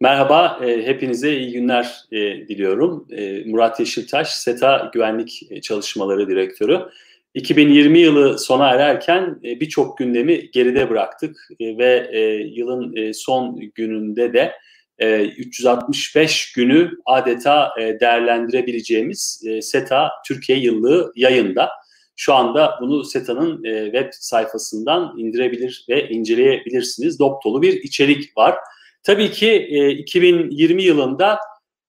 Merhaba, e, hepinize iyi günler e, diliyorum. E, Murat Yeşiltaş, SETA Güvenlik Çalışmaları Direktörü. 2020 yılı sona ererken e, birçok gündemi geride bıraktık e, ve e, yılın e, son gününde de e, 365 günü adeta e, değerlendirebileceğimiz e, SETA Türkiye yıllığı yayında. Şu anda bunu SETA'nın e, web sayfasından indirebilir ve inceleyebilirsiniz. Dop dolu bir içerik var. Tabii ki e, 2020 yılında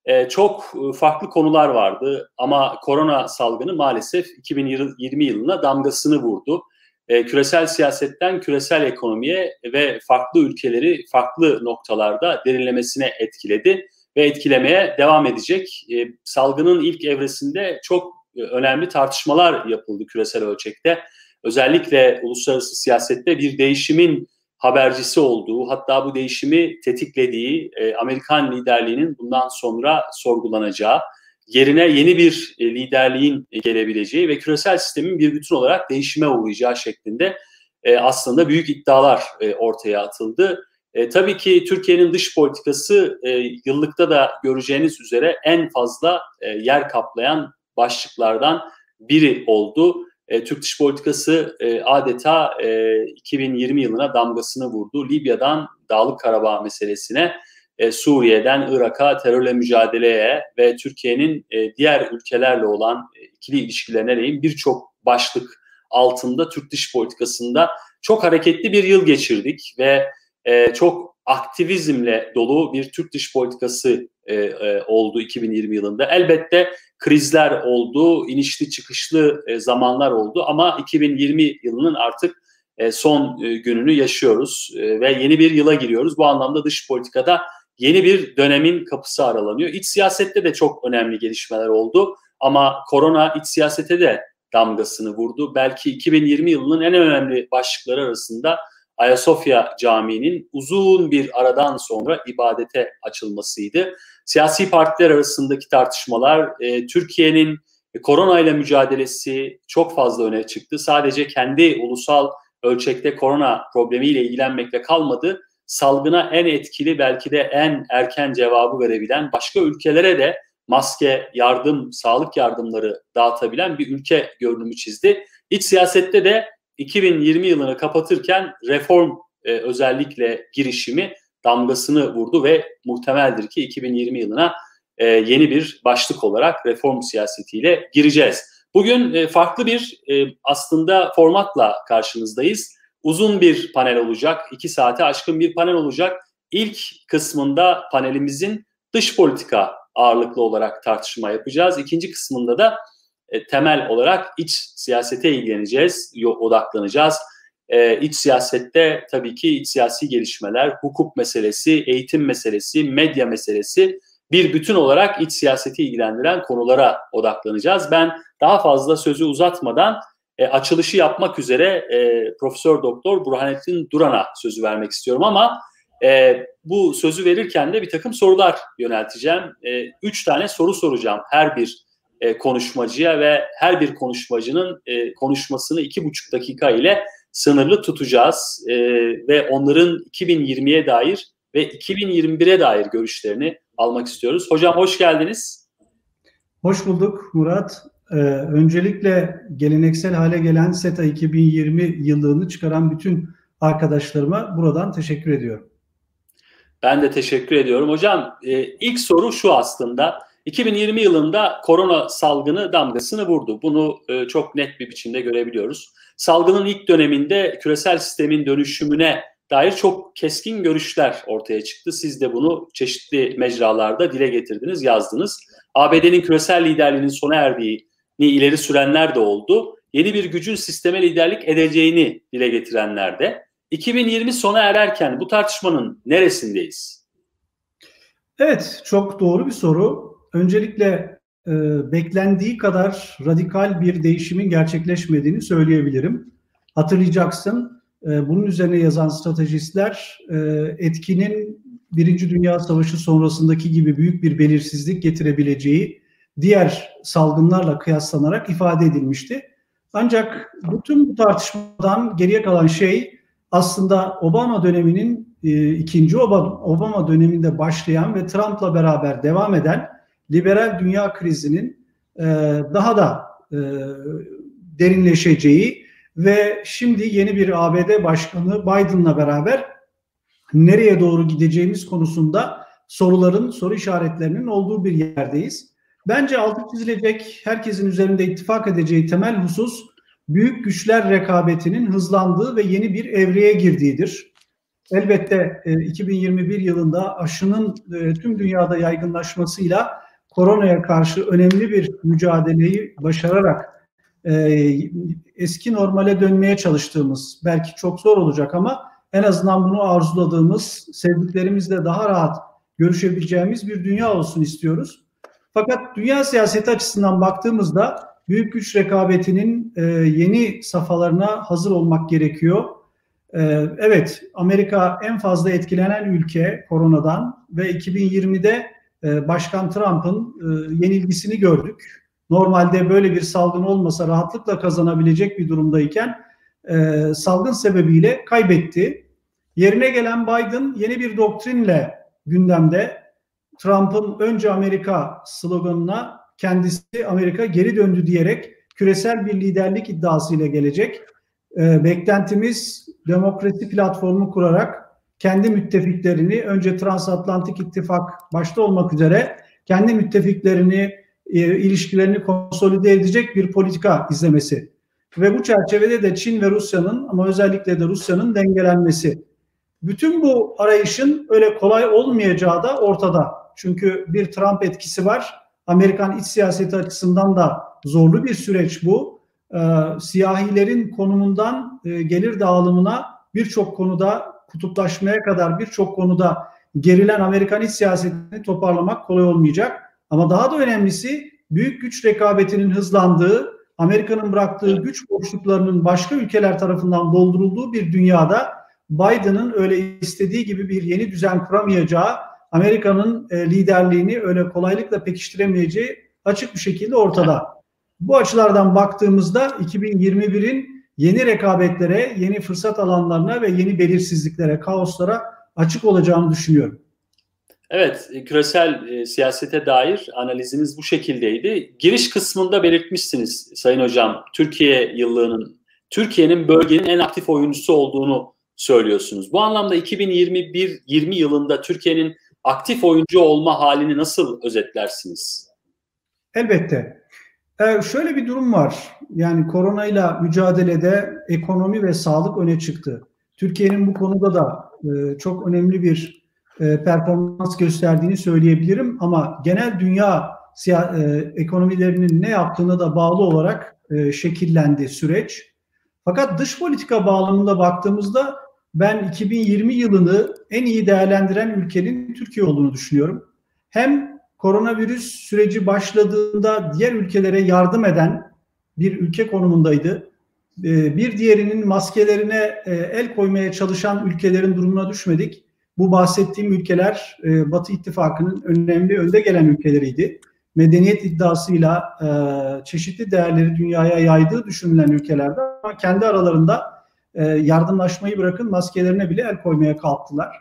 e, çok farklı konular vardı ama korona salgını maalesef 2020 yılına damgasını vurdu. E, küresel siyasetten küresel ekonomiye ve farklı ülkeleri farklı noktalarda derinlemesine etkiledi ve etkilemeye devam edecek. E, salgının ilk evresinde çok e, önemli tartışmalar yapıldı küresel ölçekte. Özellikle uluslararası siyasette bir değişimin habercisi olduğu, hatta bu değişimi tetiklediği e, Amerikan liderliğinin bundan sonra sorgulanacağı, yerine yeni bir e, liderliğin gelebileceği ve küresel sistemin bir bütün olarak değişime uğrayacağı şeklinde e, aslında büyük iddialar e, ortaya atıldı. E, tabii ki Türkiye'nin dış politikası e, yıllıkta da göreceğiniz üzere en fazla e, yer kaplayan başlıklardan biri oldu e, Türk dış politikası e, adeta e, 2020 yılına damgasını vurdu. Libya'dan Dağlık Karabağ meselesine, e, Suriye'den Irak'a terörle mücadeleye ve Türkiye'nin e, diğer ülkelerle olan e, ikili ilişkilerine değin birçok başlık altında Türk dış politikasında çok hareketli bir yıl geçirdik ve e, çok aktivizmle dolu bir Türk dış politikası e, e, oldu 2020 yılında. Elbette krizler oldu, inişli çıkışlı e, zamanlar oldu ama 2020 yılının artık e, son e, gününü yaşıyoruz e, ve yeni bir yıla giriyoruz. Bu anlamda dış politikada yeni bir dönemin kapısı aralanıyor. İç siyasette de çok önemli gelişmeler oldu ama korona iç siyasete de damgasını vurdu. Belki 2020 yılının en önemli başlıkları arasında Ayasofya Camii'nin uzun bir aradan sonra ibadete açılmasıydı. Siyasi partiler arasındaki tartışmalar, e, Türkiye'nin korona ile mücadelesi çok fazla öne çıktı. Sadece kendi ulusal ölçekte korona problemiyle ilgilenmekle kalmadı. Salgına en etkili belki de en erken cevabı verebilen başka ülkelere de maske, yardım, sağlık yardımları dağıtabilen bir ülke görünümü çizdi. İç siyasette de 2020 yılını kapatırken reform e, özellikle girişimi damgasını vurdu ve muhtemeldir ki 2020 yılına e, yeni bir başlık olarak reform siyasetiyle gireceğiz. Bugün e, farklı bir e, aslında formatla karşınızdayız. Uzun bir panel olacak, iki saate aşkın bir panel olacak. İlk kısmında panelimizin dış politika ağırlıklı olarak tartışma yapacağız. İkinci kısmında da e, temel olarak iç siyasete ilgileneceğiz, odaklanacağız. E, iç siyasette tabii ki iç siyasi gelişmeler, hukuk meselesi, eğitim meselesi, medya meselesi bir bütün olarak iç siyaseti ilgilendiren konulara odaklanacağız. Ben daha fazla sözü uzatmadan e, açılışı yapmak üzere e, Profesör Doktor Burhanettin Duran'a sözü vermek istiyorum ama e, bu sözü verirken de bir takım sorular yönelteceğim. E, üç tane soru soracağım her bir e, konuşmacıya ve her bir konuşmacının e, konuşmasını iki buçuk dakika ile sınırlı tutacağız e, ve onların 2020'ye dair ve 2021'e dair görüşlerini almak istiyoruz. Hocam hoş geldiniz. Hoş bulduk Murat. Ee, öncelikle geleneksel hale gelen SETA 2020 yıllığını çıkaran bütün arkadaşlarıma buradan teşekkür ediyorum. Ben de teşekkür ediyorum. Hocam e, ilk soru şu aslında. 2020 yılında korona salgını damgasını vurdu. Bunu e, çok net bir biçimde görebiliyoruz. Salgının ilk döneminde küresel sistemin dönüşümüne dair çok keskin görüşler ortaya çıktı. Siz de bunu çeşitli mecralarda dile getirdiniz, yazdınız. ABD'nin küresel liderliğinin sona erdiğini ileri sürenler de oldu. Yeni bir gücün sisteme liderlik edeceğini dile getirenler de. 2020 sona ererken bu tartışmanın neresindeyiz? Evet, çok doğru bir soru. Öncelikle e, beklendiği kadar radikal bir değişimin gerçekleşmediğini söyleyebilirim. Hatırlayacaksın, e, bunun üzerine yazan stratejistler e, etkinin Birinci Dünya Savaşı sonrasındaki gibi büyük bir belirsizlik getirebileceği diğer salgınlarla kıyaslanarak ifade edilmişti. Ancak bütün bu tartışmadan geriye kalan şey aslında Obama döneminin e, ikinci Obama, Obama döneminde başlayan ve Trump'la beraber devam eden liberal dünya krizinin e, daha da e, derinleşeceği ve şimdi yeni bir ABD Başkanı Biden'la beraber nereye doğru gideceğimiz konusunda soruların, soru işaretlerinin olduğu bir yerdeyiz. Bence altı çizilecek, herkesin üzerinde ittifak edeceği temel husus büyük güçler rekabetinin hızlandığı ve yeni bir evreye girdiğidir. Elbette 2021 yılında aşının tüm dünyada yaygınlaşmasıyla koronaya karşı önemli bir mücadeleyi başararak eski normale dönmeye çalıştığımız, belki çok zor olacak ama en azından bunu arzuladığımız, sevdiklerimizle daha rahat görüşebileceğimiz bir dünya olsun istiyoruz. Fakat dünya siyaseti açısından baktığımızda büyük güç rekabetinin e, yeni safhalarına hazır olmak gerekiyor. E, evet, Amerika en fazla etkilenen ülke koronadan ve 2020'de e, Başkan Trump'ın e, yenilgisini gördük. Normalde böyle bir salgın olmasa rahatlıkla kazanabilecek bir durumdayken e, salgın sebebiyle kaybetti. Yerine gelen Biden yeni bir doktrinle gündemde Trump'ın önce Amerika sloganına kendisi Amerika geri döndü diyerek küresel bir liderlik iddiasıyla gelecek. E, beklentimiz demokrasi platformu kurarak kendi müttefiklerini önce Transatlantik İttifak başta olmak üzere kendi müttefiklerini e, ilişkilerini konsolide edecek bir politika izlemesi. Ve bu çerçevede de Çin ve Rusya'nın ama özellikle de Rusya'nın dengelenmesi. Bütün bu arayışın öyle kolay olmayacağı da ortada. Çünkü bir Trump etkisi var. Amerikan iç siyaseti açısından da zorlu bir süreç bu. Ee, siyahilerin konumundan e, gelir dağılımına birçok konuda kutuplaşmaya kadar birçok konuda gerilen Amerikan iç siyasetini toparlamak kolay olmayacak. Ama daha da önemlisi büyük güç rekabetinin hızlandığı, Amerika'nın bıraktığı güç boşluklarının başka ülkeler tarafından doldurulduğu bir dünyada Biden'ın öyle istediği gibi bir yeni düzen kuramayacağı, Amerika'nın e, liderliğini öyle kolaylıkla pekiştiremeyeceği açık bir şekilde ortada. Bu açılardan baktığımızda 2021'in yeni rekabetlere, yeni fırsat alanlarına ve yeni belirsizliklere, kaoslara açık olacağını düşünüyorum. Evet, küresel e, siyasete dair analiziniz bu şekildeydi. Giriş kısmında belirtmişsiniz Sayın Hocam, Türkiye yıllığının, Türkiye'nin bölgenin en aktif oyuncusu olduğunu söylüyorsunuz. Bu anlamda 2021-20 yılında Türkiye'nin aktif oyuncu olma halini nasıl özetlersiniz? Elbette. Ee, şöyle bir durum var. Yani koronayla mücadelede ekonomi ve sağlık öne çıktı. Türkiye'nin bu konuda da e, çok önemli bir e, performans gösterdiğini söyleyebilirim ama genel dünya e, ekonomilerinin ne yaptığına da bağlı olarak e, şekillendi süreç. Fakat dış politika bağlamında baktığımızda ben 2020 yılını en iyi değerlendiren ülkenin Türkiye olduğunu düşünüyorum. Hem koronavirüs süreci başladığında diğer ülkelere yardım eden bir ülke konumundaydı. E, bir diğerinin maskelerine e, el koymaya çalışan ülkelerin durumuna düşmedik. Bu bahsettiğim ülkeler e, Batı İttifakı'nın önemli önde gelen ülkeleriydi. Medeniyet iddiasıyla e, çeşitli değerleri dünyaya yaydığı düşünülen ülkelerde ama kendi aralarında yardımlaşmayı bırakın maskelerine bile el koymaya kalktılar.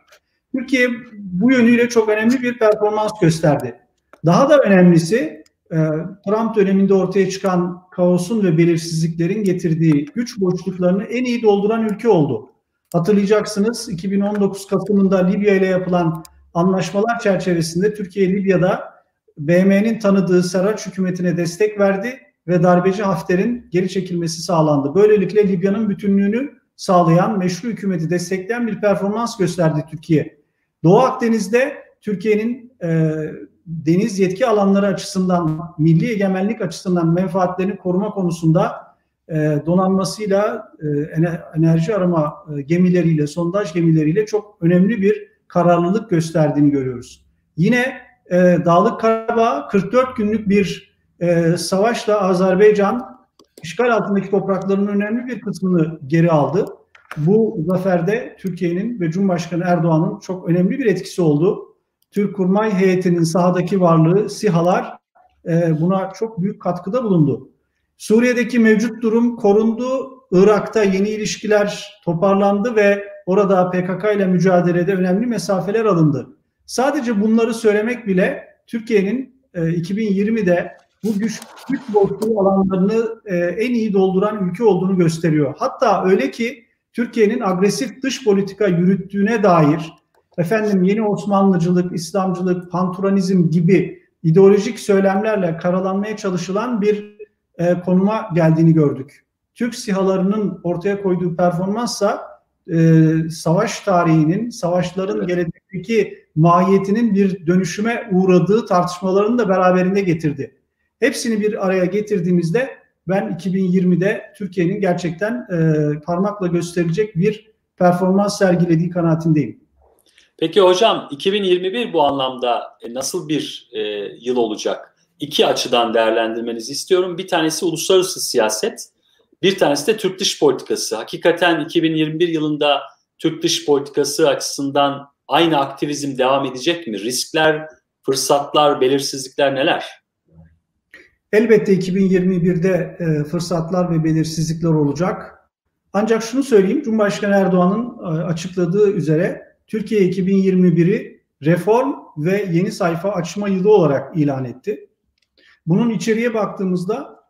Türkiye bu yönüyle çok önemli bir performans gösterdi. Daha da önemlisi e, Trump döneminde ortaya çıkan kaosun ve belirsizliklerin getirdiği güç boşluklarını en iyi dolduran ülke oldu. Hatırlayacaksınız 2019 Kasım'ında Libya ile yapılan anlaşmalar çerçevesinde Türkiye Libya'da BM'nin tanıdığı Saraç hükümetine destek verdi ve darbeci Hafter'in geri çekilmesi sağlandı. Böylelikle Libya'nın bütünlüğünü sağlayan, meşru hükümeti destekleyen bir performans gösterdi Türkiye. Doğu Akdeniz'de Türkiye'nin e, deniz yetki alanları açısından, milli egemenlik açısından menfaatlerini koruma konusunda e, donanmasıyla e, enerji arama e, gemileriyle, sondaj gemileriyle çok önemli bir kararlılık gösterdiğini görüyoruz. Yine e, Dağlık Karabağ 44 günlük bir e, savaşla Azerbaycan işgal altındaki topraklarının önemli bir kısmını geri aldı. Bu zaferde Türkiye'nin ve Cumhurbaşkanı Erdoğan'ın çok önemli bir etkisi oldu. Türk Kurmay Heyeti'nin sahadaki varlığı, SİHA'lar e, buna çok büyük katkıda bulundu. Suriye'deki mevcut durum korundu. Irak'ta yeni ilişkiler toparlandı ve orada PKK ile mücadelede önemli mesafeler alındı. Sadece bunları söylemek bile Türkiye'nin e, 2020'de bu güç, güç boşluğu alanlarını e, en iyi dolduran ülke olduğunu gösteriyor. Hatta öyle ki Türkiye'nin agresif dış politika yürüttüğüne dair efendim yeni Osmanlıcılık, İslamcılık, panturanizm gibi ideolojik söylemlerle karalanmaya çalışılan bir e, konuma geldiğini gördük. Türk sihalarının ortaya koyduğu performansa e, savaş tarihinin, savaşların evet. gelecekteki mahiyetinin bir dönüşüme uğradığı tartışmalarını da beraberinde getirdi. Hepsini bir araya getirdiğimizde ben 2020'de Türkiye'nin gerçekten e, parmakla gösterilecek bir performans sergilediği kanaatindeyim. Peki hocam 2021 bu anlamda e, nasıl bir e, yıl olacak? İki açıdan değerlendirmenizi istiyorum. Bir tanesi uluslararası siyaset, bir tanesi de Türk dış politikası. Hakikaten 2021 yılında Türk dış politikası açısından aynı aktivizm devam edecek mi? Riskler, fırsatlar, belirsizlikler neler? Elbette 2021'de e, fırsatlar ve belirsizlikler olacak. Ancak şunu söyleyeyim, Cumhurbaşkanı Erdoğan'ın e, açıkladığı üzere Türkiye 2021'i reform ve yeni sayfa açma yılı olarak ilan etti. Bunun içeriye baktığımızda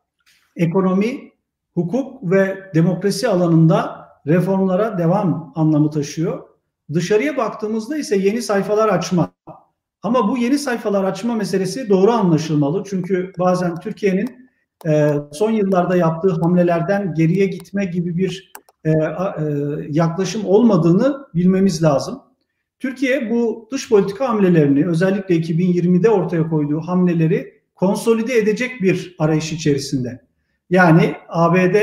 ekonomi, hukuk ve demokrasi alanında reformlara devam anlamı taşıyor. Dışarıya baktığımızda ise yeni sayfalar açma. Ama bu yeni sayfalar açma meselesi doğru anlaşılmalı. Çünkü bazen Türkiye'nin e, son yıllarda yaptığı hamlelerden geriye gitme gibi bir e, e, yaklaşım olmadığını bilmemiz lazım. Türkiye bu dış politika hamlelerini özellikle 2020'de ortaya koyduğu hamleleri konsolide edecek bir arayış içerisinde. Yani ABD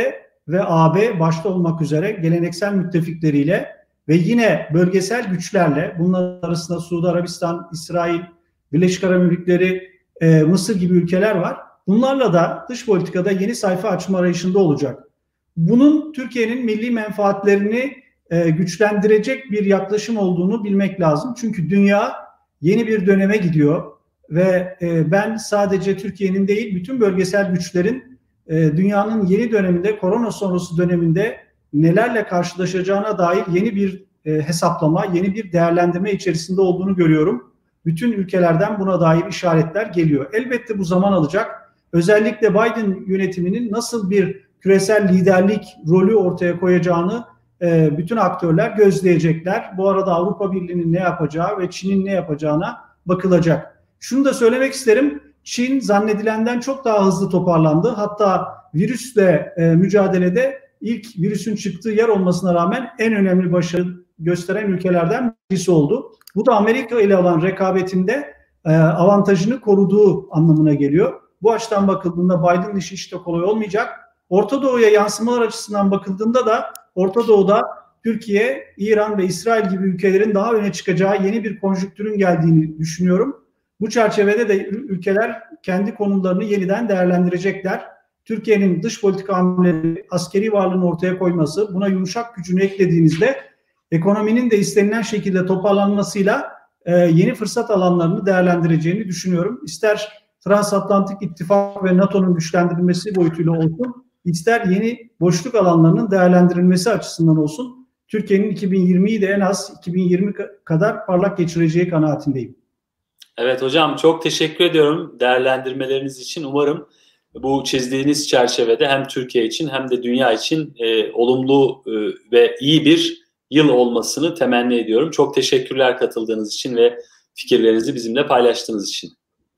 ve AB başta olmak üzere geleneksel müttefikleriyle ve yine bölgesel güçlerle bunlar arasında Suudi Arabistan, İsrail, Birleşik Arap Emirlikleri, e, Mısır gibi ülkeler var. Bunlarla da dış politikada yeni sayfa açma arayışında olacak. Bunun Türkiye'nin milli menfaatlerini e, güçlendirecek bir yaklaşım olduğunu bilmek lazım. Çünkü dünya yeni bir döneme gidiyor ve e, ben sadece Türkiye'nin değil bütün bölgesel güçlerin e, dünyanın yeni döneminde korona sonrası döneminde nelerle karşılaşacağına dair yeni bir hesaplama, yeni bir değerlendirme içerisinde olduğunu görüyorum. Bütün ülkelerden buna dair işaretler geliyor. Elbette bu zaman alacak. Özellikle Biden yönetiminin nasıl bir küresel liderlik rolü ortaya koyacağını e, bütün aktörler gözleyecekler. Bu arada Avrupa Birliği'nin ne yapacağı ve Çin'in ne yapacağına bakılacak. Şunu da söylemek isterim. Çin zannedilenden çok daha hızlı toparlandı. Hatta virüsle e, mücadelede ilk virüsün çıktığı yer olmasına rağmen en önemli başarı gösteren ülkelerden birisi oldu. Bu da Amerika ile olan rekabetinde e, avantajını koruduğu anlamına geliyor. Bu açıdan bakıldığında Biden'ın işi işte kolay olmayacak. Orta Doğu'ya yansımalar açısından bakıldığında da Orta Doğu'da Türkiye, İran ve İsrail gibi ülkelerin daha öne çıkacağı yeni bir konjüktürün geldiğini düşünüyorum. Bu çerçevede de ülkeler kendi konumlarını yeniden değerlendirecekler. Türkiye'nin dış politika hamleleri, askeri varlığını ortaya koyması, buna yumuşak gücünü eklediğinizde ekonominin de istenilen şekilde toparlanmasıyla e, yeni fırsat alanlarını değerlendireceğini düşünüyorum. İster Transatlantik İttifak ve NATO'nun güçlendirilmesi boyutuyla olsun, ister yeni boşluk alanlarının değerlendirilmesi açısından olsun, Türkiye'nin 2020'yi de en az 2020 kadar parlak geçireceği kanaatindeyim. Evet hocam çok teşekkür ediyorum değerlendirmeleriniz için. Umarım bu çizdiğiniz çerçevede hem Türkiye için hem de dünya için e, olumlu e, ve iyi bir yıl olmasını temenni ediyorum. Çok teşekkürler katıldığınız için ve fikirlerinizi bizimle paylaştığınız için.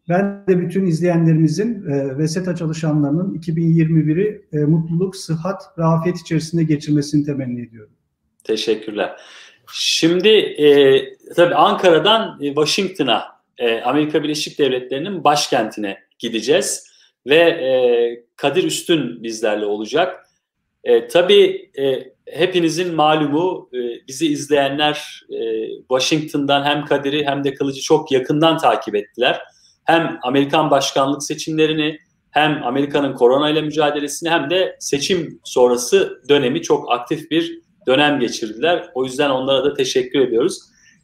Ben de bütün izleyenlerimizin e, ve SETA çalışanlarının 2021'i e, mutluluk, sıhhat ve içerisinde geçirmesini temenni ediyorum. Teşekkürler. Şimdi e, tabii Ankara'dan e, Washington'a, e, Amerika Birleşik Devletleri'nin başkentine gideceğiz ve e, Kadir Üstün bizlerle olacak. E, tabii e, hepinizin malumu e, bizi izleyenler e, Washington'dan hem Kadir'i hem de Kılıcı çok yakından takip ettiler. Hem Amerikan başkanlık seçimlerini hem Amerika'nın korona ile mücadelesini hem de seçim sonrası dönemi çok aktif bir dönem geçirdiler. O yüzden onlara da teşekkür ediyoruz.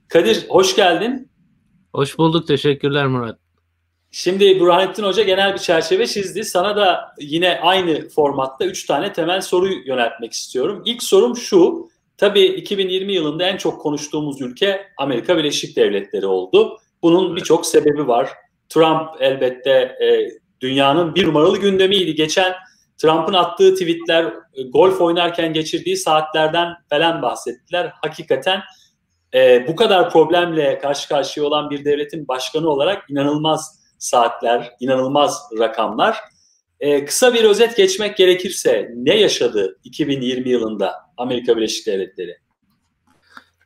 Kadir hoş geldin. Hoş bulduk. Teşekkürler Murat. Şimdi Burhanettin Hoca genel bir çerçeve çizdi. Sana da yine aynı formatta üç tane temel soru yöneltmek istiyorum. İlk sorum şu. Tabii 2020 yılında en çok konuştuğumuz ülke Amerika Birleşik Devletleri oldu. Bunun birçok sebebi var. Trump elbette e, dünyanın bir numaralı gündemiydi. Geçen Trump'ın attığı tweetler, e, golf oynarken geçirdiği saatlerden falan bahsettiler. Hakikaten e, bu kadar problemle karşı karşıya olan bir devletin başkanı olarak inanılmaz saatler, inanılmaz rakamlar. E, kısa bir özet geçmek gerekirse ne yaşadı 2020 yılında Amerika Birleşik Devletleri?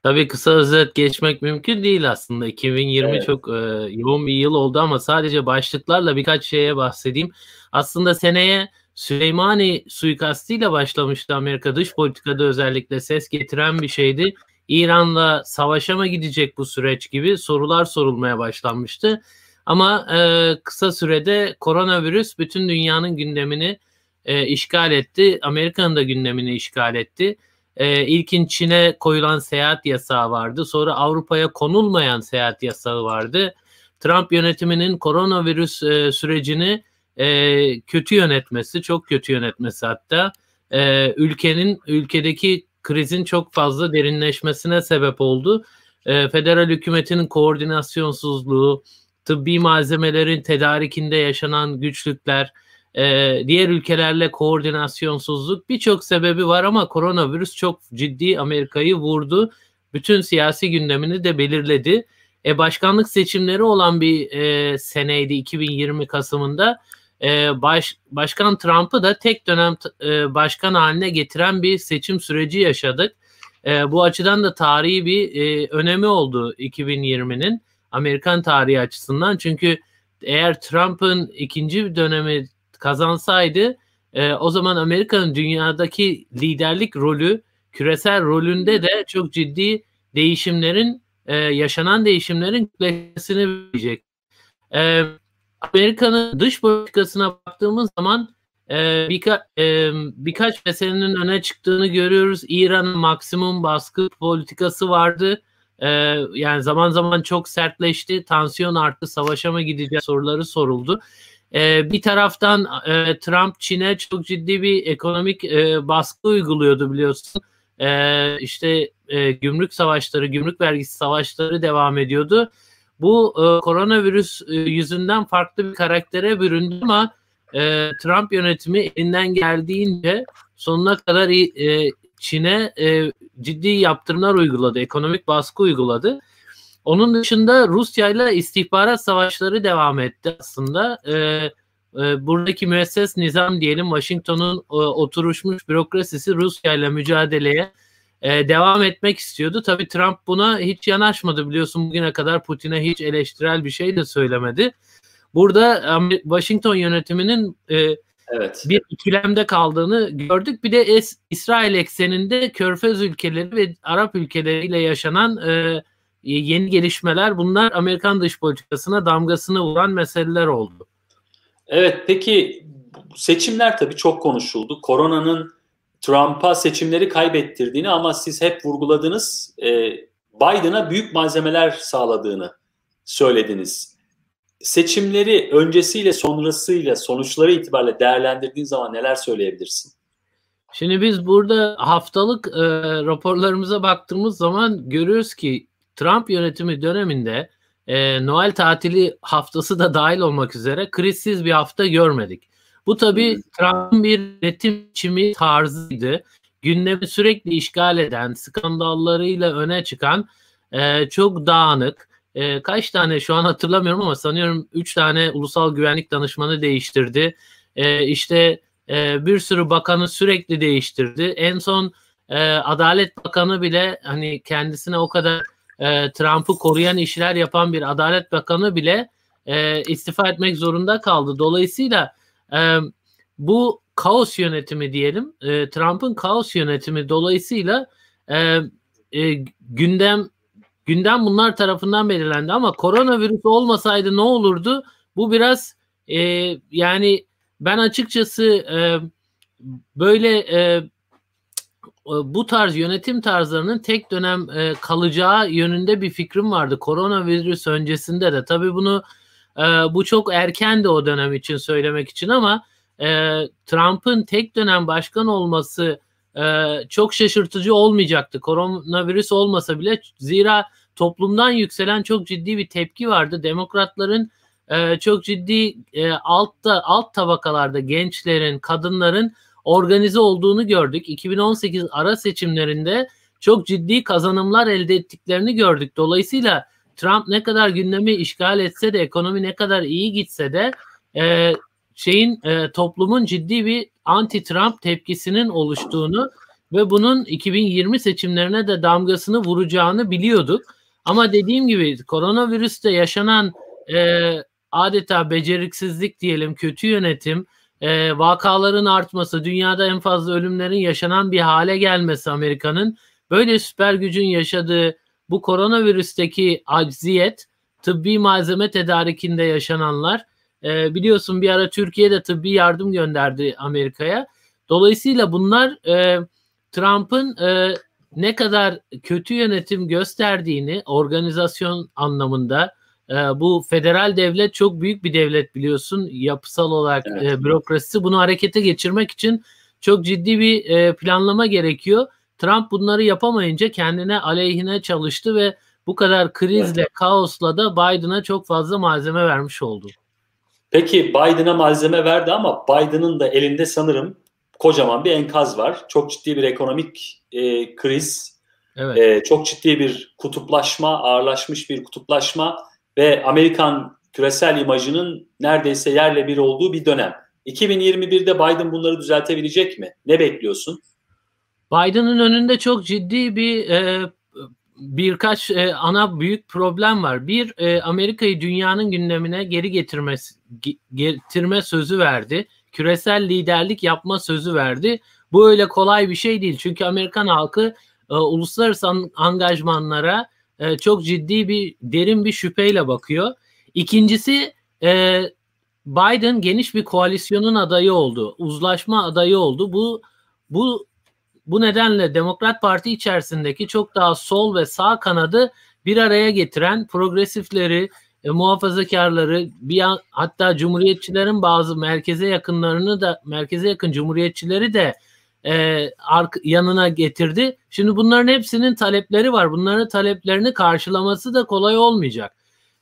Tabii kısa özet geçmek mümkün değil aslında. 2020 evet. çok e, yoğun bir yıl oldu ama sadece başlıklarla birkaç şeye bahsedeyim. Aslında seneye Süleymani suikastıyla başlamıştı Amerika dış politikada özellikle ses getiren bir şeydi. İran'la savaşa mı gidecek bu süreç gibi sorular sorulmaya başlanmıştı. Ama e, kısa sürede koronavirüs bütün dünyanın gündemini e, işgal etti. Amerika'nın da gündemini işgal etti. E, ilkin Çin'e koyulan seyahat yasağı vardı. Sonra Avrupa'ya konulmayan seyahat yasağı vardı. Trump yönetiminin koronavirüs e, sürecini e, kötü yönetmesi, çok kötü yönetmesi hatta e, ülkenin ülkedeki krizin çok fazla derinleşmesine sebep oldu. E, federal hükümetin koordinasyonsuzluğu, tıbbi malzemelerin tedarikinde yaşanan güçlükler, e, diğer ülkelerle koordinasyonsuzluk birçok sebebi var ama koronavirüs çok ciddi Amerika'yı vurdu. Bütün siyasi gündemini de belirledi. E, başkanlık seçimleri olan bir e, seneydi 2020 Kasım'ında. E, baş, Başkan Trump'ı da tek dönem e, başkan haline getiren bir seçim süreci yaşadık. E, bu açıdan da tarihi bir e, önemi oldu 2020'nin Amerikan tarihi açısından. Çünkü eğer Trump'ın ikinci dönemi kazansaydı e, o zaman Amerika'nın dünyadaki liderlik rolü küresel rolünde de çok ciddi değişimlerin e, yaşanan değişimlerin kütlesini verecek. E, Amerika'nın dış politikasına baktığımız zaman e, birka, e, birkaç meselenin öne çıktığını görüyoruz. İran'ın maksimum baskı politikası vardı. E, yani zaman zaman çok sertleşti. Tansiyon arttı. Savaşa mı gideceğiz soruları soruldu. E, bir taraftan e, Trump Çin'e çok ciddi bir ekonomik e, baskı uyguluyordu biliyorsun. E, işte gümrük savaşları, gümrük vergisi savaşları devam ediyordu. Bu e, koronavirüs yüzünden farklı bir karaktere büründü ama Trump yönetimi elinden geldiğince sonuna kadar Çin'e ciddi yaptırımlar uyguladı, ekonomik baskı uyguladı. Onun dışında Rusya ile istihbarat savaşları devam etti aslında. E, e, buradaki müesses nizam diyelim Washington'un e, oturuşmuş bürokrasisi Rusya ile mücadeleye e, devam etmek istiyordu. Tabii Trump buna hiç yanaşmadı biliyorsun bugüne kadar Putin'e hiç eleştirel bir şey de söylemedi. Burada Washington yönetiminin e, evet. bir ikilemde kaldığını gördük. Bir de es, İsrail ekseninde Körfez ülkeleri ve Arap ülkeleriyle yaşanan e, yeni gelişmeler bunlar Amerikan dış politikasına damgasını vuran meseleler oldu. Evet peki seçimler tabii çok konuşuldu. Koronanın Trump'a seçimleri kaybettirdiğini ama siz hep vurguladınız e, Biden'a büyük malzemeler sağladığını söylediniz. Seçimleri öncesiyle sonrasıyla sonuçları itibariyle değerlendirdiğin zaman neler söyleyebilirsin? Şimdi biz burada haftalık e, raporlarımıza baktığımız zaman görüyoruz ki Trump yönetimi döneminde e, Noel tatili haftası da dahil olmak üzere krizsiz bir hafta görmedik. Bu tabii Trump'ın bir yönetim biçimi tarzıydı. Gündemi sürekli işgal eden, skandallarıyla öne çıkan e, çok dağınık, e, kaç tane şu an hatırlamıyorum ama sanıyorum 3 tane ulusal güvenlik danışmanı değiştirdi. E, işte e, bir sürü bakanı sürekli değiştirdi. En son e, Adalet Bakanı bile hani kendisine o kadar e, Trump'ı koruyan işler yapan bir Adalet Bakanı bile e, istifa etmek zorunda kaldı. Dolayısıyla e, bu kaos yönetimi diyelim, e, Trump'ın kaos yönetimi dolayısıyla e, e, gündem gündem bunlar tarafından belirlendi ama koronavirüs olmasaydı ne olurdu? Bu biraz e, yani ben açıkçası e, böyle e, bu tarz yönetim tarzlarının tek dönem e, kalacağı yönünde bir fikrim vardı. Koronavirüs öncesinde de tabii bunu e, bu çok erken de o dönem için söylemek için ama e, Trump'ın tek dönem başkan olması çok şaşırtıcı olmayacaktı. Koronavirüs olmasa bile zira toplumdan yükselen çok ciddi bir tepki vardı. Demokratların e, çok ciddi e, altta alt tabakalarda gençlerin, kadınların organize olduğunu gördük. 2018 ara seçimlerinde çok ciddi kazanımlar elde ettiklerini gördük. Dolayısıyla Trump ne kadar gündemi işgal etse de ekonomi ne kadar iyi gitse de e, şeyin e, toplumun ciddi bir anti-Trump tepkisinin oluştuğunu ve bunun 2020 seçimlerine de damgasını vuracağını biliyorduk. Ama dediğim gibi koronavirüste yaşanan e, adeta beceriksizlik diyelim, kötü yönetim, e, vakaların artması, dünyada en fazla ölümlerin yaşanan bir hale gelmesi Amerika'nın böyle süper gücün yaşadığı bu koronavirüsteki acziyet, tıbbi malzeme tedarikinde yaşananlar, e, biliyorsun bir ara Türkiye'de tıbbi yardım gönderdi Amerika'ya. Dolayısıyla bunlar e, Trump'ın e, ne kadar kötü yönetim gösterdiğini organizasyon anlamında e, bu federal devlet çok büyük bir devlet biliyorsun yapısal olarak evet. e, bürokrasisi bunu harekete geçirmek için çok ciddi bir e, planlama gerekiyor. Trump bunları yapamayınca kendine aleyhine çalıştı ve bu kadar krizle, evet. kaosla da Biden'a çok fazla malzeme vermiş oldu. Peki Biden'a malzeme verdi ama Biden'ın da elinde sanırım kocaman bir enkaz var. Çok ciddi bir ekonomik e, kriz, evet. e, çok ciddi bir kutuplaşma, ağırlaşmış bir kutuplaşma ve Amerikan küresel imajının neredeyse yerle bir olduğu bir dönem. 2021'de Biden bunları düzeltebilecek mi? Ne bekliyorsun? Biden'ın önünde çok ciddi bir e, birkaç e, ana büyük problem var. Bir e, Amerika'yı dünyanın gündemine geri getirmesi getirme sözü verdi. Küresel liderlik yapma sözü verdi. Bu öyle kolay bir şey değil. Çünkü Amerikan halkı e, uluslararası angajmanlara e, çok ciddi bir derin bir şüpheyle bakıyor. İkincisi e, Biden geniş bir koalisyonun adayı oldu. Uzlaşma adayı oldu. Bu bu bu nedenle Demokrat Parti içerisindeki çok daha sol ve sağ kanadı bir araya getiren progresifleri, e, muhafazakarları, bir an, hatta cumhuriyetçilerin bazı merkeze yakınlarını da merkeze yakın cumhuriyetçileri de e, ark, yanına getirdi. Şimdi bunların hepsinin talepleri var. Bunların taleplerini karşılaması da kolay olmayacak.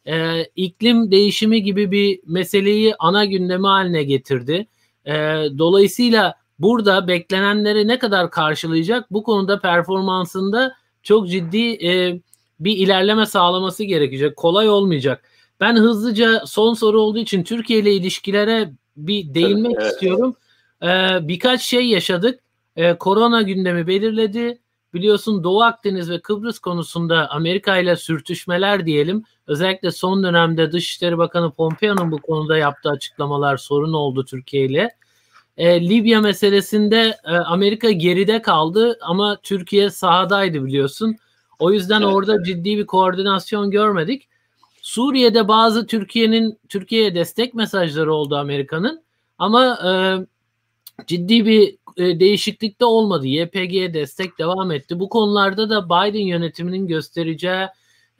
E, iklim değişimi gibi bir meseleyi ana gündeme haline getirdi. E, dolayısıyla burada beklenenleri ne kadar karşılayacak bu konuda performansında çok ciddi e, bir ilerleme sağlaması gerekecek. Kolay olmayacak. Ben hızlıca son soru olduğu için Türkiye ile ilişkilere bir değinmek evet. istiyorum. Ee, birkaç şey yaşadık. Ee, korona gündemi belirledi. Biliyorsun Doğu Akdeniz ve Kıbrıs konusunda Amerika ile sürtüşmeler diyelim. Özellikle son dönemde Dışişleri Bakanı Pompeo'nun bu konuda yaptığı açıklamalar sorun oldu Türkiye ile. Ee, Libya meselesinde e, Amerika geride kaldı ama Türkiye sahadaydı biliyorsun. O yüzden evet. orada ciddi bir koordinasyon görmedik. Suriye'de bazı Türkiye'nin Türkiye'ye destek mesajları oldu Amerika'nın ama e, ciddi bir e, değişiklik de olmadı. YPG'ye destek devam etti. Bu konularda da Biden yönetiminin göstereceği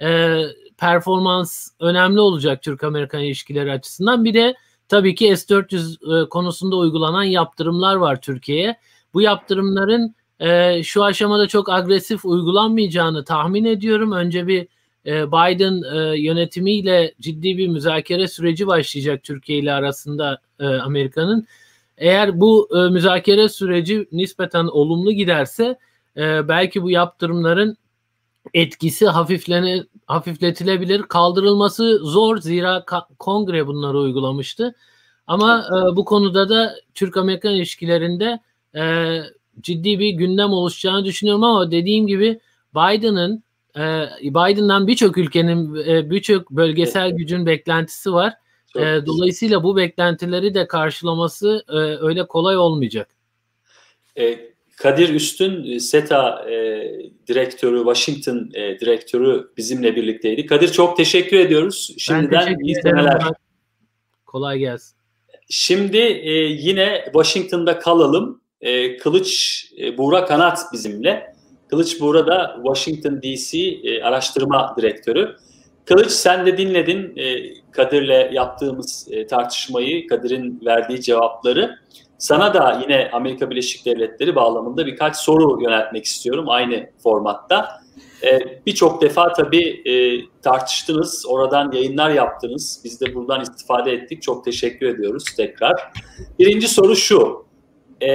e, performans önemli olacak Türk-Amerikan ilişkileri açısından. Bir de tabii ki S-400 e, konusunda uygulanan yaptırımlar var Türkiye'ye. Bu yaptırımların e, şu aşamada çok agresif uygulanmayacağını tahmin ediyorum. Önce bir e, Biden e, yönetimiyle ciddi bir müzakere süreci başlayacak Türkiye ile arasında e, Amerika'nın. Eğer bu e, müzakere süreci nispeten olumlu giderse e, belki bu yaptırımların etkisi hafiflene, hafifletilebilir. Kaldırılması zor zira kongre bunları uygulamıştı. Ama e, bu konuda da Türk-Amerikan ilişkilerinde e, ciddi bir gündem oluşacağını düşünüyorum ama dediğim gibi Biden'ın e, Biden'dan birçok ülkenin e, birçok bölgesel gücün beklentisi var. E, dolayısıyla bu beklentileri de karşılaması e, öyle kolay olmayacak. E, Kadir Üstün SETA e, direktörü, Washington e, direktörü bizimle birlikteydi. Kadir çok teşekkür ediyoruz. Şimdiden teşekkür iyi seneler. Kolay gelsin. Şimdi e, yine Washington'da kalalım. E, Kılıç e, Buğra Kanat bizimle. Kılıç Buğra da Washington DC e, araştırma direktörü. Kılıç sen de dinledin e, Kadir'le yaptığımız e, tartışmayı, Kadir'in verdiği cevapları. Sana da yine Amerika Birleşik Devletleri bağlamında birkaç soru yöneltmek istiyorum aynı formatta. Ee, Birçok defa tabii e, tartıştınız, oradan yayınlar yaptınız. Biz de buradan istifade ettik. Çok teşekkür ediyoruz tekrar. Birinci soru şu. Ee,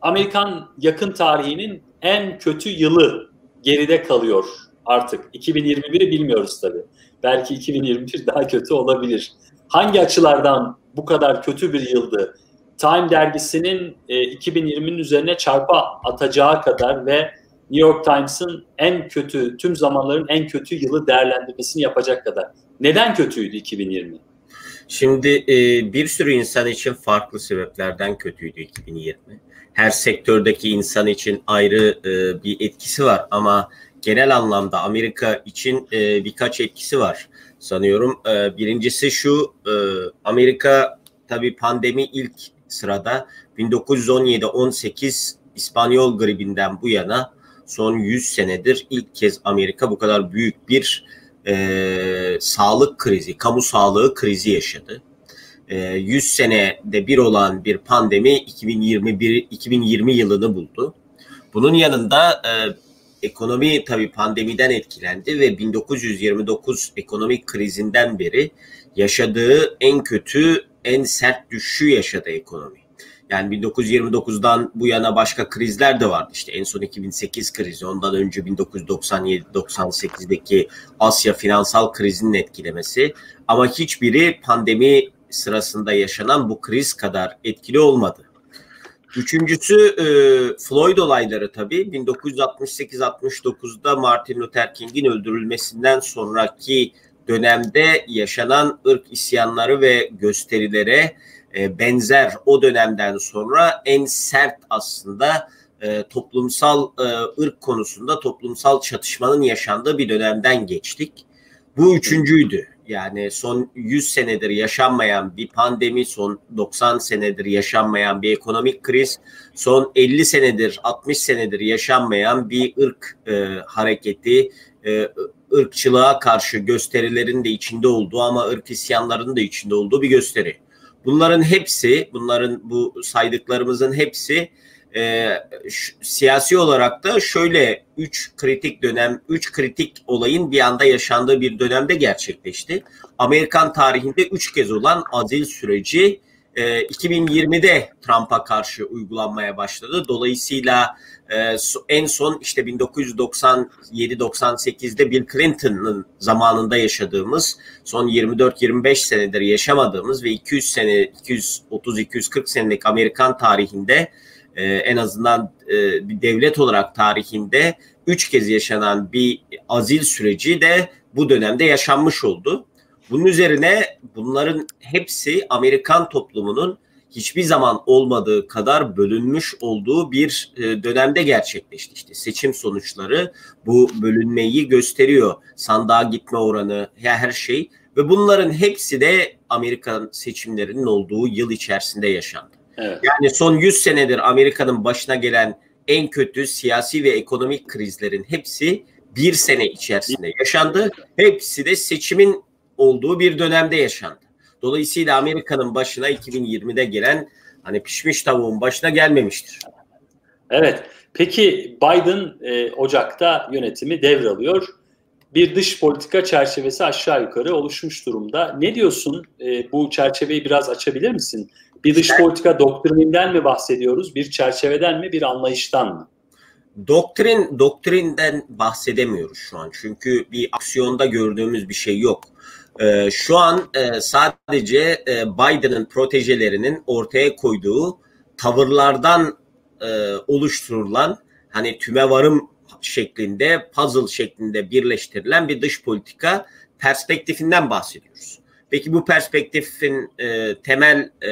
Amerikan yakın tarihinin en kötü yılı geride kalıyor artık. 2021'i bilmiyoruz tabii. Belki 2021 daha kötü olabilir. Hangi açılardan bu kadar kötü bir yıldı? Time dergisinin e, 2020'nin üzerine çarpa atacağı kadar ve New York Times'ın en kötü, tüm zamanların en kötü yılı değerlendirmesini yapacak kadar. Neden kötüydü 2020? Şimdi e, bir sürü insan için farklı sebeplerden kötüydü 2020. Her sektördeki insan için ayrı e, bir etkisi var ama genel anlamda Amerika için e, birkaç etkisi var sanıyorum. E, birincisi şu, e, Amerika tabii pandemi ilk sırada 1917-18 İspanyol gribinden bu yana son 100 senedir ilk kez Amerika bu kadar büyük bir e, sağlık krizi, kamu sağlığı krizi yaşadı. E, 100 senede bir olan bir pandemi 2021 2020 yılını buldu. Bunun yanında e, ekonomi tabii pandemiden etkilendi ve 1929 ekonomik krizinden beri yaşadığı en kötü, en sert düşüşü yaşadı ekonomi. Yani 1929'dan bu yana başka krizler de vardı. İşte en son 2008 krizi, ondan önce 1997-98'deki Asya finansal krizinin etkilemesi. Ama hiçbiri pandemi sırasında yaşanan bu kriz kadar etkili olmadı. Üçüncüsü e, Floyd olayları tabii. 1968-69'da Martin Luther King'in öldürülmesinden sonraki dönemde yaşanan ırk isyanları ve gösterilere e, benzer o dönemden sonra en sert aslında e, toplumsal e, ırk konusunda toplumsal çatışmanın yaşandığı bir dönemden geçtik. Bu üçüncüydü. Yani son 100 senedir yaşanmayan bir pandemi, son 90 senedir yaşanmayan bir ekonomik kriz, son 50 senedir, 60 senedir yaşanmayan bir ırk e, hareketi, e, ırkçılığa karşı gösterilerin de içinde olduğu ama ırk isyanlarının da içinde olduğu bir gösteri. Bunların hepsi, bunların bu saydıklarımızın hepsi e, siyasi olarak da şöyle üç kritik dönem, üç kritik olayın bir anda yaşandığı bir dönemde gerçekleşti. Amerikan tarihinde üç kez olan azil süreci e, 2020'de Trump'a karşı uygulanmaya başladı. Dolayısıyla e, en son işte 1997-98'de Bill Clinton'ın zamanında yaşadığımız, son 24-25 senedir yaşamadığımız ve 200 sene, 230-240 senelik Amerikan tarihinde e, en azından e, bir devlet olarak tarihinde üç kez yaşanan bir azil süreci de bu dönemde yaşanmış oldu. Bunun üzerine bunların hepsi Amerikan toplumunun hiçbir zaman olmadığı kadar bölünmüş olduğu bir e, dönemde gerçekleşti. İşte seçim sonuçları bu bölünmeyi gösteriyor. Sandığa gitme oranı, her şey ve bunların hepsi de Amerikan seçimlerinin olduğu yıl içerisinde yaşandı. Evet. Yani son 100 senedir Amerika'nın başına gelen en kötü siyasi ve ekonomik krizlerin hepsi bir sene içerisinde yaşandı. Hepsi de seçimin olduğu bir dönemde yaşandı. Dolayısıyla Amerika'nın başına 2020'de gelen hani pişmiş tavuğun başına gelmemiştir. Evet. Peki Biden e, Ocak'ta yönetimi devralıyor. Bir dış politika çerçevesi aşağı yukarı oluşmuş durumda. Ne diyorsun? E, bu çerçeveyi biraz açabilir misin? Bir dış politika doktrininden mi bahsediyoruz? Bir çerçeveden mi? Bir anlayıştan mı? Doktrin doktrinden bahsedemiyoruz şu an. Çünkü bir aksiyonda gördüğümüz bir şey yok. Ee, şu an e, sadece e, Biden'ın protejelerinin ortaya koyduğu tavırlardan e, oluşturulan hani tüme varım şeklinde puzzle şeklinde birleştirilen bir dış politika perspektifinden bahsediyoruz. Peki bu perspektifin e, temel e,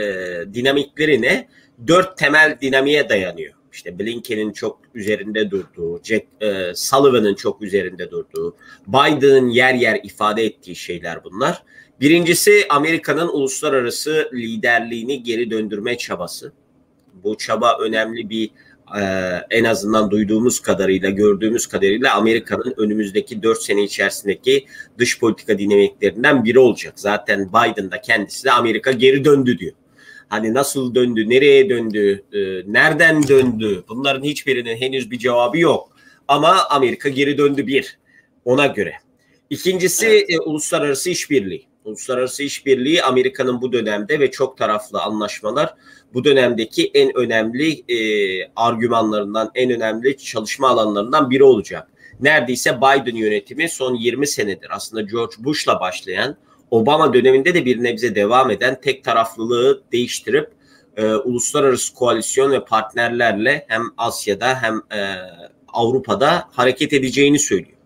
dinamikleri ne? Dört temel dinamiğe dayanıyor işte Blinken'in çok üzerinde durduğu, Jack e, Sullivan'ın çok üzerinde durduğu, Biden'ın yer yer ifade ettiği şeyler bunlar. Birincisi Amerika'nın uluslararası liderliğini geri döndürme çabası. Bu çaba önemli bir e, en azından duyduğumuz kadarıyla, gördüğümüz kadarıyla Amerika'nın önümüzdeki dört sene içerisindeki dış politika dinamiklerinden biri olacak. Zaten Biden da kendisi de Amerika geri döndü diyor. Hani nasıl döndü, nereye döndü, e, nereden döndü bunların hiçbirinin henüz bir cevabı yok. Ama Amerika geri döndü bir ona göre. İkincisi e, uluslararası işbirliği. Uluslararası işbirliği Amerika'nın bu dönemde ve çok taraflı anlaşmalar bu dönemdeki en önemli e, argümanlarından, en önemli çalışma alanlarından biri olacak. Neredeyse Biden yönetimi son 20 senedir aslında George Bush'la başlayan, Obama döneminde de bir nebze devam eden tek taraflılığı değiştirip e, uluslararası koalisyon ve partnerlerle hem Asya'da hem e, Avrupa'da hareket edeceğini söylüyor.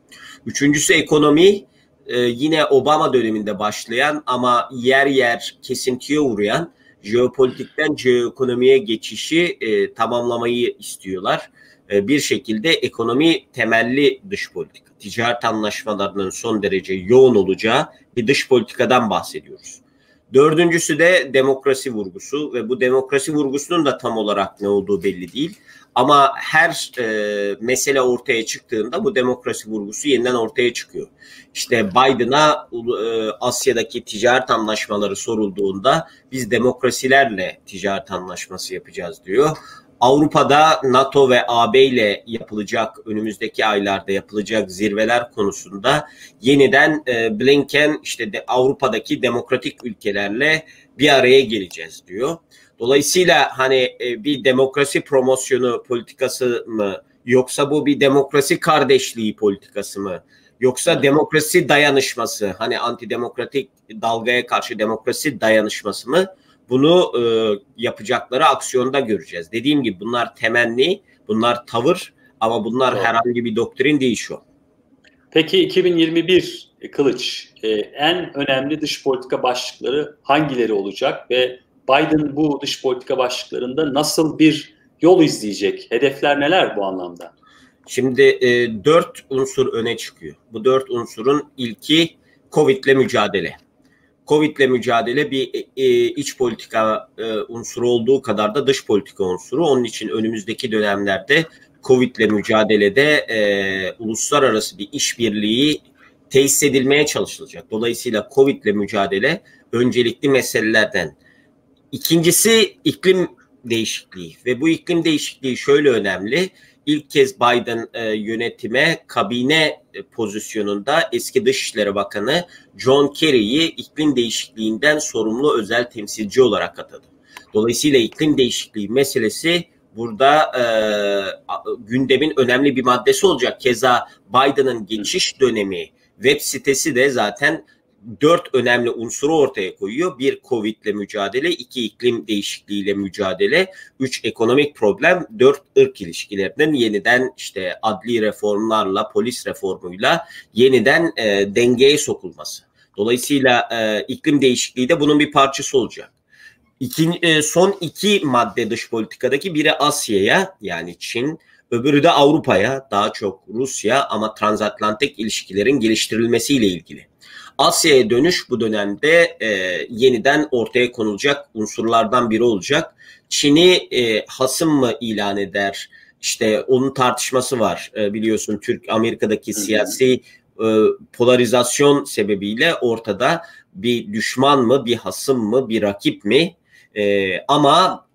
Üçüncüsü ekonomi e, yine Obama döneminde başlayan ama yer yer kesintiye uğrayan jeopolitikten jeoekonomiye geçişi e, tamamlamayı istiyorlar. E, bir şekilde ekonomi temelli dış politika, ticaret anlaşmalarının son derece yoğun olacağı bir dış politikadan bahsediyoruz. Dördüncüsü de demokrasi vurgusu ve bu demokrasi vurgusunun da tam olarak ne olduğu belli değil. Ama her e, mesele ortaya çıktığında bu demokrasi vurgusu yeniden ortaya çıkıyor. İşte Biden'a e, Asya'daki ticaret anlaşmaları sorulduğunda biz demokrasilerle ticaret anlaşması yapacağız diyor. Avrupa'da NATO ve AB ile yapılacak önümüzdeki aylarda yapılacak zirveler konusunda yeniden e, Blinken işte de Avrupa'daki demokratik ülkelerle bir araya geleceğiz diyor. Dolayısıyla hani e, bir demokrasi promosyonu politikası mı yoksa bu bir demokrasi kardeşliği politikası mı? Yoksa demokrasi dayanışması hani antidemokratik dalgaya karşı demokrasi dayanışması mı? Bunu e, yapacakları aksiyonda göreceğiz. Dediğim gibi bunlar temenni, bunlar tavır ama bunlar Doğru. herhangi bir doktrin değil şu. Peki 2021 e, Kılıç e, en önemli dış politika başlıkları hangileri olacak ve Biden bu dış politika başlıklarında nasıl bir yol izleyecek? Hedefler neler bu anlamda? Şimdi e, dört unsur öne çıkıyor. Bu dört unsurun ilki Covid ile mücadele. Covid ile mücadele bir e, e, iç politika e, unsuru olduğu kadar da dış politika unsuru. Onun için önümüzdeki dönemlerde Covid ile mücadelede e, uluslararası bir işbirliği tesis edilmeye çalışılacak. Dolayısıyla Covid ile mücadele öncelikli meselelerden. İkincisi iklim değişikliği ve bu iklim değişikliği şöyle önemli ilk kez Biden e, yönetime kabine e, pozisyonunda eski Dışişleri Bakanı John Kerry'i iklim değişikliğinden sorumlu özel temsilci olarak atadı. Dolayısıyla iklim değişikliği meselesi burada e, gündemin önemli bir maddesi olacak. Keza Biden'ın geçiş dönemi web sitesi de zaten dört önemli unsuru ortaya koyuyor. Bir Covid ile mücadele, iki iklim değişikliğiyle mücadele, üç ekonomik problem, dört ırk ilişkilerinin yeniden işte adli reformlarla, polis reformuyla yeniden e, dengeye sokulması. Dolayısıyla e, iklim değişikliği de bunun bir parçası olacak. İkin, e, son iki madde dış politikadaki biri Asya'ya yani Çin, öbürü de Avrupa'ya daha çok Rusya ama transatlantik ilişkilerin geliştirilmesiyle ilgili. Asya'ya dönüş bu dönemde e, yeniden ortaya konulacak unsurlardan biri olacak. Çin'i e, hasım mı ilan eder? İşte onun tartışması var e, biliyorsun Türk Amerika'daki siyasi e, polarizasyon sebebiyle ortada bir düşman mı, bir hasım mı, bir rakip mi? Ee, ama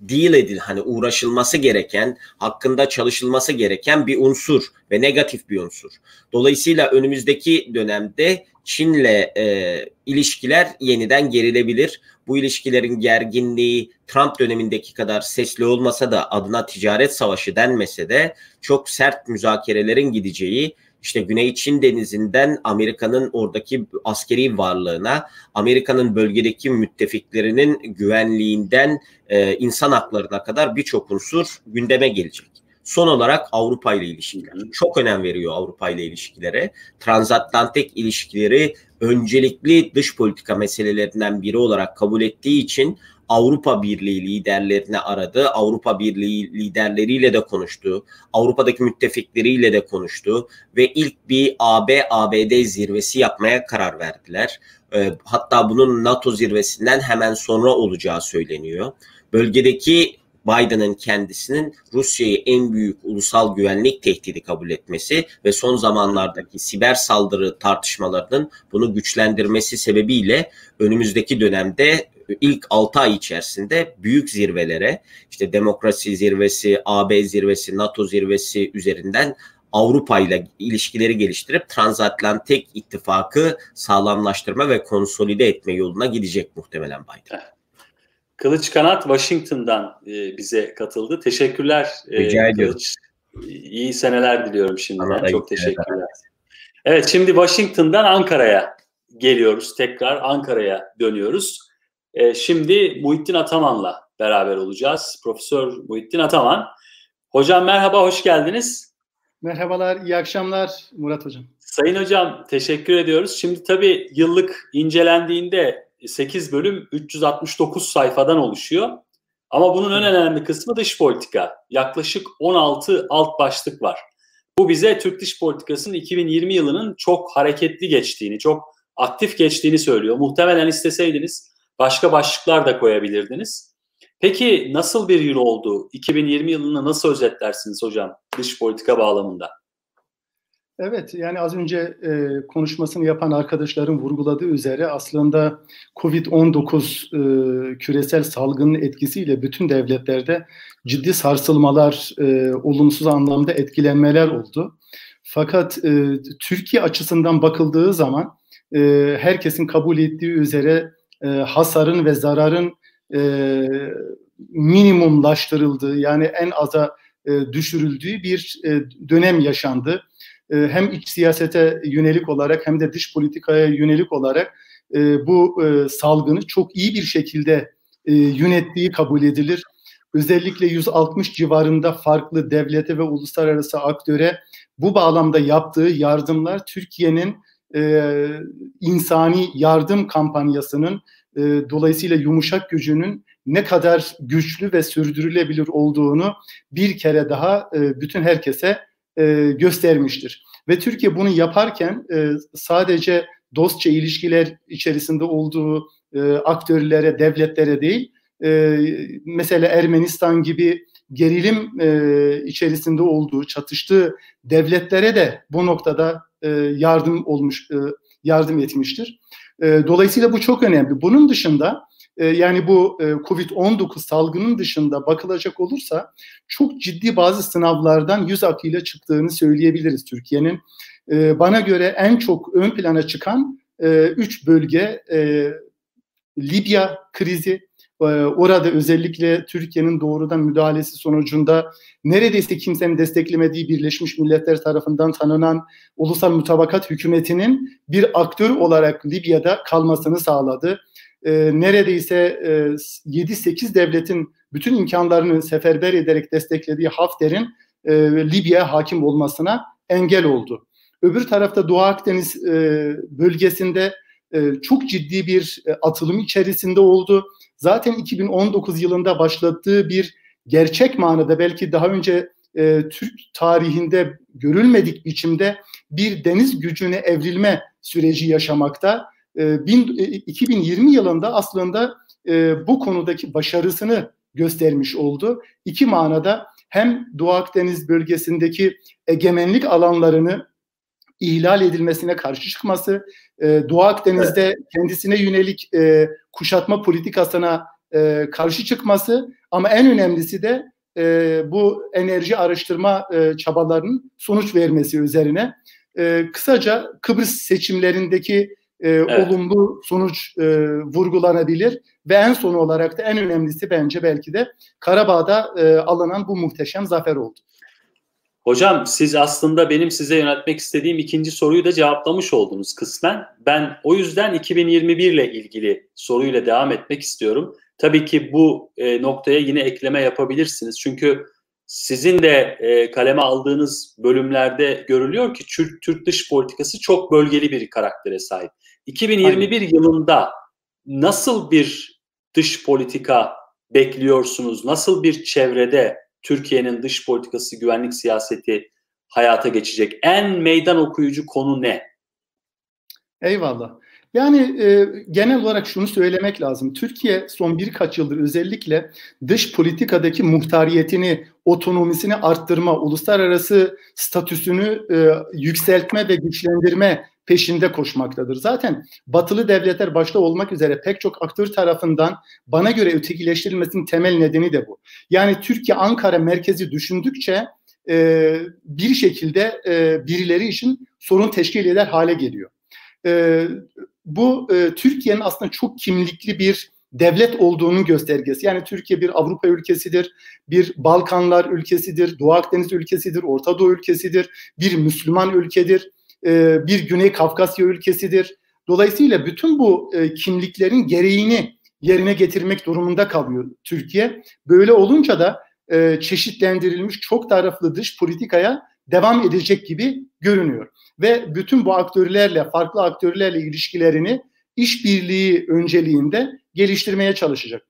deal edil hani uğraşılması gereken, hakkında çalışılması gereken bir unsur ve negatif bir unsur. Dolayısıyla önümüzdeki dönemde Çin'le e, ilişkiler yeniden gerilebilir. Bu ilişkilerin gerginliği Trump dönemindeki kadar sesli olmasa da adına ticaret savaşı denmese de çok sert müzakerelerin gideceği işte Güney Çin denizinden Amerika'nın oradaki askeri varlığına, Amerika'nın bölgedeki müttefiklerinin güvenliğinden e, insan haklarına kadar birçok unsur gündeme gelecek. Son olarak Avrupa ile ilişkiler. Çok önem veriyor Avrupa ile ilişkilere. Transatlantik ilişkileri öncelikli dış politika meselelerinden biri olarak kabul ettiği için Avrupa Birliği liderlerini aradı. Avrupa Birliği liderleriyle de konuştu. Avrupa'daki müttefikleriyle de konuştu ve ilk bir AB-ABD zirvesi yapmaya karar verdiler. Ee, hatta bunun NATO zirvesinden hemen sonra olacağı söyleniyor. Bölgedeki Biden'ın kendisinin Rusya'yı en büyük ulusal güvenlik tehdidi kabul etmesi ve son zamanlardaki siber saldırı tartışmalarının bunu güçlendirmesi sebebiyle önümüzdeki dönemde ilk 6 ay içerisinde büyük zirvelere işte demokrasi zirvesi, AB zirvesi, NATO zirvesi üzerinden Avrupa ile ilişkileri geliştirip transatlantik ittifakı sağlamlaştırma ve konsolide etme yoluna gidecek muhtemelen Biden. Kılıç Kanat Washington'dan e, bize katıldı. Teşekkürler. E, Rica ediyorum. Kılıç. İyi seneler diliyorum şimdiden. Çok teşekkürler. Evet şimdi Washington'dan Ankara'ya geliyoruz. Tekrar Ankara'ya dönüyoruz. E, şimdi Muhittin Ataman'la beraber olacağız. Profesör Muhittin Ataman. Hocam merhaba, hoş geldiniz. Merhabalar, iyi akşamlar Murat Hocam. Sayın Hocam teşekkür ediyoruz. Şimdi tabii yıllık incelendiğinde 8 bölüm 369 sayfadan oluşuyor. Ama bunun en önemli kısmı dış politika. Yaklaşık 16 alt başlık var. Bu bize Türk dış politikasının 2020 yılının çok hareketli geçtiğini, çok aktif geçtiğini söylüyor. Muhtemelen isteseydiniz başka başlıklar da koyabilirdiniz. Peki nasıl bir yıl oldu? 2020 yılını nasıl özetlersiniz hocam dış politika bağlamında? Evet yani az önce e, konuşmasını yapan arkadaşların vurguladığı üzere aslında Covid-19 e, küresel salgının etkisiyle bütün devletlerde ciddi sarsılmalar, e, olumsuz anlamda etkilenmeler oldu. Fakat e, Türkiye açısından bakıldığı zaman e, herkesin kabul ettiği üzere e, hasarın ve zararın e, minimumlaştırıldığı yani en aza e, düşürüldüğü bir e, dönem yaşandı. E, hem iç siyasete yönelik olarak hem de dış politikaya yönelik olarak e, bu e, salgını çok iyi bir şekilde yönettiği kabul edilir. Özellikle 160 civarında farklı devlete ve uluslararası aktöre bu bağlamda yaptığı yardımlar Türkiye'nin insani yardım kampanyasının dolayısıyla yumuşak gücünün ne kadar güçlü ve sürdürülebilir olduğunu bir kere daha bütün herkese e, göstermiştir. Ve Türkiye bunu yaparken e, sadece dostça ilişkiler içerisinde olduğu e, aktörlere, devletlere değil, e, mesela Ermenistan gibi gerilim e, içerisinde olduğu, çatıştığı devletlere de bu noktada e, yardım olmuş, e, yardım etmiştir. E, dolayısıyla bu çok önemli. Bunun dışında e, yani bu e, Covid-19 salgının dışında bakılacak olursa çok ciddi bazı sınavlardan yüz akıyla çıktığını söyleyebiliriz Türkiye'nin. E, bana göre en çok ön plana çıkan e, üç bölge Libya krizi, ee, orada özellikle Türkiye'nin doğrudan müdahalesi sonucunda neredeyse kimsenin desteklemediği Birleşmiş Milletler tarafından tanınan ulusal mutabakat hükümetinin bir aktör olarak Libya'da kalmasını sağladı. Ee, neredeyse 7-8 e, devletin bütün imkanlarını seferber ederek desteklediği Hafter'in e, Libya'ya hakim olmasına engel oldu. Öbür tarafta Doğu Akdeniz e, bölgesinde çok ciddi bir atılım içerisinde oldu zaten 2019 yılında başlattığı bir gerçek manada belki daha önce e, Türk tarihinde görülmedik biçimde bir deniz gücüne evrilme süreci yaşamakta. E, bin, e, 2020 yılında aslında e, bu konudaki başarısını göstermiş oldu. İki manada hem Doğu Akdeniz bölgesindeki egemenlik alanlarını ihlal edilmesine karşı çıkması, e, Doğu Akdeniz'de evet. kendisine yönelik e, kuşatma politikasına e, karşı çıkması ama en önemlisi de e, bu enerji araştırma e, çabalarının sonuç vermesi üzerine. E, kısaca Kıbrıs seçimlerindeki e, evet. olumlu sonuç e, vurgulanabilir ve en son olarak da en önemlisi bence belki de Karabağ'da e, alınan bu muhteşem zafer oldu. Hocam siz aslında benim size yöneltmek istediğim ikinci soruyu da cevaplamış oldunuz kısmen. Ben o yüzden 2021 ile ilgili soruyla devam etmek istiyorum. Tabii ki bu e, noktaya yine ekleme yapabilirsiniz. Çünkü sizin de e, kaleme aldığınız bölümlerde görülüyor ki Türk, Türk dış politikası çok bölgeli bir karaktere sahip. 2021 Aynen. yılında nasıl bir dış politika bekliyorsunuz? Nasıl bir çevrede Türkiye'nin dış politikası, güvenlik siyaseti hayata geçecek? En meydan okuyucu konu ne? Eyvallah. Yani e, genel olarak şunu söylemek lazım. Türkiye son birkaç yıldır özellikle dış politikadaki muhtariyetini, otonomisini arttırma, uluslararası statüsünü e, yükseltme ve güçlendirme peşinde koşmaktadır. Zaten batılı devletler başta olmak üzere pek çok aktör tarafından bana göre ötekileştirilmesinin temel nedeni de bu. Yani Türkiye Ankara merkezi düşündükçe e, bir şekilde e, birileri için sorun teşkil eder hale geliyor. E, bu e, Türkiye'nin aslında çok kimlikli bir devlet olduğunun göstergesi. Yani Türkiye bir Avrupa ülkesidir, bir Balkanlar ülkesidir, Doğu Akdeniz ülkesidir, Orta Doğu ülkesidir, bir Müslüman ülkedir, e, bir Güney Kafkasya ülkesidir. Dolayısıyla bütün bu e, kimliklerin gereğini yerine getirmek durumunda kalıyor Türkiye. Böyle olunca da e, çeşitlendirilmiş çok taraflı dış politikaya devam edecek gibi görünüyor. Ve bütün bu aktörlerle, farklı aktörlerle ilişkilerini işbirliği önceliğinde geliştirmeye çalışacak.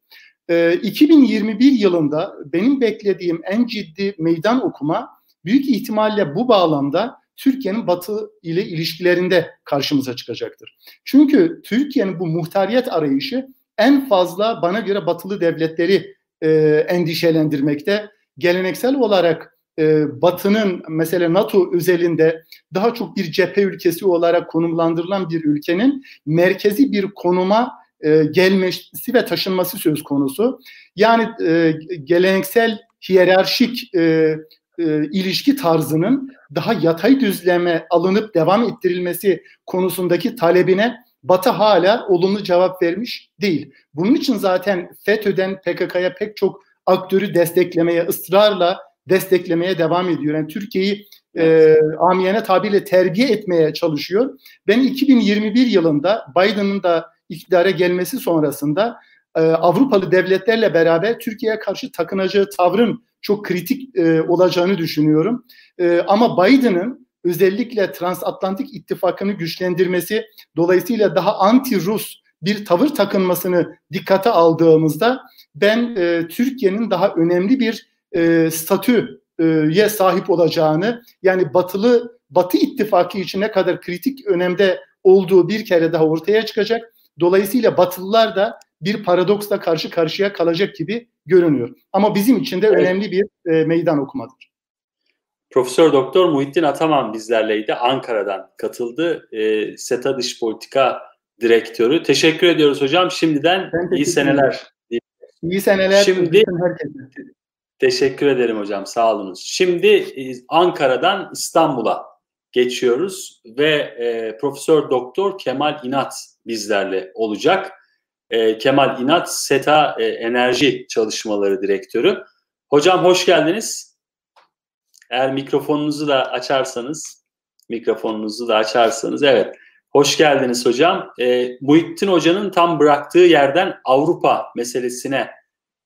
E, 2021 yılında benim beklediğim en ciddi meydan okuma büyük ihtimalle bu bağlamda Türkiye'nin Batı ile ilişkilerinde karşımıza çıkacaktır. Çünkü Türkiye'nin bu muhtariyet arayışı en fazla bana göre Batılı devletleri e, endişelendirmekte. Geleneksel olarak e, Batı'nın mesela NATO özelinde daha çok bir cephe ülkesi olarak konumlandırılan bir ülkenin merkezi bir konuma e, gelmesi ve taşınması söz konusu. Yani e, geleneksel hiyerarşik e, e, ilişki tarzının daha yatay düzleme alınıp devam ettirilmesi konusundaki talebine Batı hala olumlu cevap vermiş değil. Bunun için zaten FETÖ'den PKK'ya pek çok aktörü desteklemeye, ısrarla desteklemeye devam ediyor. Yani Türkiye'yi e, amiyane tabirle terbiye etmeye çalışıyor. Ben 2021 yılında Biden'ın da iktidara gelmesi sonrasında e, Avrupalı devletlerle beraber Türkiye'ye karşı takınacağı tavrın çok kritik e, olacağını düşünüyorum. E, ama Biden'ın özellikle transatlantik ittifakını güçlendirmesi dolayısıyla daha anti-Rus bir tavır takınmasını dikkate aldığımızda ben e, Türkiye'nin daha önemli bir e, statüye sahip olacağını yani batılı Batı ittifakı için ne kadar kritik önemde olduğu bir kere daha ortaya çıkacak. Dolayısıyla Batılılar da bir paradoksla karşı karşıya kalacak gibi görünüyor. Ama bizim için de evet. önemli bir e, meydan okumadır. Profesör Doktor Muhittin Ataman bizlerleydi. Ankara'dan katıldı. E, SETA Dış Politika Direktörü. Teşekkür ediyoruz hocam. Şimdiden iyi seneler. İyi seneler. Şimdi herkese. Teşekkür ederim hocam. Sağ olunuz. Şimdi e, Ankara'dan İstanbul'a geçiyoruz ve e, Profesör Doktor Kemal İnat bizlerle olacak. E, Kemal İnat SETA e, Enerji Çalışmaları Direktörü. Hocam hoş geldiniz. Eğer mikrofonunuzu da açarsanız, mikrofonunuzu da açarsanız, evet. Hoş geldiniz hocam. E, Muhittin Hoca'nın tam bıraktığı yerden Avrupa meselesine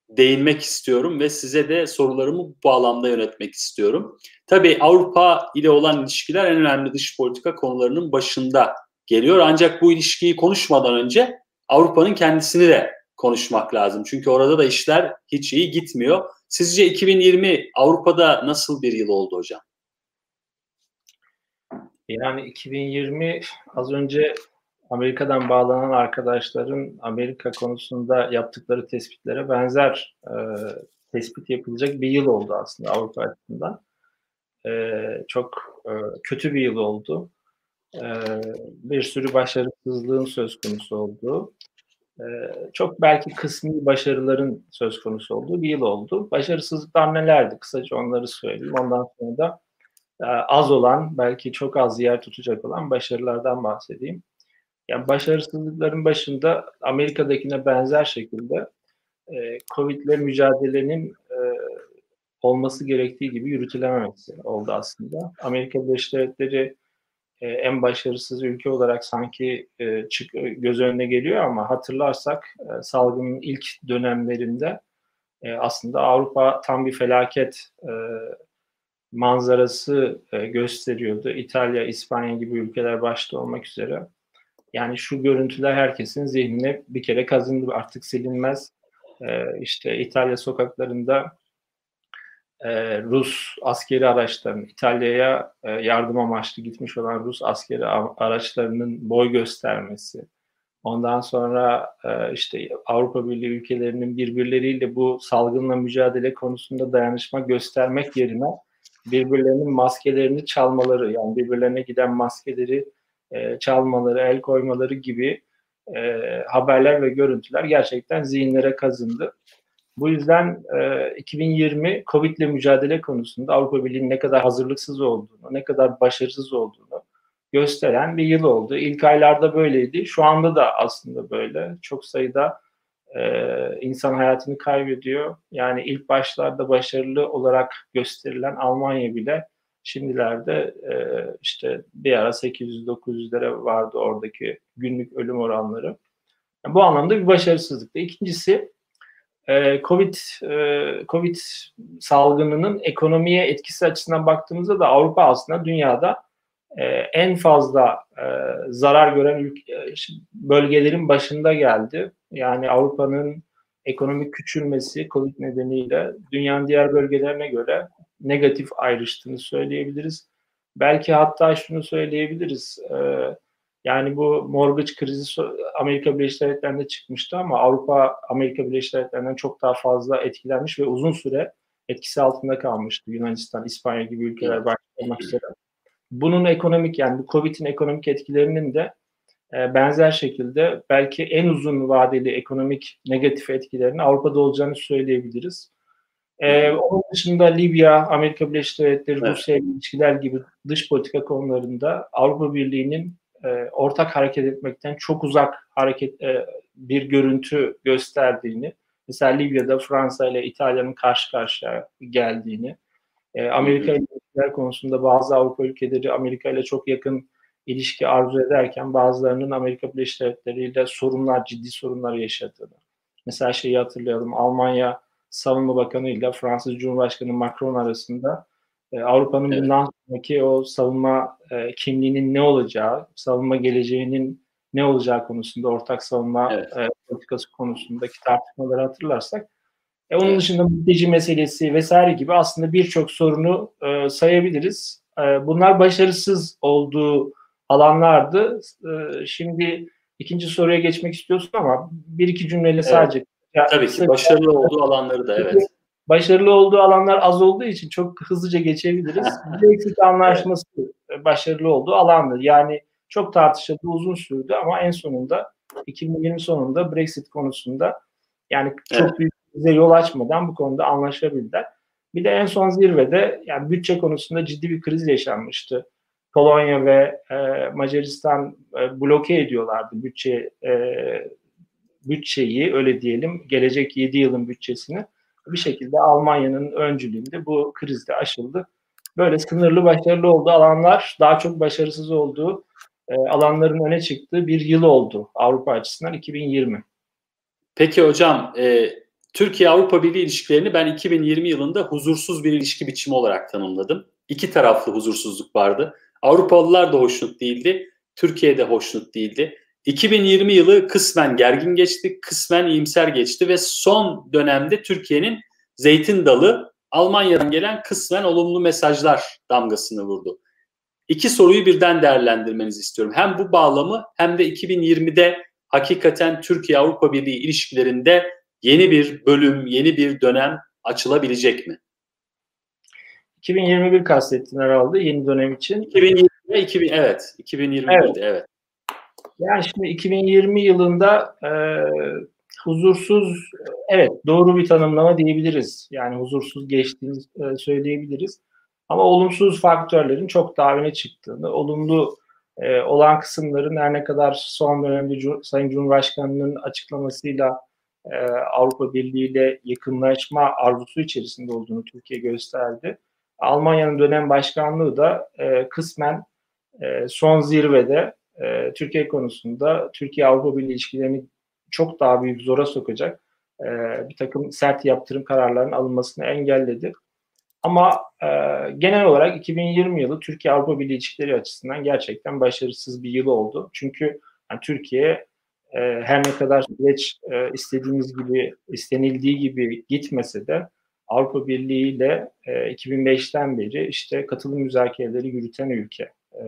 değinmek istiyorum ve size de sorularımı bu bağlamda yönetmek istiyorum. Tabii Avrupa ile olan ilişkiler en önemli dış politika konularının başında geliyor. Ancak bu ilişkiyi konuşmadan önce Avrupa'nın kendisini de konuşmak lazım. Çünkü orada da işler hiç iyi gitmiyor. Sizce 2020 Avrupa'da nasıl bir yıl oldu hocam? Yani 2020 az önce Amerika'dan bağlanan arkadaşların Amerika konusunda yaptıkları tespitlere benzer e, tespit yapılacak bir yıl oldu aslında Avrupa açısından. E, çok e, kötü bir yıl oldu. E, bir sürü başarısızlığın söz konusu olduğu, çok belki kısmi başarıların söz konusu olduğu bir yıl oldu. Başarısızlıklar nelerdi? Kısaca onları söyleyeyim. Ondan sonra da e, az olan, belki çok az yer tutacak olan başarılardan bahsedeyim. Yani başarısızlıkların başında Amerika'dakine benzer şekilde e, Covid ile mücadelenin e, olması gerektiği gibi yürütülememesi oldu aslında. Amerika Birleşik Devletleri e, en başarısız ülke olarak sanki e, çık, göz önüne geliyor ama hatırlarsak e, salgının ilk dönemlerinde e, aslında Avrupa tam bir felaket e, manzarası e, gösteriyordu. İtalya, İspanya gibi ülkeler başta olmak üzere. Yani şu görüntüler herkesin zihnine bir kere kazındı artık silinmez. Ee, işte İtalya sokaklarında e, Rus askeri araçların İtalya'ya e, yardım amaçlı gitmiş olan Rus askeri araçlarının boy göstermesi. Ondan sonra e, işte Avrupa Birliği ülkelerinin birbirleriyle bu salgınla mücadele konusunda dayanışma göstermek yerine birbirlerinin maskelerini çalmaları yani birbirlerine giden maskeleri e, çalmaları, el koymaları gibi e, haberler ve görüntüler gerçekten zihinlere kazındı. Bu yüzden e, 2020 Covid ile mücadele konusunda Avrupa Birliği'nin ne kadar hazırlıksız olduğunu, ne kadar başarısız olduğunu gösteren bir yıl oldu. İlk aylarda böyleydi. Şu anda da aslında böyle. Çok sayıda e, insan hayatını kaybediyor. Yani ilk başlarda başarılı olarak gösterilen Almanya bile şimdilerde e, işte bir ara 800-900'lere vardı oradaki günlük ölüm oranları. Yani bu anlamda bir başarısızlıktı. İkincisi e, Covid Covid salgınının ekonomiye etkisi açısından baktığımızda da Avrupa aslında dünyada e, en fazla e, zarar gören e, bölgelerin başında geldi. Yani Avrupa'nın ekonomik küçülmesi Covid nedeniyle dünyanın diğer bölgelerine göre negatif ayrıştığını söyleyebiliriz. Belki hatta şunu söyleyebiliriz. E, yani bu mortgage krizi Amerika Birleşik Devletleri'nde çıkmıştı ama Avrupa Amerika Birleşik Devletleri'nden çok daha fazla etkilenmiş ve uzun süre etkisi altında kalmıştı. Yunanistan, İspanya gibi ülkeler başlamak üzere. Bunun ekonomik yani bu Covid'in ekonomik etkilerinin de e, benzer şekilde belki en uzun vadeli ekonomik negatif etkilerinin Avrupa'da olacağını söyleyebiliriz. Ee, onun dışında Libya, Amerika Birleşik Devletleri, evet. Rusya ilişkiler gibi dış politika konularında Avrupa Birliği'nin e, ortak hareket etmekten çok uzak hareket e, bir görüntü gösterdiğini, mesela Libya'da Fransa ile İtalya'nın karşı karşıya geldiğini, e, Amerika ile ilişkiler konusunda bazı Avrupa ülkeleri Amerika ile çok yakın ilişki arzu ederken bazılarının Amerika Birleşik Devletleri ile sorunlar, ciddi sorunlar yaşadığını. Mesela şeyi hatırlayalım, Almanya Savunma Bakanı ile Fransız Cumhurbaşkanı Macron arasında e, Avrupa'nın evet. bundan sonraki o savunma e, kimliğinin ne olacağı, savunma geleceğinin ne olacağı konusunda, ortak savunma evet. e, politikası konusundaki tartışmaları hatırlarsak e, onun evet. dışında mülteci meselesi vesaire gibi aslında birçok sorunu e, sayabiliriz. E, bunlar başarısız olduğu alanlardı. E, şimdi ikinci soruya geçmek istiyorsun ama bir iki cümleyle evet. sadece. Tabii ki başarılı olduğu alanları da evet. Başarılı olduğu alanlar az olduğu için çok hızlıca geçebiliriz. Brexit anlaşması başarılı olduğu alandır. Yani çok tartışıldı, uzun sürdü ama en sonunda 2020 sonunda Brexit konusunda yani çok evet. büyük bize yol açmadan bu konuda anlaşabildiler. Bir de en son zirvede yani bütçe konusunda ciddi bir kriz yaşanmıştı. Polonya ve e, Macaristan e, bloke ediyorlardı bütçe e, bütçeyi öyle diyelim gelecek 7 yılın bütçesini bir şekilde Almanya'nın öncülüğünde bu krizde aşıldı. Böyle sınırlı başarılı olduğu alanlar daha çok başarısız olduğu e, alanların öne çıktığı bir yıl oldu Avrupa açısından 2020. Peki hocam e, Türkiye-Avrupa Birliği ilişkilerini ben 2020 yılında huzursuz bir ilişki biçimi olarak tanımladım. İki taraflı huzursuzluk vardı. Avrupalılar da hoşnut değildi, Türkiye de hoşnut değildi. 2020 yılı kısmen gergin geçti, kısmen iyimser geçti ve son dönemde Türkiye'nin zeytin dalı Almanya'dan gelen kısmen olumlu mesajlar damgasını vurdu. İki soruyu birden değerlendirmenizi istiyorum. Hem bu bağlamı hem de 2020'de hakikaten Türkiye-Avrupa Birliği ilişkilerinde yeni bir bölüm, yeni bir dönem açılabilecek mi? 2021 kastettin herhalde yeni dönem için. 2020 2000 evet 2021'de evet. evet. Yani şimdi 2020 yılında e, huzursuz evet doğru bir tanımlama diyebiliriz. Yani huzursuz geçtiğini e, söyleyebiliriz. Ama olumsuz faktörlerin çok daha öne çıktığını, olumlu e, olan kısımların her ne kadar son dönemde Sayın Cumhurbaşkanı'nın açıklamasıyla e, Avrupa Birliği ile yakınlaşma arzusu içerisinde olduğunu Türkiye gösterdi. Almanya'nın dönem başkanlığı da e, kısmen e, son zirvede e, Türkiye konusunda Türkiye-Avrupa Birliği ilişkilerini çok daha büyük zora sokacak e, bir takım sert yaptırım kararlarının alınmasını engelledi. Ama e, genel olarak 2020 yılı Türkiye-Avrupa Birliği ilişkileri açısından gerçekten başarısız bir yıl oldu. Çünkü yani Türkiye e, her ne kadar süreç e, istediğimiz gibi, istenildiği gibi gitmese de Avrupa Birliği ile e, 2005'ten beri işte katılım müzakereleri yürüten ülke. E,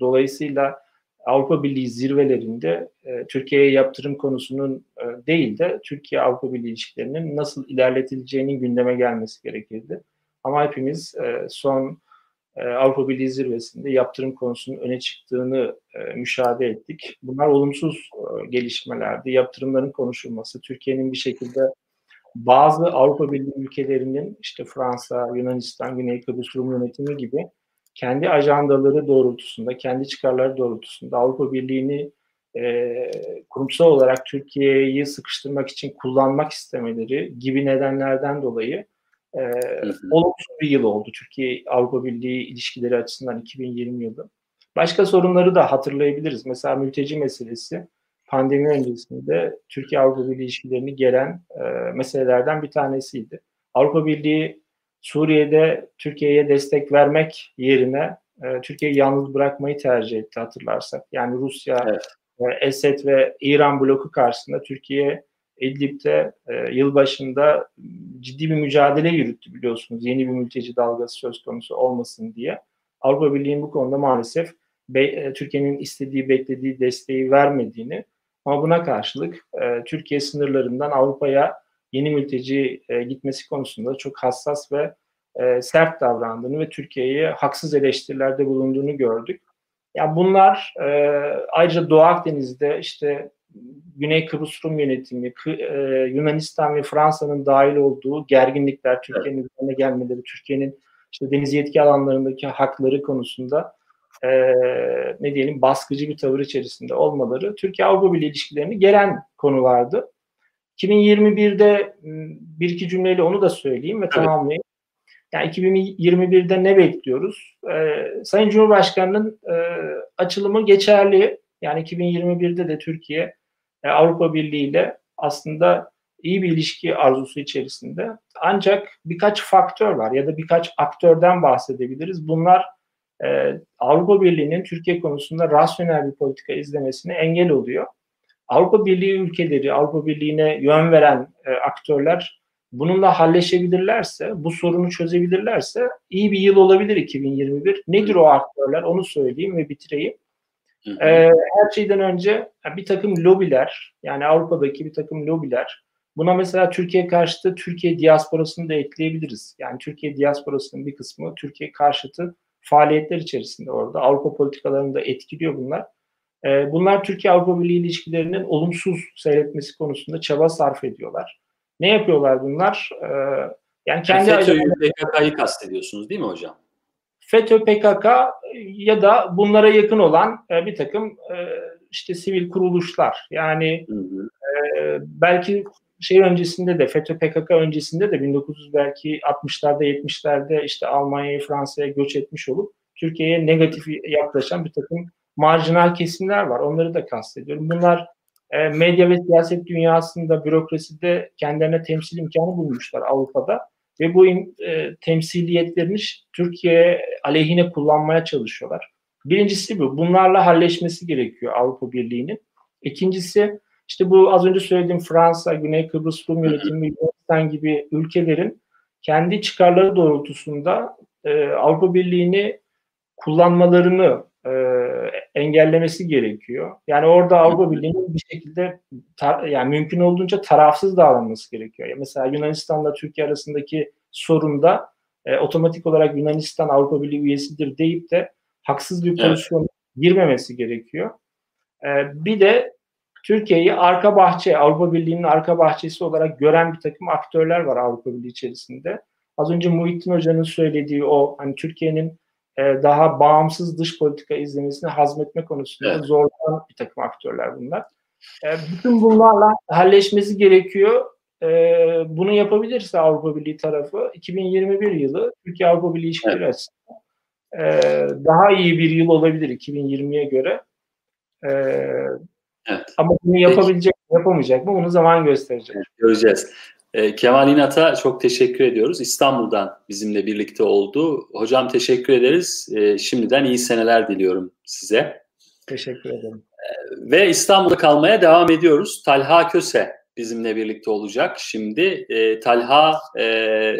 dolayısıyla Avrupa Birliği zirvelerinde e, Türkiye'ye yaptırım konusunun e, değil de Türkiye-Avrupa Birliği ilişkilerinin nasıl ilerletileceğinin gündeme gelmesi gerekirdi. Ama hepimiz e, son e, Avrupa Birliği zirvesinde yaptırım konusunun öne çıktığını e, müşahede ettik. Bunlar olumsuz e, gelişmelerdi. Yaptırımların konuşulması, Türkiye'nin bir şekilde bazı Avrupa Birliği ülkelerinin işte Fransa, Yunanistan, Güney Kıbrıs Rum yönetimi gibi kendi ajandaları doğrultusunda, kendi çıkarları doğrultusunda Avrupa Birliği'ni e, kurumsal olarak Türkiye'yi sıkıştırmak için kullanmak istemeleri gibi nedenlerden dolayı e, olumsuz bir yıl oldu Türkiye Avrupa Birliği ilişkileri açısından 2020 yılı. Başka sorunları da hatırlayabiliriz. Mesela mülteci meselesi pandemi öncesinde Türkiye Avrupa Birliği ilişkilerini gelen e, meselelerden bir tanesiydi. Avrupa Birliği Suriye'de Türkiye'ye destek vermek yerine e, Türkiye'yi yalnız bırakmayı tercih etti hatırlarsak. Yani Rusya, evet. e, Esed ve İran bloku karşısında Türkiye İdlib'de e, yılbaşında ciddi bir mücadele yürüttü biliyorsunuz. Yeni bir mülteci dalgası söz konusu olmasın diye. Avrupa Birliği'nin bu konuda maalesef e, Türkiye'nin istediği, beklediği desteği vermediğini ama buna karşılık e, Türkiye sınırlarından Avrupa'ya yeni mülteci e, gitmesi konusunda çok hassas ve e, sert davrandığını ve Türkiye'ye haksız eleştirilerde bulunduğunu gördük. Yani bunlar e, ayrıca Doğu Akdeniz'de işte Güney Kıbrıs Rum yönetimi, e, Yunanistan ve Fransa'nın dahil olduğu gerginlikler, Türkiye'nin evet. üzerine gelmeleri, Türkiye'nin işte deniz yetki alanlarındaki hakları konusunda e, ne diyelim baskıcı bir tavır içerisinde olmaları Türkiye-Avrupa Birliği ilişkilerini gelen konulardı. 2021'de bir iki cümleyle onu da söyleyeyim ve evet. tamamlayayım. Yani 2021'de ne bekliyoruz? Ee, Sayın Cumhurbaşkanı'nın e, açılımı geçerli. Yani 2021'de de Türkiye e, Avrupa Birliği ile aslında iyi bir ilişki arzusu içerisinde. Ancak birkaç faktör var ya da birkaç aktörden bahsedebiliriz. Bunlar e, Avrupa Birliği'nin Türkiye konusunda rasyonel bir politika izlemesine engel oluyor. Avrupa Birliği ülkeleri, Avrupa Birliği'ne yön veren e, aktörler bununla halleşebilirlerse, bu sorunu çözebilirlerse iyi bir yıl olabilir 2021. Nedir o aktörler? Onu söyleyeyim ve bitireyim. Ee, her şeyden önce bir takım lobiler, yani Avrupa'daki bir takım lobiler, buna mesela Türkiye karşıtı Türkiye diasporasını da ekleyebiliriz. Yani Türkiye diasporasının bir kısmı Türkiye karşıtı faaliyetler içerisinde orada. Avrupa politikalarını da etkiliyor bunlar. Ee, bunlar Türkiye-Avrupa Birliği ilişkilerinin olumsuz seyretmesi konusunda çaba sarf ediyorlar. Ne yapıyorlar bunlar? Ee, yani kendi FETÖ'yü, PKK'yı kastediyorsunuz değil mi hocam? FETÖ, PKK ya da bunlara yakın olan e, bir takım e, işte sivil kuruluşlar. Yani e, belki şey öncesinde de FETÖ PKK öncesinde de 1900 belki 60'larda 70'lerde işte Almanya'ya Fransa'ya göç etmiş olup Türkiye'ye negatif yaklaşan bir takım marjinal kesimler var. Onları da kastediyorum. Bunlar e, medya ve siyaset dünyasında, bürokraside kendilerine temsil imkanı bulmuşlar Avrupa'da ve bu e, temsiliyetlerini Türkiye aleyhine kullanmaya çalışıyorlar. Birincisi bu. Bunlarla halleşmesi gerekiyor Avrupa Birliği'nin. İkincisi işte bu az önce söylediğim Fransa, Güney Kıbrıs Rum yönetimi, Yunanistan gibi ülkelerin kendi çıkarları doğrultusunda e, Avrupa Birliği'ni kullanmalarını e, engellemesi gerekiyor. Yani orada Avrupa Birliği'nin bir şekilde tar- yani mümkün olduğunca tarafsız davranması gerekiyor. Mesela Yunanistan'la Türkiye arasındaki sorunda e, otomatik olarak Yunanistan Avrupa Birliği üyesidir deyip de haksız bir pozisyona evet. girmemesi gerekiyor. E, bir de Türkiye'yi arka bahçe, Avrupa Birliği'nin arka bahçesi olarak gören bir takım aktörler var Avrupa Birliği içerisinde. Az önce Muhittin Hoca'nın söylediği o hani Türkiye'nin e, daha bağımsız dış politika izlemesini hazmetme konusunda evet. zorlanan bir takım aktörler bunlar. E, bütün bunlarla halleşmesi gerekiyor. E, bunu yapabilirse Avrupa Birliği tarafı 2021 yılı Türkiye Avrupa Birliği ilişkileri evet. açısından daha iyi bir yıl olabilir 2020'ye göre. evet. Ama bunu yapabilecek mi, yapamayacak mı onu zaman gösterecek. Evet, göreceğiz. E, Kemal İnat'a çok teşekkür ediyoruz. İstanbul'dan bizimle birlikte oldu. Hocam teşekkür ederiz. E, şimdiden iyi seneler diliyorum size. Teşekkür ederim. E, ve İstanbul'da kalmaya devam ediyoruz. Talha Köse bizimle birlikte olacak. Şimdi e, Talha e,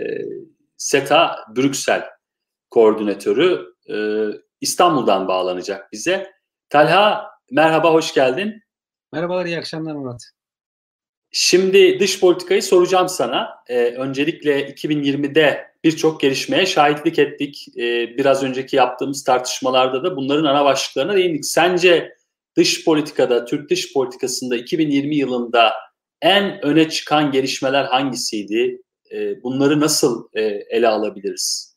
SETA Brüksel koordinatörü e, İstanbul'dan bağlanacak bize. Talha merhaba, hoş geldin. Merhabalar, iyi akşamlar Murat. Şimdi dış politikayı soracağım sana. Ee, öncelikle 2020'de birçok gelişmeye şahitlik ettik. Ee, biraz önceki yaptığımız tartışmalarda da bunların ana başlıklarına değindik. Sence dış politikada, Türk dış politikasında 2020 yılında en öne çıkan gelişmeler hangisiydi? Ee, bunları nasıl e, ele alabiliriz?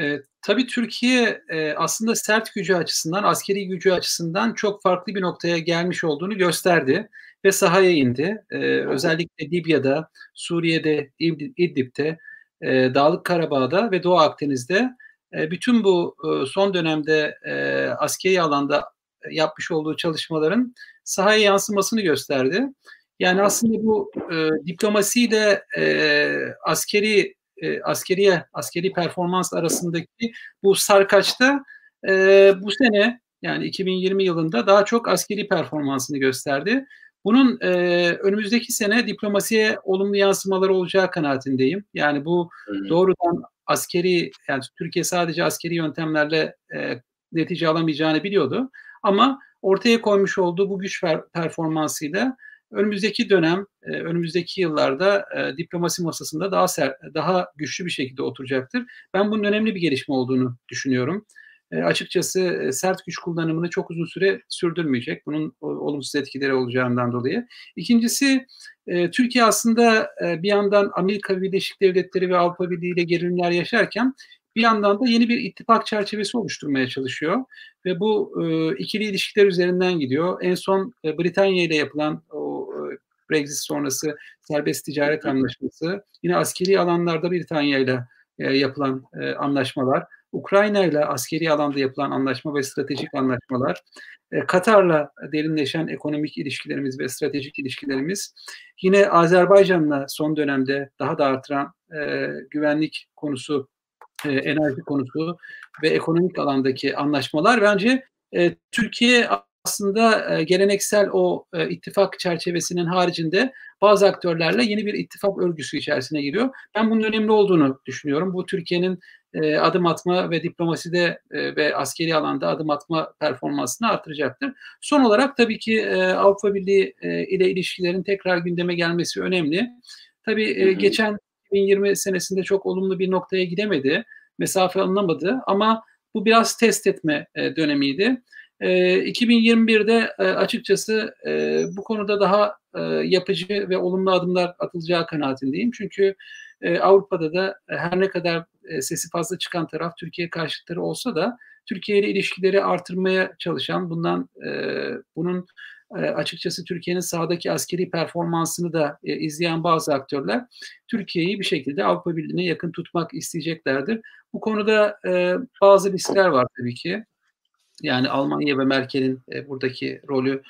E, tabii Türkiye e, aslında sert gücü açısından, askeri gücü açısından çok farklı bir noktaya gelmiş olduğunu gösterdi ve sahaya indi. E, özellikle Libya'da, Suriye'de, İdlib'de, e, Dağlık Karabağ'da ve Doğu Akdeniz'de e, bütün bu e, son dönemde e, askeri alanda yapmış olduğu çalışmaların sahaya yansımasını gösterdi. Yani aslında bu e, diplomasiyle e, askeri e, askeriye askeri performans arasındaki bu sarkaçta e, bu sene yani 2020 yılında daha çok askeri performansını gösterdi. Bunun e, önümüzdeki sene diplomasiye olumlu yansımaları olacağı kanaatindeyim. Yani bu doğrudan askeri yani Türkiye sadece askeri yöntemlerle e, netice alamayacağını biliyordu. Ama ortaya koymuş olduğu bu güç performansıyla önümüzdeki dönem, e, önümüzdeki yıllarda e, diplomasi masasında daha ser, daha güçlü bir şekilde oturacaktır. Ben bunun önemli bir gelişme olduğunu düşünüyorum. E, açıkçası sert güç kullanımını çok uzun süre sürdürmeyecek. Bunun olumsuz etkileri olacağından dolayı. İkincisi e, Türkiye aslında e, bir yandan Amerika Birleşik Devletleri ve Avrupa Birliği ile gerilimler yaşarken bir yandan da yeni bir ittifak çerçevesi oluşturmaya çalışıyor ve bu e, ikili ilişkiler üzerinden gidiyor. En son e, Britanya ile yapılan o e, Brexit sonrası serbest ticaret anlaşması, yine askeri alanlarda Britanya ile yapılan e, anlaşmalar, Ukrayna ile askeri alanda yapılan anlaşma ve stratejik anlaşmalar, e, Katar'la derinleşen ekonomik ilişkilerimiz ve stratejik ilişkilerimiz, yine Azerbaycan'la son dönemde daha da artıran e, güvenlik konusu e, enerji konusu ve ekonomik alandaki anlaşmalar. Bence e, Türkiye aslında e, geleneksel o e, ittifak çerçevesinin haricinde bazı aktörlerle yeni bir ittifak örgüsü içerisine giriyor. Ben bunun önemli olduğunu düşünüyorum. Bu Türkiye'nin e, adım atma ve diplomaside ve askeri alanda adım atma performansını artıracaktır. Son olarak tabii ki Avrupa Birliği ile ilişkilerin tekrar gündeme gelmesi önemli. Tabii e, geçen 2020 senesinde çok olumlu bir noktaya gidemedi. Mesafe alınamadı ama bu biraz test etme dönemiydi. E, 2021'de e, açıkçası e, bu konuda daha e, yapıcı ve olumlu adımlar atılacağı kanaatindeyim. Çünkü Avrupa'da da her ne kadar sesi fazla çıkan taraf Türkiye karşıtları olsa da Türkiye ile ilişkileri artırmaya çalışan, bundan bunun açıkçası Türkiye'nin sahadaki askeri performansını da izleyen bazı aktörler Türkiye'yi bir şekilde Avrupa Birliği'ne yakın tutmak isteyeceklerdir. Bu konuda bazı riskler var tabii ki. Yani Almanya ve Merkel'in e, buradaki rolü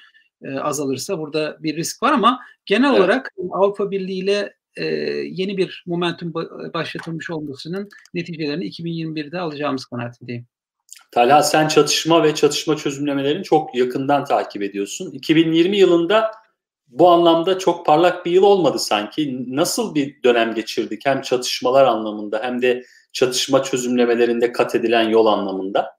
e, azalırsa burada bir risk var ama genel evet. olarak Avrupa Birliği ile e, yeni bir momentum başlatılmış olmasının neticelerini 2021'de alacağımız kanaatindeyim. Talha sen çatışma ve çatışma çözümlemelerini çok yakından takip ediyorsun. 2020 yılında bu anlamda çok parlak bir yıl olmadı sanki. Nasıl bir dönem geçirdik hem çatışmalar anlamında hem de çatışma çözümlemelerinde kat edilen yol anlamında?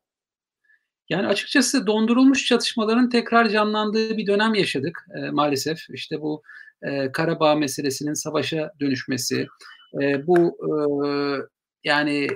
Yani açıkçası dondurulmuş çatışmaların tekrar canlandığı bir dönem yaşadık e, maalesef. İşte bu e, Karabağ meselesinin savaşa dönüşmesi, e, bu e, yani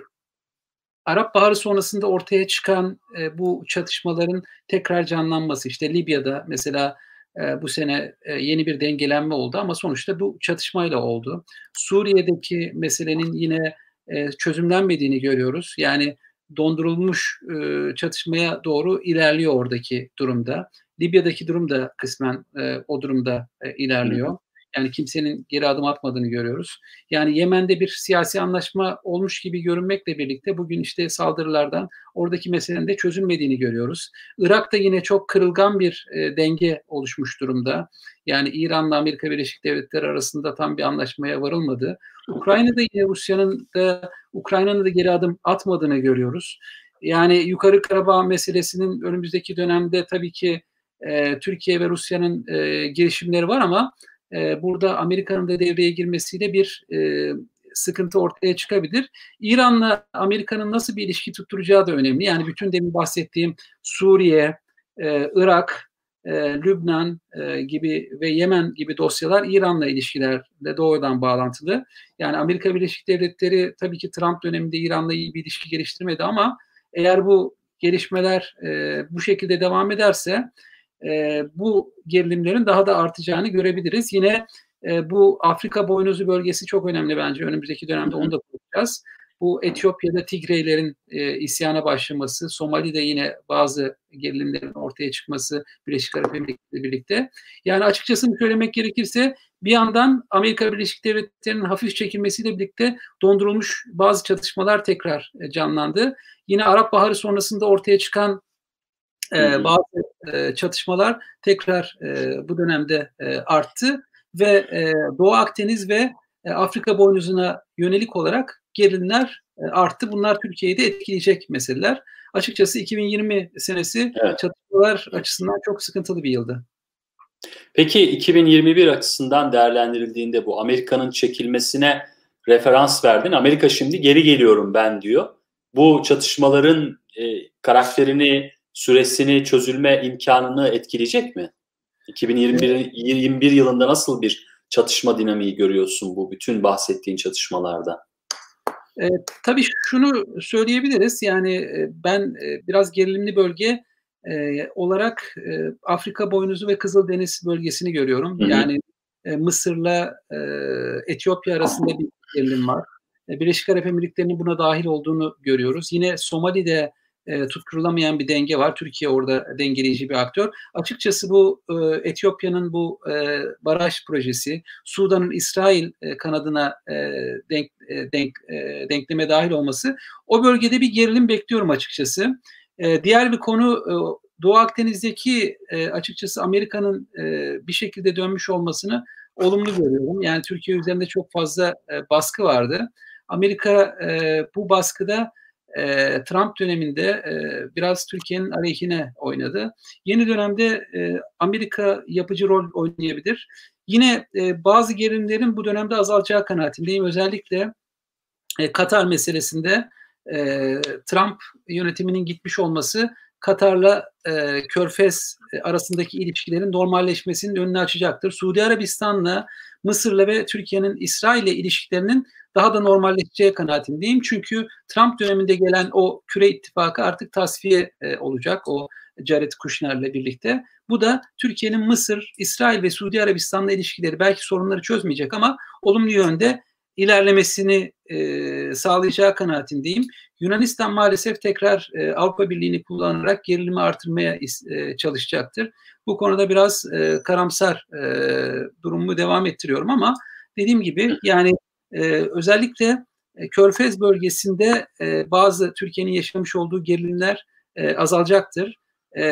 Arap Baharı sonrasında ortaya çıkan e, bu çatışmaların tekrar canlanması, işte Libya'da mesela e, bu sene e, yeni bir dengelenme oldu ama sonuçta bu çatışmayla oldu. Suriye'deki meselenin yine e, çözümlenmediğini görüyoruz. Yani dondurulmuş e, çatışmaya doğru ilerliyor oradaki durumda. Libya'daki durum da kısmen e, o durumda e, ilerliyor. Yani kimsenin geri adım atmadığını görüyoruz. Yani Yemen'de bir siyasi anlaşma olmuş gibi görünmekle birlikte bugün işte saldırılardan oradaki meselenin de çözülmediğini görüyoruz. Irak'ta yine çok kırılgan bir e, denge oluşmuş durumda. Yani İran'la Amerika Birleşik Devletleri arasında tam bir anlaşmaya varılmadı. Ukrayna'da yine Rusya'nın da Ukrayna'nın da geri adım atmadığını görüyoruz. Yani Yukarı Karabağ meselesinin önümüzdeki dönemde tabii ki e, Türkiye ve Rusya'nın e, girişimleri var ama e, burada Amerika'nın da devreye girmesiyle bir e, sıkıntı ortaya çıkabilir. İran'la Amerika'nın nasıl bir ilişki tutturacağı da önemli. Yani bütün demin bahsettiğim Suriye, e, Irak, e, Lübnan e, gibi ve Yemen gibi dosyalar İran'la ilişkilerle doğrudan bağlantılı. Yani Amerika Birleşik Devletleri tabii ki Trump döneminde İran'la iyi bir ilişki geliştirmedi ama eğer bu gelişmeler e, bu şekilde devam ederse e, bu gerilimlerin daha da artacağını görebiliriz. Yine e, bu Afrika boynuzu bölgesi çok önemli bence. Önümüzdeki dönemde onu da konuşacağız. Bu Etiyopya'da Tigreylerin e, isyana başlaması, Somali'de yine bazı gerilimlerin ortaya çıkması Birleşik Arap Emirlikleri'yle birlikte. Yani açıkçası söylemek gerekirse bir yandan Amerika Birleşik Devletleri'nin hafif çekilmesiyle birlikte dondurulmuş bazı çatışmalar tekrar e, canlandı. Yine Arap Baharı sonrasında ortaya çıkan e, bazı e, çatışmalar tekrar e, bu dönemde e, arttı ve e, Doğu Akdeniz ve e, Afrika boynuzuna yönelik olarak gerilimler e, arttı. Bunlar Türkiye'yi de etkileyecek meseleler. Açıkçası 2020 senesi evet. çatışmalar açısından çok sıkıntılı bir yıldı. Peki 2021 açısından değerlendirildiğinde bu Amerika'nın çekilmesine referans verdin. Amerika şimdi geri geliyorum ben diyor. Bu çatışmaların e, karakterini, süresini, çözülme imkanını etkileyecek mi? 2021 yılında nasıl bir çatışma dinamiği görüyorsun bu bütün bahsettiğin çatışmalarda? E, tabii şunu söyleyebiliriz. Yani e, ben e, biraz gerilimli bölge e, olarak e, Afrika boynuzu ve Kızıldeniz bölgesini görüyorum. Hı hı. Yani e, Mısır'la e, Etiyopya arasında bir gerilim var. E, Birleşik Arap Emirlikleri'nin buna dahil olduğunu görüyoruz. Yine Somali'de e, tutturulamayan bir denge var. Türkiye orada dengeleyici bir aktör. Açıkçası bu e, Etiyopya'nın bu e, baraj projesi, Sudan'ın İsrail e, kanadına e, denk, e, denk e, denkleme dahil olması o bölgede bir gerilim bekliyorum açıkçası. E, diğer bir konu e, Doğu Akdeniz'deki e, açıkçası Amerika'nın e, bir şekilde dönmüş olmasını olumlu görüyorum. Yani Türkiye üzerinde çok fazla e, baskı vardı. Amerika e, bu baskıda e, Trump döneminde e, biraz Türkiye'nin aleyhine oynadı. Yeni dönemde e, Amerika yapıcı rol oynayabilir. Yine e, bazı gerilimlerin bu dönemde azalacağı kanaatindeyim. Özellikle e, Katar meselesinde e, Trump yönetiminin gitmiş olması Katar'la e, Körfez arasındaki ilişkilerin normalleşmesinin önünü açacaktır. Suudi Arabistan'la, Mısır'la ve Türkiye'nin İsrail'le ilişkilerinin daha da normalleşeceği kanaatindeyim. Çünkü Trump döneminde gelen o küre ittifakı artık tasfiye e, olacak o Jared Kushner'le birlikte. Bu da Türkiye'nin Mısır, İsrail ve Suudi Arabistan'la ilişkileri belki sorunları çözmeyecek ama olumlu yönde ilerlemesini e, sağlayacağı kanaatindeyim. Yunanistan maalesef tekrar e, Avrupa Birliği'ni kullanarak gerilimi artırmaya e, çalışacaktır. Bu konuda biraz e, karamsar e, durumu devam ettiriyorum ama dediğim gibi yani e, özellikle e, Körfez bölgesinde e, bazı Türkiye'nin yaşamış olduğu gerilimler e, azalacaktır. E,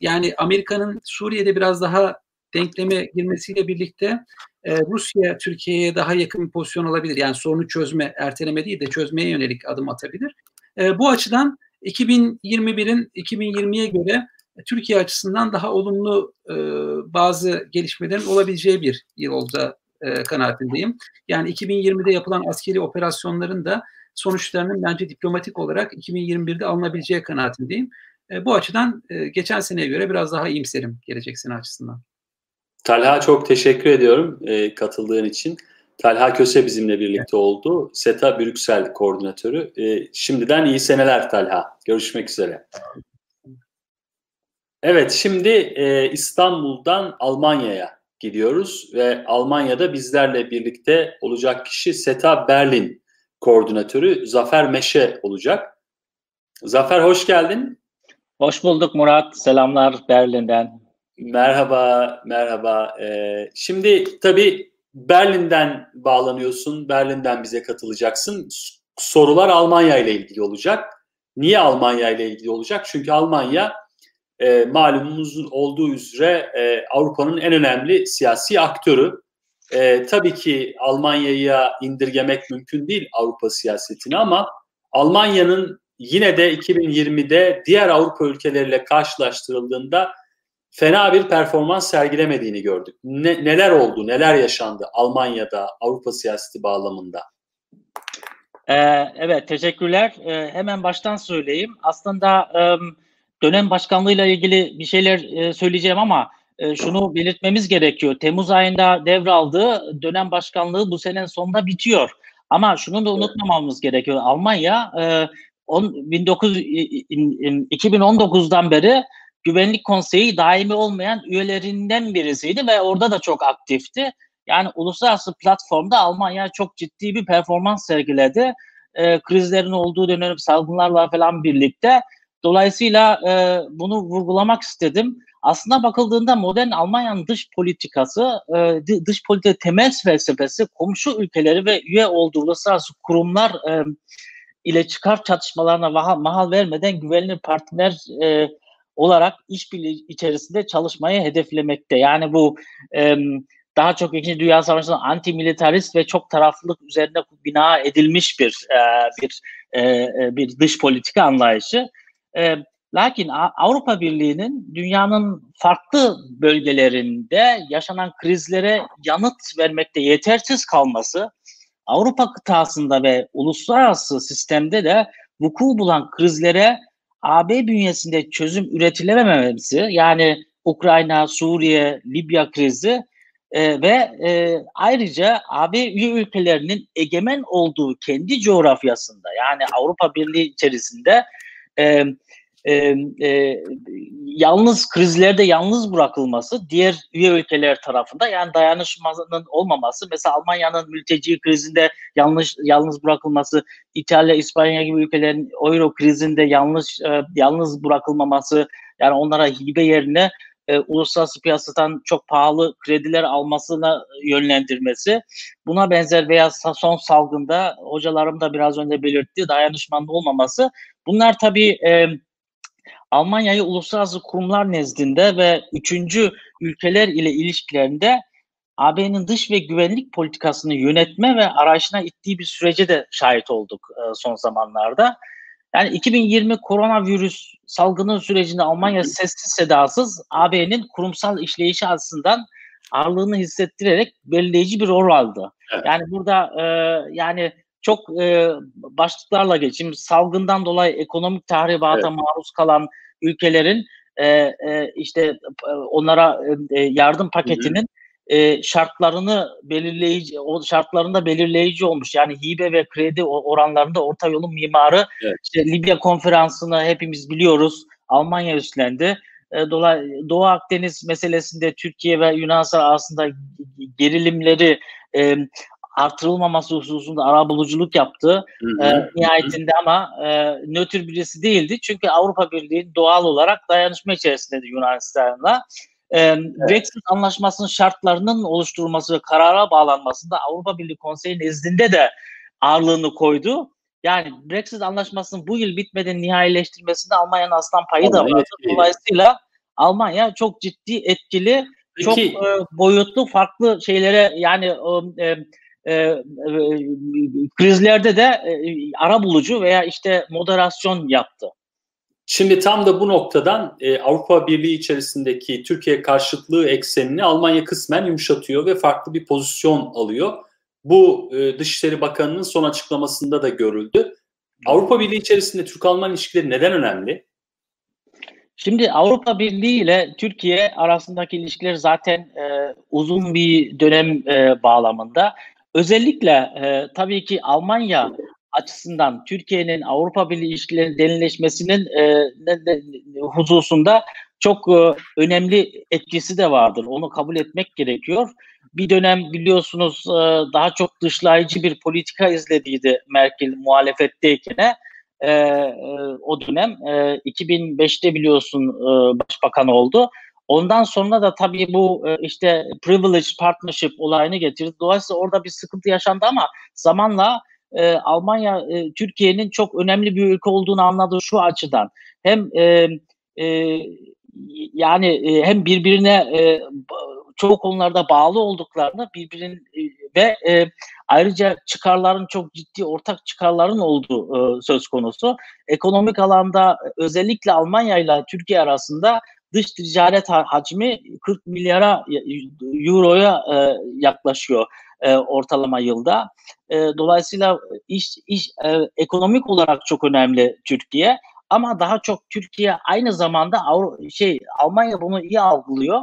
yani Amerika'nın Suriye'de biraz daha denkleme girmesiyle birlikte e, Rusya Türkiye'ye daha yakın bir pozisyon alabilir. Yani sorunu çözme, erteleme değil de çözmeye yönelik adım atabilir. E, bu açıdan 2021'in 2020'ye göre Türkiye açısından daha olumlu e, bazı gelişmelerin olabileceği bir yıl oldu e, kanaatindeyim. Yani 2020'de yapılan askeri operasyonların da sonuçlarının bence diplomatik olarak 2021'de alınabileceği kanaatindeyim. E, bu açıdan e, geçen seneye göre biraz daha iyimserim gelecek sene açısından. Talha çok teşekkür ediyorum e, katıldığın için. Talha Köse bizimle birlikte oldu. SETA Brüksel koordinatörü. E, şimdiden iyi seneler Talha. Görüşmek üzere. Evet şimdi e, İstanbul'dan Almanya'ya gidiyoruz ve Almanya'da bizlerle birlikte olacak kişi SETA Berlin koordinatörü Zafer Meşe olacak. Zafer hoş geldin. Hoş bulduk Murat. Selamlar Berlin'den. Merhaba, merhaba. Ee, şimdi tabii Berlin'den bağlanıyorsun, Berlin'den bize katılacaksın. Sorular Almanya ile ilgili olacak. Niye Almanya ile ilgili olacak? Çünkü Almanya e, malumunuz olduğu üzere e, Avrupa'nın en önemli siyasi aktörü. E, tabii ki Almanya'ya indirgemek mümkün değil Avrupa siyasetini ama Almanya'nın yine de 2020'de diğer Avrupa ülkeleriyle karşılaştırıldığında fena bir performans sergilemediğini gördük. Ne, neler oldu, neler yaşandı Almanya'da Avrupa siyaseti bağlamında? Ee, evet, teşekkürler. Ee, hemen baştan söyleyeyim. Aslında... Um, dönem başkanlığıyla ilgili bir şeyler e, söyleyeceğim ama e, şunu belirtmemiz gerekiyor. Temmuz ayında devraldığı dönem başkanlığı bu senenin sonunda bitiyor. Ama şunu da unutmamamız gerekiyor. Almanya e, on, 19, 2019'dan beri Güvenlik Konseyi daimi olmayan üyelerinden birisiydi ve orada da çok aktifti. Yani uluslararası platformda Almanya çok ciddi bir performans sergiledi. E, krizlerin olduğu dönem salgınlarla falan birlikte. Dolayısıyla e, bunu vurgulamak istedim. Aslında bakıldığında modern Almanya'nın dış politikası, e, dış politika temel felsefesi komşu ülkeleri ve üye olduğu uluslararası kurumlar e, ile çıkar çatışmalarına mahal, vermeden güvenilir partner e, olarak işbirliği içerisinde çalışmayı hedeflemekte. Yani bu e, daha çok İkinci Dünya Savaşı'nın anti-militarist ve çok taraflılık üzerine bina edilmiş bir e, bir e, bir dış politika anlayışı. E, lakin Avrupa Birliği'nin dünyanın farklı bölgelerinde yaşanan krizlere yanıt vermekte yetersiz kalması, Avrupa kıtasında ve uluslararası sistemde de vuku bulan krizlere AB bünyesinde çözüm üretilememesi, yani Ukrayna, Suriye, Libya krizi e, ve e, ayrıca AB üye ülkelerinin egemen olduğu kendi coğrafyasında yani Avrupa Birliği içerisinde e, e, e, yalnız krizlerde yalnız bırakılması diğer üye ülkeler tarafında yani dayanışmanın olmaması mesela Almanya'nın mülteci krizinde yanlış yalnız bırakılması İtalya İspanya gibi ülkelerin euro krizinde yanlış e, yalnız bırakılmaması yani onlara hibe yerine e, uluslararası piyasadan çok pahalı krediler almasına yönlendirmesi. Buna benzer veya son salgında hocalarım da biraz önce belirtti dayanışmanlı olmaması. Bunlar tabii e, Almanya'yı uluslararası kurumlar nezdinde ve üçüncü ülkeler ile ilişkilerinde AB'nin dış ve güvenlik politikasını yönetme ve arayışına ittiği bir sürece de şahit olduk e, son zamanlarda. Yani 2020 koronavirüs salgını sürecinde Almanya sessiz sedasız AB'nin kurumsal işleyişi açısından ağırlığını hissettirerek belirleyici bir rol aldı. Evet. Yani burada e, yani çok e, başlıklarla geçeyim. Salgından dolayı ekonomik tahribata evet. maruz kalan ülkelerin e, e, işte onlara e, yardım paketinin e, şartlarını belirleyici, o şartlarında belirleyici olmuş. Yani hibe ve kredi oranlarında orta yolun mimarı. Evet. İşte Libya konferansını hepimiz biliyoruz. Almanya üstlendi. E, Dolay Doğu Akdeniz meselesinde Türkiye ve Yunanistan arasında gerilimleri e, artırılmaması hususunda arabuluculuk yaptı. Hı hı. E, nihayetinde ama e, nötr birisi değildi. Çünkü Avrupa Birliği doğal olarak dayanışma içerisindeydi Yunanistan'la. E, evet. Brexit anlaşmasının şartlarının oluşturulması ve karara bağlanmasında Avrupa Birliği Konseyi nezdinde de ağırlığını koydu. Yani Brexit anlaşmasının bu yıl bitmeden nihayileştirmesinde Almanya'nın aslan payı da vardı. Dolayısıyla Almanya çok ciddi etkili, Peki. çok e, boyutlu farklı şeylere yani e, e, e, krizlerde de e, ara bulucu veya işte moderasyon yaptı. Şimdi tam da bu noktadan e, Avrupa Birliği içerisindeki Türkiye karşıtlığı eksenini Almanya kısmen yumuşatıyor ve farklı bir pozisyon alıyor. Bu e, Dışişleri Bakanı'nın son açıklamasında da görüldü. Avrupa Birliği içerisinde Türk-Alman ilişkileri neden önemli? Şimdi Avrupa Birliği ile Türkiye arasındaki ilişkiler zaten e, uzun bir dönem e, bağlamında. Özellikle e, tabii ki Almanya açısından Türkiye'nin Avrupa Birliği ilişkilerinin derinleşmesinin e, hususunda çok e, önemli etkisi de vardır. Onu kabul etmek gerekiyor. Bir dönem biliyorsunuz e, daha çok dışlayıcı bir politika izlediydi Merkel muhalefetteyken. E, e, o dönem e, 2005'te biliyorsun e, başbakan oldu. Ondan sonra da tabii bu e, işte privilege partnership olayını getirdi. Dolayısıyla orada bir sıkıntı yaşandı ama zamanla e, Almanya e, Türkiye'nin çok önemli bir ülke olduğunu anladı şu açıdan. Hem e, e, yani e, hem birbirine e, çoğu konularda bağlı olduklarını birbirin e, ve e, ayrıca çıkarların çok ciddi ortak çıkarların olduğu e, söz konusu. Ekonomik alanda özellikle Almanya ile Türkiye arasında dış ticaret hacmi 40 milyara euroya e, yaklaşıyor e, ortalama yılda. E, dolayısıyla iş, iş e, ekonomik olarak çok önemli Türkiye ama daha çok Türkiye aynı zamanda Avru şey Almanya bunu iyi algılıyor.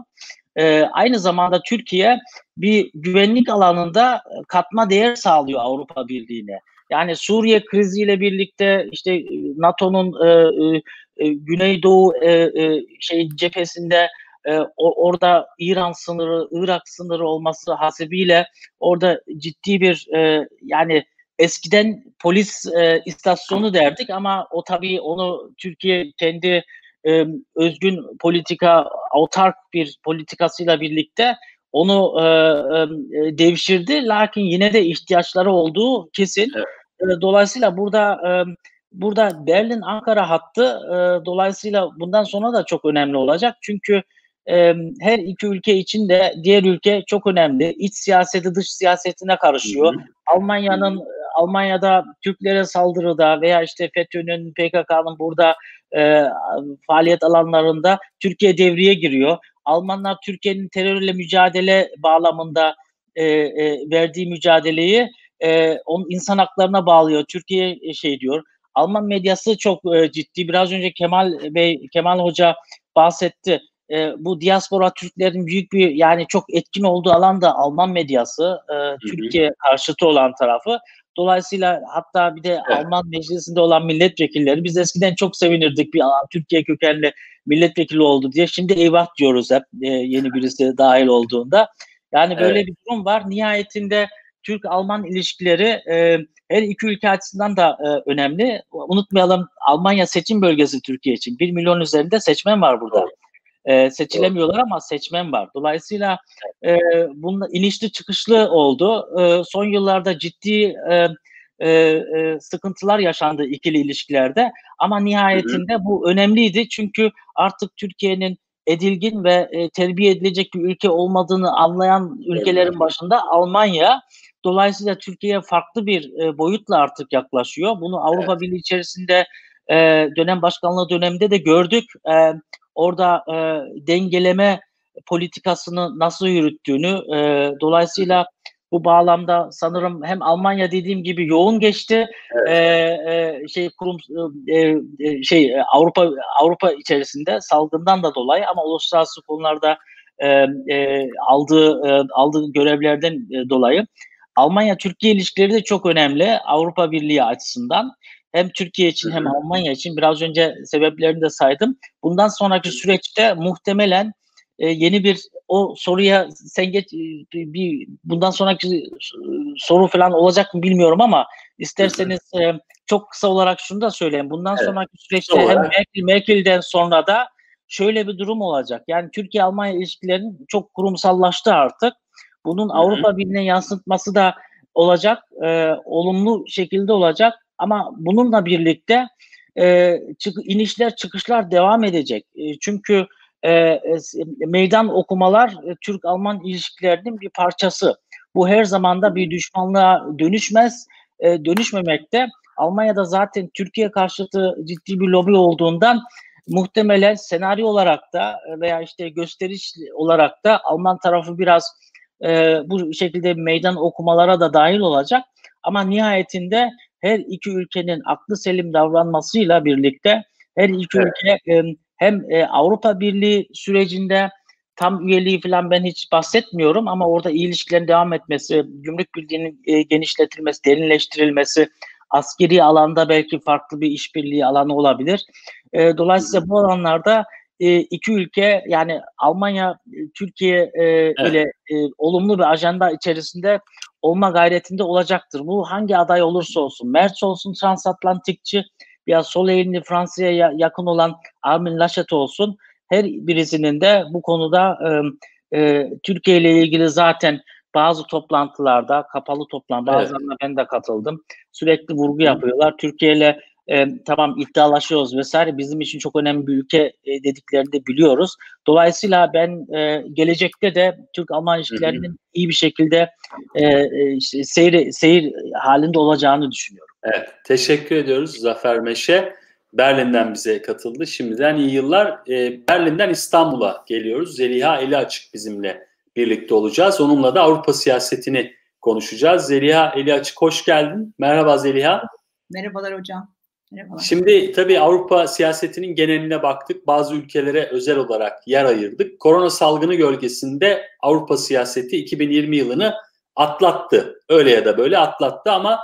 E, aynı zamanda Türkiye bir güvenlik alanında katma değer sağlıyor Avrupa Birliği'ne. Yani Suriye kriziyle birlikte işte NATO'nun e, e, e, Güneydoğu e, e, şey cephesinde e, orada İran sınırı, Irak sınırı olması hasebiyle orada ciddi bir e, yani eskiden polis e, istasyonu derdik ama o tabii onu Türkiye kendi e, özgün politika, autark bir politikasıyla birlikte onu e, e, devşirdi. Lakin yine de ihtiyaçları olduğu kesin. Evet. E, dolayısıyla burada e, burada Berlin-Ankara hattı e, dolayısıyla bundan sonra da çok önemli olacak. Çünkü e, her iki ülke için de diğer ülke çok önemli. İç siyaseti dış siyasetine karışıyor. Almanya'nın Almanya'da Türklere saldırıda veya işte FETÖ'nün PKK'nın burada e, faaliyet alanlarında Türkiye devreye giriyor. Almanlar Türkiye'nin terörle mücadele bağlamında e, e, verdiği mücadeleyi e, onun insan haklarına bağlıyor. Türkiye e, şey diyor. Alman medyası çok e, ciddi. Biraz önce Kemal Bey, Kemal Hoca bahsetti. E, bu diaspora Türklerin büyük bir yani çok etkin olduğu alan da Alman medyası. E, Türkiye karşıtı olan tarafı. Dolayısıyla hatta bir de evet. Alman meclisinde olan milletvekilleri biz eskiden çok sevinirdik bir Türkiye kökenli milletvekili oldu diye. Şimdi eyvah diyoruz hep e, yeni birisi dahil olduğunda. Yani böyle evet. bir durum var. Nihayetinde Türk-Alman ilişkileri e, her iki ülke açısından da e, önemli. Unutmayalım Almanya seçim bölgesi Türkiye için. Bir milyon üzerinde seçmen var burada. E, seçilemiyorlar ama seçmen var. Dolayısıyla e, bunun inişli çıkışlı oldu. E, son yıllarda ciddi e, e, e, sıkıntılar yaşandı ikili ilişkilerde. Ama nihayetinde bu önemliydi. Çünkü artık Türkiye'nin edilgin ve e, terbiye edilecek bir ülke olmadığını anlayan ülkelerin başında Almanya. Dolayısıyla Türkiye farklı bir e, boyutla artık yaklaşıyor. Bunu Avrupa evet. Birliği içerisinde e, dönem başkanlığı döneminde de gördük. E, orada e, dengeleme politikasını nasıl yürüttüğünü e, dolayısıyla bu bağlamda sanırım hem Almanya dediğim gibi yoğun geçti. Evet. e, e, şey kurum e, e, şey Avrupa Avrupa içerisinde salgından da dolayı ama uluslararası konularda e, e, aldığı e, aldığı görevlerden e, dolayı. Almanya Türkiye ilişkileri de çok önemli Avrupa Birliği açısından. Hem Türkiye için hem Almanya için biraz önce sebeplerini de saydım. Bundan sonraki süreçte muhtemelen e, yeni bir o soruya sen geç e, bir bundan sonraki soru falan olacak mı bilmiyorum ama isterseniz e, çok kısa olarak şunu da söyleyeyim. Bundan evet. sonraki süreçte hem Merkel, Merkel'den sonra da şöyle bir durum olacak. Yani Türkiye-Almanya ilişkilerinin çok kurumsallaştı artık. Bunun Hı-hı. Avrupa Birliği'ne yansıtması da olacak. E, olumlu şekilde olacak. Ama bununla birlikte e, çık, inişler çıkışlar devam edecek. E, çünkü e, meydan okumalar e, Türk-Alman ilişkilerinin bir parçası. Bu her zamanda bir düşmanlığa dönüşmez, e, dönüşmemekte. Almanya'da zaten Türkiye karşıtı ciddi bir lobi olduğundan muhtemelen senaryo olarak da veya işte gösteriş olarak da Alman tarafı biraz e, bu şekilde meydan okumalara da dahil olacak. Ama nihayetinde her iki ülkenin aklı selim davranmasıyla birlikte her iki evet. ülke e, hem e, Avrupa Birliği sürecinde tam üyeliği falan ben hiç bahsetmiyorum ama orada iyi ilişkilerin devam etmesi, gümrük birliğinin e, genişletilmesi, derinleştirilmesi, askeri alanda belki farklı bir işbirliği alanı olabilir. E, dolayısıyla bu alanlarda e, iki ülke yani Almanya, Türkiye e, evet. ile e, olumlu bir ajanda içerisinde olma gayretinde olacaktır. Bu hangi aday olursa olsun, Merz olsun transatlantikçi ya sol eğilimli Fransa'ya yakın olan Armin Laschet olsun her birisinin de bu konuda e, e, Türkiye ile ilgili zaten bazı toplantılarda kapalı toplantı bazılarına evet. ben de katıldım. Sürekli vurgu yapıyorlar. Türkiye ile e, tamam iddialaşıyoruz vesaire bizim için çok önemli bir ülke e, dediklerini de biliyoruz. Dolayısıyla ben e, gelecekte de Türk-Alman ilişkilerinin iyi bir şekilde e, e, seyir, seyir halinde olacağını düşünüyorum. Evet, teşekkür ediyoruz Zafer Meşe. Berlin'den bize katıldı. Şimdiden iyi yıllar. E, Berlin'den İstanbul'a geliyoruz. Zeliha Eli Açık bizimle birlikte olacağız. Onunla da Avrupa siyasetini konuşacağız. Zeliha Eli Açık hoş geldin. Merhaba Zeliha. Merhabalar hocam. Şimdi tabii Avrupa siyasetinin geneline baktık. Bazı ülkelere özel olarak yer ayırdık. Korona salgını gölgesinde Avrupa siyaseti 2020 yılını atlattı. Öyle ya da böyle atlattı ama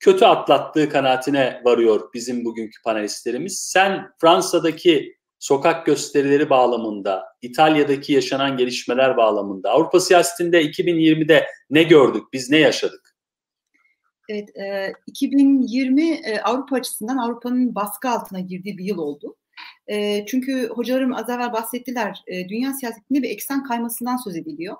kötü atlattığı kanaatine varıyor bizim bugünkü panelistlerimiz. Sen Fransa'daki sokak gösterileri bağlamında, İtalya'daki yaşanan gelişmeler bağlamında, Avrupa siyasetinde 2020'de ne gördük, biz ne yaşadık? Evet, e, 2020 e, Avrupa açısından Avrupa'nın baskı altına girdiği bir yıl oldu. E, çünkü hocalarım az evvel bahsettiler, e, dünya siyasetinde bir eksen kaymasından söz ediliyor.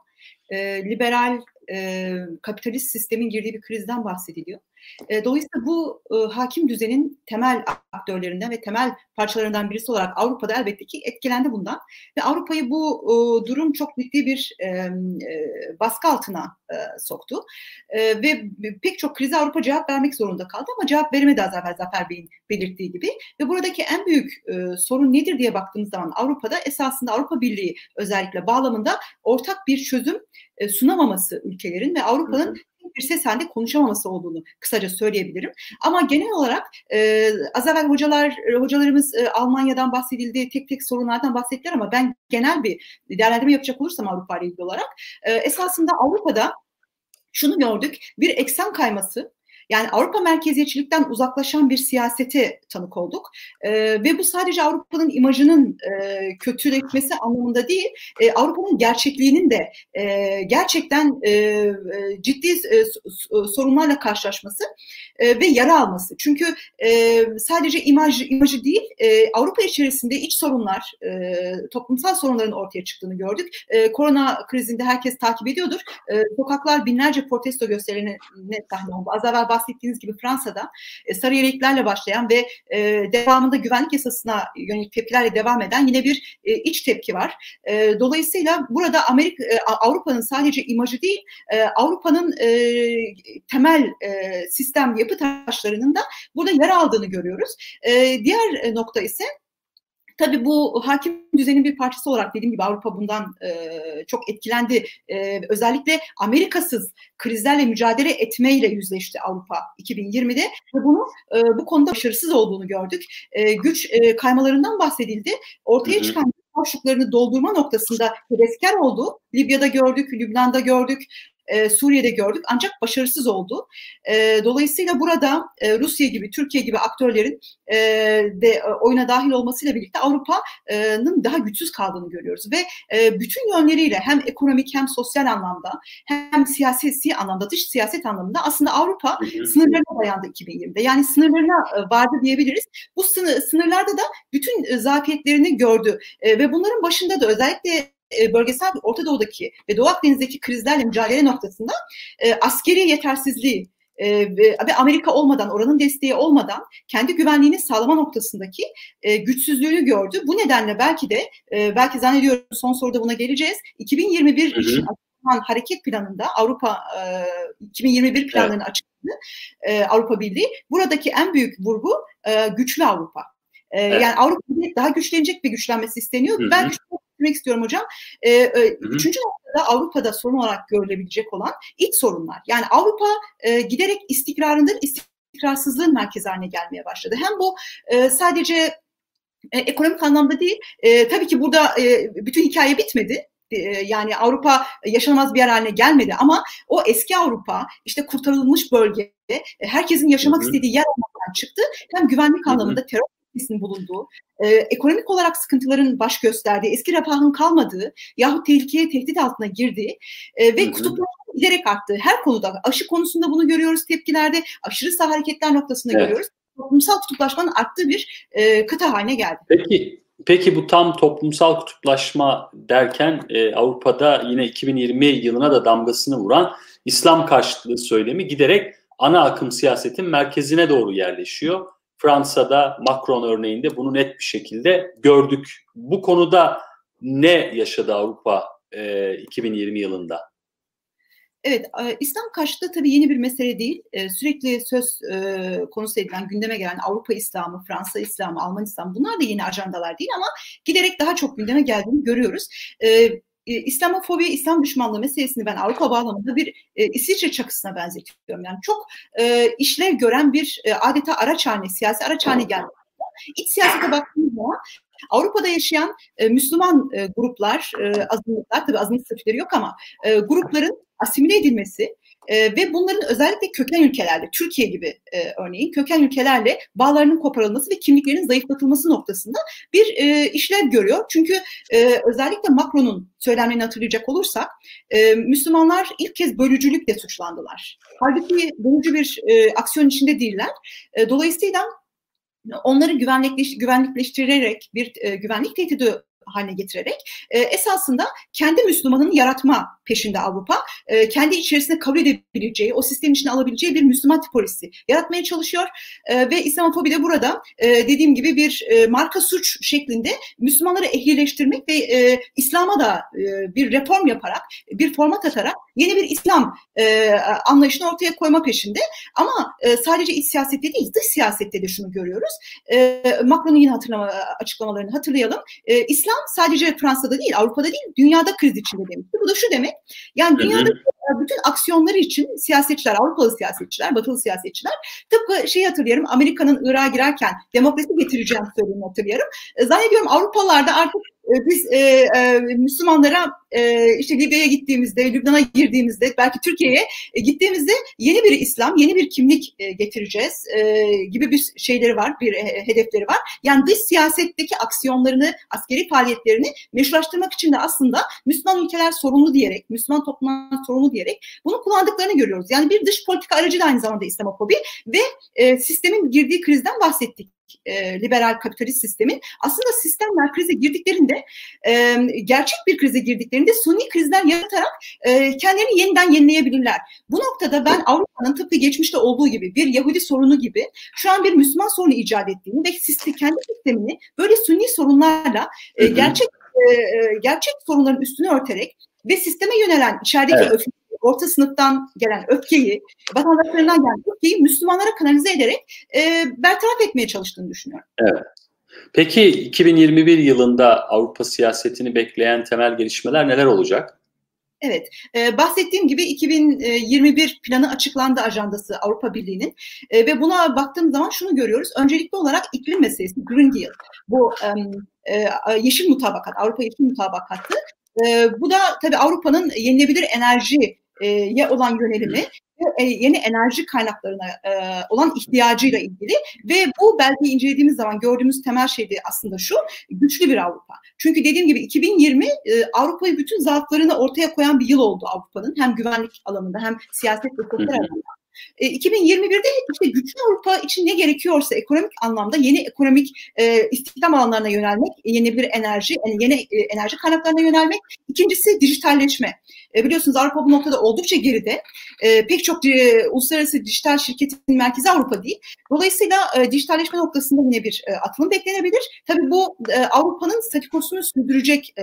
E, liberal e, kapitalist sistemin girdiği bir krizden bahsediliyor. E, dolayısıyla bu e, hakim düzenin temel aktörlerinden ve temel parçalarından birisi olarak Avrupa'da elbette ki etkilendi bundan. Ve Avrupa'yı bu e, durum çok ciddi bir e, e, baskı altına e, soktu. E, ve pek çok krize Avrupa cevap vermek zorunda kaldı ama cevap veremedi az evvel Zafer Bey'in belirttiği gibi. Ve buradaki en büyük e, sorun nedir diye baktığımız zaman Avrupa'da esasında Avrupa Birliği özellikle bağlamında ortak bir çözüm sunamaması ülkelerin ve Avrupa'nın bir ses halinde konuşamaması olduğunu kısaca söyleyebilirim. Ama genel olarak e, az evvel hocalar, hocalarımız e, Almanya'dan bahsedildi, tek tek sorunlardan bahsettiler ama ben genel bir değerlendirme yapacak olursam Avrupa ile ilgili olarak e, esasında Avrupa'da şunu gördük, bir eksen kayması, yani Avrupa merkeziyetçilikten uzaklaşan bir siyasete tanık olduk. E, ve bu sadece Avrupa'nın imajının e, kötüleşmesi anlamında değil, e, Avrupa'nın gerçekliğinin de e, gerçekten e, ciddi e, sorunlarla karşılaşması e, ve yara alması. Çünkü e, sadece imaj imajı değil, e, Avrupa içerisinde iç sorunlar, e, toplumsal sorunların ortaya çıktığını gördük. E, korona krizinde herkes takip ediyordur. E, sokaklar binlerce protesto gösterilerine sahne oldu. Az evvel bahsettiğiniz gibi Fransa'da e, sarı yeleklerle başlayan ve e, devamında güvenlik yasasına yönelik tepkilerle devam eden yine bir e, iç tepki var. E, dolayısıyla burada Amerika e, Avrupa'nın sadece imajı değil, e, Avrupa'nın e, temel e, sistem yapı taşlarının da burada yer aldığını görüyoruz. E, diğer nokta ise Tabii bu hakim düzenin bir parçası olarak dediğim gibi Avrupa bundan e, çok etkilendi. E, özellikle Amerikasız krizlerle mücadele etmeyle yüzleşti Avrupa 2020'de ve bunu e, bu konuda başarısız olduğunu gördük. E, güç e, kaymalarından bahsedildi. Ortaya çıkan boşluklarını doldurma noktasında hedefkar oldu. Libya'da gördük, Lübnan'da gördük, e, Suriye'de gördük ancak başarısız oldu. E, dolayısıyla burada e, Rusya gibi, Türkiye gibi aktörlerin e, de oyuna dahil olmasıyla birlikte Avrupa'nın daha güçsüz kaldığını görüyoruz ve e, bütün yönleriyle hem ekonomik hem sosyal anlamda hem siyasi anlamda dış siyaset anlamında aslında Avrupa sınırlarına dayandı 2020'de. Yani sınırlarına vardı diyebiliriz. Bu sınır, sınırlarda da bütün zafiyetlerini gördü ve bunların başında da özellikle e, bölgesel Orta Doğu'daki ve Doğu Akdeniz'deki krizlerle mücadele noktasında e, askeri yetersizliği e, ve, Amerika olmadan, oranın desteği olmadan kendi güvenliğini sağlama noktasındaki e, güçsüzlüğünü gördü. Bu nedenle belki de, e, belki zannediyorum son soruda buna geleceğiz. 2021 hı hı. için hareket planında Avrupa e, 2021 planlarını evet. açıkladı e, Avrupa Birliği. Buradaki en büyük vurgu e, güçlü Avrupa. E, evet. Yani Avrupa daha güçlenecek ve güçlenmesi isteniyor. Hı hı. Ben etmek istiyorum hocam. E, e, üçüncü noktada Avrupa'da sorun olarak görülebilecek olan iç sorunlar. Yani Avrupa e, giderek istikrarının istikrarsızlığın merkezi haline gelmeye başladı. Hem bu e, sadece e, ekonomik anlamda değil, e, tabii ki burada e, bütün hikaye bitmedi e, yani Avrupa yaşanamaz bir yer haline gelmedi ama o eski Avrupa işte kurtarılmış bölge herkesin yaşamak istediği yer olmaktan çıktı. Hem güvenlik anlamında terör riskinin bulunduğu, e, ekonomik olarak sıkıntıların baş gösterdiği, eski refahın kalmadığı yahut tehlikeye tehdit altına girdiği e, ve kutuplaşma giderek arttığı her konuda aşı konusunda bunu görüyoruz tepkilerde, aşırı sağ hareketler noktasında evet. görüyoruz. Toplumsal kutuplaşmanın arttığı bir e, kıta haline geldi. Peki Peki bu tam toplumsal kutuplaşma derken e, Avrupa'da yine 2020 yılına da damgasını vuran İslam karşıtlığı söylemi giderek ana akım siyasetin merkezine doğru yerleşiyor. Fransa'da Macron örneğinde bunu net bir şekilde gördük. Bu konuda ne yaşadı Avrupa e, 2020 yılında? Evet, e, İslam karşıtı tabii yeni bir mesele değil. E, sürekli söz e, konusu edilen, gündeme gelen Avrupa İslamı, Fransa İslamı, Alman İslamı bunlar da yeni ajandalar değil ama giderek daha çok gündeme geldiğini görüyoruz. E, İslamofobi, İslam düşmanlığı meselesini ben Avrupa bağlamında bir e, İsviçre çakısına benzetiyorum. Yani çok e, işlev gören bir e, adeta araç haline, siyasi araç haline geldi. İç siyasete baktığımız zaman Avrupa'da yaşayan e, Müslüman e, gruplar, e, azınlıklar, tabii azınlık statüleri yok ama e, grupların asimile edilmesi e, ve bunların özellikle köken ülkelerle, Türkiye gibi e, örneğin köken ülkelerle bağlarının koparılması ve kimliklerinin zayıflatılması noktasında bir e, işlev görüyor. Çünkü e, özellikle Macron'un söylemlerini hatırlayacak olursak e, Müslümanlar ilk kez bölücülükle suçlandılar. Halbuki bölücü bir e, aksiyon içinde değiller. E, dolayısıyla onları güvenlikleş, güvenlikleştirerek bir e, güvenlik tehdidi haline getirerek e, esasında kendi Müslümanını yaratma peşinde Avrupa. E, kendi içerisinde kabul edebileceği, o sistemin içine alabileceği bir Müslüman tipolojisi yaratmaya çalışıyor. E, ve İslamofobi de burada e, dediğim gibi bir e, marka suç şeklinde Müslümanları ehlileştirmek ve e, İslam'a da e, bir reform yaparak, bir format atarak yeni bir İslam e, anlayışını ortaya koyma peşinde. Ama e, sadece iç siyasette değil, dış siyasette de şunu görüyoruz. E, Macron'un yine hatırlama, açıklamalarını hatırlayalım. E, İslam sadece Fransa'da değil, Avrupa'da değil, dünyada kriz içinde demişti. Bu da şu demek, yani dünyada bütün aksiyonları için siyasetçiler, Avrupalı siyasetçiler, Batılı siyasetçiler tıpkı şeyi hatırlıyorum, Amerika'nın Irak'a girerken demokrasi getireceğim söylediğini hatırlıyorum. E, zannediyorum Avrupalılarda artık e, biz e, e, Müslümanlara e, işte Libya'ya gittiğimizde, Lübnan'a girdiğimizde, belki Türkiye'ye e, gittiğimizde yeni bir İslam, yeni bir kimlik e, getireceğiz e, gibi bir şeyleri var, bir e, hedefleri var. Yani dış siyasetteki aksiyonlarını, askeri faaliyetlerini meşrulaştırmak için de aslında Müslüman ülkeler sorumlu diyerek, Müslüman toplumlar sorumlu diyerek bunu kullandıklarını görüyoruz. Yani bir dış politika aracı da aynı zamanda İslamofobi ve e, sistemin girdiği krizden bahsettik e, liberal kapitalist sistemin aslında sistemler krize girdiklerinde e, gerçek bir krize girdiklerinde suni krizler yaratarak e, kendilerini yeniden yenileyebilirler. Bu noktada ben Avrupa'nın tıpkı geçmişte olduğu gibi bir Yahudi sorunu gibi şu an bir Müslüman sorunu icat ettiğini ve sistem, kendi sistemini böyle suni sorunlarla e, gerçek e, e, gerçek sorunların üstünü örterek ve sisteme yönelen içerideki evet. öfke, orta sınıftan gelen öfkeyi, vatandaşlarından gelen öfkeyi Müslümanlara kanalize ederek e, bertaraf etmeye çalıştığını düşünüyorum. Evet. Peki 2021 yılında Avrupa siyasetini bekleyen temel gelişmeler neler olacak? Evet, e, bahsettiğim gibi 2021 planı açıklandı ajandası Avrupa Birliği'nin e, ve buna baktığım zaman şunu görüyoruz. Öncelikli olarak iklim meselesi, Green Deal, bu e, e, yeşil mutabakat, Avrupa yeşil mutabakatı. E, bu da tabii Avrupa'nın yenilebilir enerji ye olan yönelimi ve yeni enerji kaynaklarına olan ihtiyacıyla ilgili ve bu belki incelediğimiz zaman gördüğümüz temel şey de aslında şu güçlü bir Avrupa. Çünkü dediğim gibi 2020 Avrupa'yı bütün zaaflarını ortaya koyan bir yıl oldu Avrupa'nın. Hem güvenlik alanında hem siyaset ve sosyal alanda. 2021'de işte güçlü Avrupa için ne gerekiyorsa ekonomik anlamda yeni ekonomik e, istihdam alanlarına yönelmek, yenilebilir enerji, yani yeni e, enerji kaynaklarına yönelmek. İkincisi dijitalleşme. E, biliyorsunuz Avrupa bu noktada oldukça geride. E, pek çok e, uluslararası dijital şirketin merkezi Avrupa değil. Dolayısıyla e, dijitalleşme noktasında yine bir e, atılım beklenebilir. Tabii bu e, Avrupa'nın statükosunu sürdürecek e,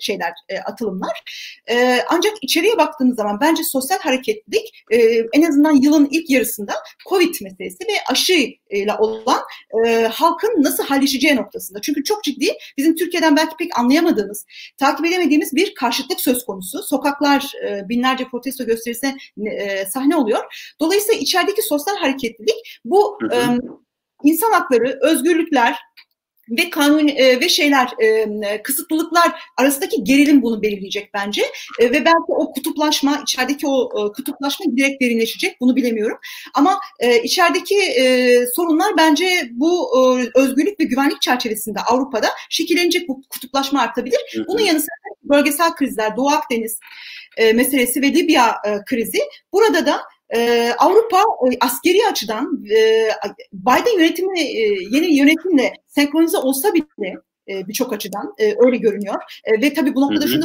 şeyler, e, atılımlar. E, ancak içeriye baktığımız zaman bence sosyal hareketlilik e, en azından yılın ilk yarısında Covid meselesi ve aşı ile olan e, halkın nasıl halleşeceği noktasında. Çünkü çok ciddi bizim Türkiye'den belki pek anlayamadığımız, takip edemediğimiz bir karşıtlık söz konusu. Sokaklar e, binlerce protesto gösterisine e, sahne oluyor. Dolayısıyla içerideki sosyal hareketlilik bu e, insan hakları, özgürlükler, ve kanun e, ve şeyler e, kısıtlılıklar arasındaki gerilim bunu belirleyecek bence. E, ve belki o kutuplaşma içerideki o e, kutuplaşma direkt derinleşecek bunu bilemiyorum. Ama e, içerideki e, sorunlar bence bu e, özgürlük ve güvenlik çerçevesinde Avrupa'da şekillenecek bu kutuplaşma artabilir. Bunun yanı sıra bölgesel krizler Doğu Akdeniz e, meselesi ve Libya e, krizi. Burada da ee, Avrupa e, askeri açıdan e, Biden yönetimi e, yeni yönetimle senkronize olsa bile e, birçok açıdan e, öyle görünüyor. E, ve tabii bu noktada şunu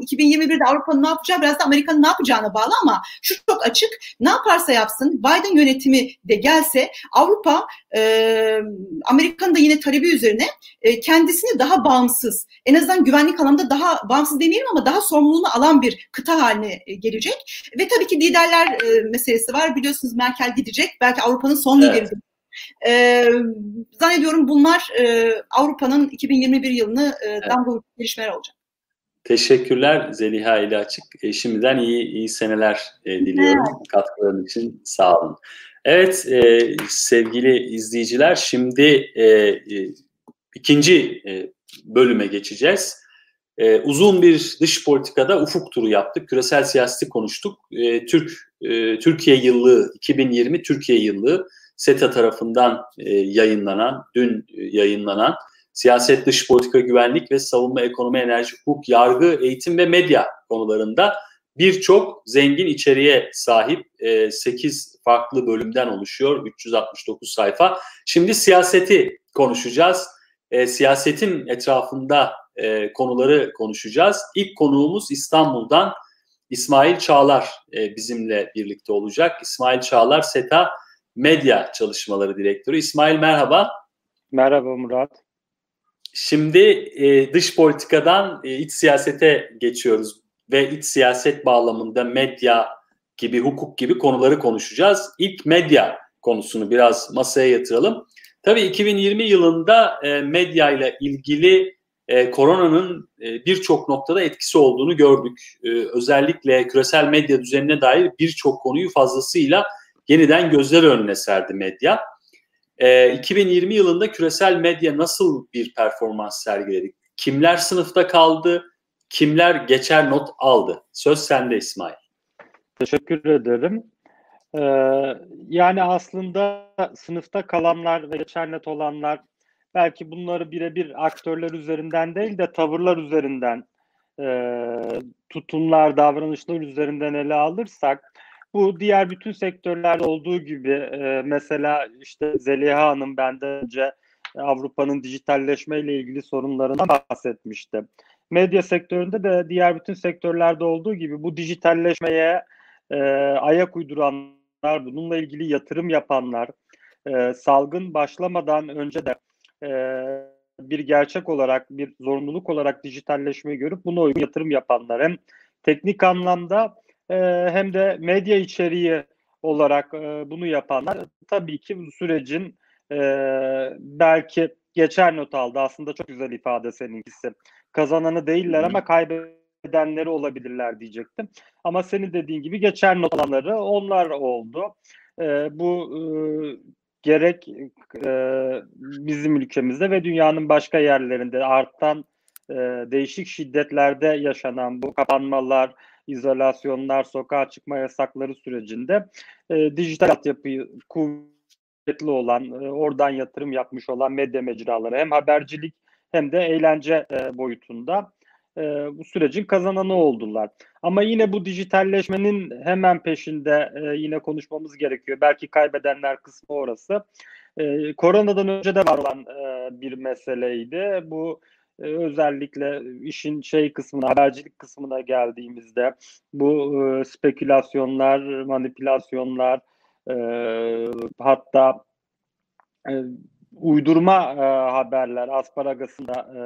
2021'de Avrupa'nın ne yapacağı biraz da Amerika'nın ne yapacağına bağlı ama şu çok açık. Ne yaparsa yapsın Biden yönetimi de gelse Avrupa e, Amerika'nın da yine talebi üzerine e, kendisini daha bağımsız en azından güvenlik alanında daha bağımsız demeyelim ama daha sorumluluğunu alan bir kıta haline e, gelecek. Ve tabii ki liderler e, meselesi var. Biliyorsunuz Merkel gidecek. Belki Avrupa'nın son evet. lideri e, zannediyorum bunlar e, Avrupa'nın 2021 yılını e, evet. damga gelişmeler olacak. Teşekkürler Zeliha ile Açık. E, şimdiden iyi iyi seneler e, diliyorum. Evet. Katkıların için sağ olun. Evet e, sevgili izleyiciler şimdi e, e, ikinci e, bölüme geçeceğiz. E, uzun bir dış politikada ufuk turu yaptık. Küresel siyaseti konuştuk. E, Türk e, Türkiye yıllığı 2020 Türkiye yıllığı SETA tarafından e, yayınlanan, dün yayınlanan siyaset, dış politika, güvenlik ve savunma, ekonomi, enerji, hukuk, yargı, eğitim ve medya konularında birçok zengin içeriğe sahip e, 8 farklı bölümden oluşuyor. 369 sayfa. Şimdi siyaseti konuşacağız. E, siyasetin etrafında e, konuları konuşacağız. İlk konuğumuz İstanbul'dan İsmail Çağlar e, bizimle birlikte olacak. İsmail Çağlar SETA Medya Çalışmaları Direktörü. İsmail merhaba. Merhaba Murat. Şimdi e, dış politikadan e, iç siyasete geçiyoruz ve iç siyaset bağlamında medya gibi, hukuk gibi konuları konuşacağız. İlk medya konusunu biraz masaya yatıralım. Tabii 2020 yılında e, medya ile ilgili e, koronanın e, birçok noktada etkisi olduğunu gördük. E, özellikle küresel medya düzenine dair birçok konuyu fazlasıyla yeniden gözler önüne serdi medya. E, 2020 yılında küresel medya nasıl bir performans sergiledi? Kimler sınıfta kaldı? Kimler geçer not aldı? Söz sende İsmail. Teşekkür ederim. Ee, yani aslında sınıfta kalanlar ve geçer net olanlar belki bunları birebir aktörler üzerinden değil de tavırlar üzerinden e, tutumlar, davranışlar üzerinden ele alırsak bu diğer bütün sektörlerde olduğu gibi e, mesela işte Zeliha Hanım benden önce Avrupa'nın dijitalleşme ile ilgili sorunlarından bahsetmişti. Medya sektöründe de diğer bütün sektörlerde olduğu gibi bu dijitalleşmeye e, ayak uyduranlar, bununla ilgili yatırım yapanlar, e, salgın başlamadan önce de e, bir gerçek olarak, bir zorunluluk olarak dijitalleşmeyi görüp buna uygun yatırım yapanlar hem teknik anlamda e, hem de medya içeriği olarak e, bunu yapanlar tabii ki bu sürecin e, belki geçer not aldı. Aslında çok güzel ifade seninkisi. Kazananı değiller ama kaybedenleri olabilirler diyecektim. Ama senin dediğin gibi geçer not alanları onlar oldu. E, bu e, gerek e, bizim ülkemizde ve dünyanın başka yerlerinde artan e, değişik şiddetlerde yaşanan bu kapanmalar, izolasyonlar, sokağa çıkma yasakları sürecinde e, dijital altyapıyı kuvvetli olan, e, oradan yatırım yapmış olan medya mecraları hem habercilik hem de eğlence e, boyutunda e, bu sürecin kazananı oldular. Ama yine bu dijitalleşmenin hemen peşinde e, yine konuşmamız gerekiyor. Belki kaybedenler kısmı orası. E, koronadan önce de var olan e, bir meseleydi. Bu e, özellikle işin şey kısmına, habercilik kısmına geldiğimizde bu e, spekülasyonlar, manipülasyonlar, e, hatta e, uydurma e, haberler, asparagasında e,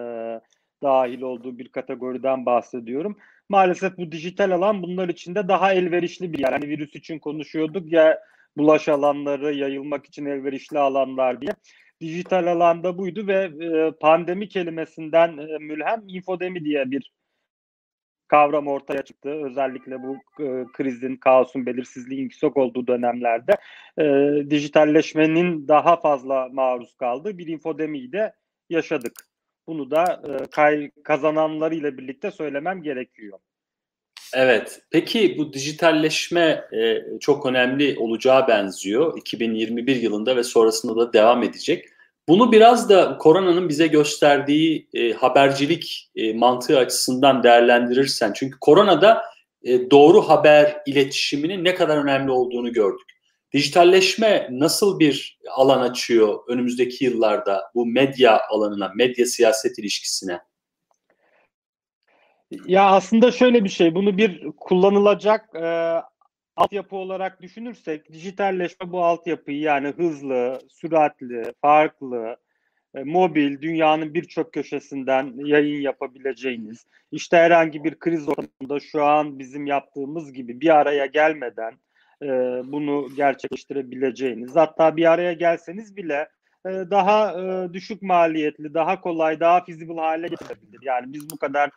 dahil olduğu bir kategoriden bahsediyorum. Maalesef bu dijital alan bunlar için de daha elverişli bir yer. Hani virüs için konuşuyorduk ya bulaş alanları yayılmak için elverişli alanlar diye dijital alanda buydu ve e, pandemi kelimesinden e, mülhem infodemi diye bir kavram ortaya çıktı. Özellikle bu e, krizin, kaosun, belirsizliğin yüksek olduğu dönemlerde dijitalleşmenin daha fazla maruz kaldığı bir infodemiyi de yaşadık. Bunu da e, kay, kazananlarıyla birlikte söylemem gerekiyor. Evet. Peki bu dijitalleşme e, çok önemli olacağı benziyor. 2021 yılında ve sonrasında da devam edecek. Bunu biraz da koronanın bize gösterdiği e, habercilik e, mantığı açısından değerlendirirsen. Çünkü koronada e, doğru haber iletişiminin ne kadar önemli olduğunu gördük. Dijitalleşme nasıl bir alan açıyor önümüzdeki yıllarda bu medya alanına, medya siyaset ilişkisine? Ya aslında şöyle bir şey, bunu bir kullanılacak e, altyapı olarak düşünürsek dijitalleşme bu altyapıyı yani hızlı, süratli, farklı, e, mobil, dünyanın birçok köşesinden yayın yapabileceğiniz, işte herhangi bir kriz ortamında şu an bizim yaptığımız gibi bir araya gelmeden e, bunu gerçekleştirebileceğiniz, hatta bir araya gelseniz bile e, daha e, düşük maliyetli, daha kolay, daha feasible hale getirebilir. Yani biz bu kadar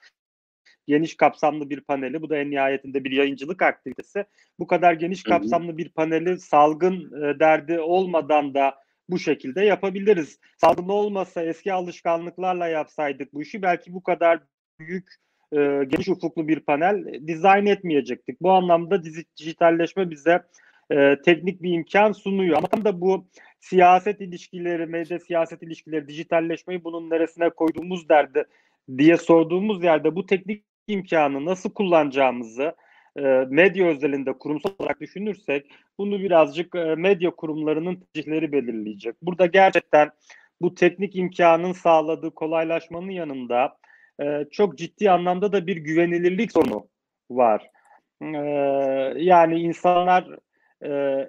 geniş kapsamlı bir paneli, bu da en nihayetinde bir yayıncılık aktivitesi. Bu kadar geniş kapsamlı bir paneli salgın e, derdi olmadan da bu şekilde yapabiliriz. Salgın olmasa eski alışkanlıklarla yapsaydık bu işi belki bu kadar büyük e, geniş ufuklu bir panel dizayn etmeyecektik. Bu anlamda dijitalleşme bize e, teknik bir imkan sunuyor. Ama tam da bu siyaset ilişkileri, medya siyaset ilişkileri, dijitalleşmeyi bunun neresine koyduğumuz derdi diye sorduğumuz yerde bu teknik imkanı nasıl kullanacağımızı e, medya özelinde kurumsal olarak düşünürsek bunu birazcık e, medya kurumlarının tercihleri belirleyecek. Burada gerçekten bu teknik imkanın sağladığı kolaylaşmanın yanında e, çok ciddi anlamda da bir güvenilirlik sorunu var. Yani insanlar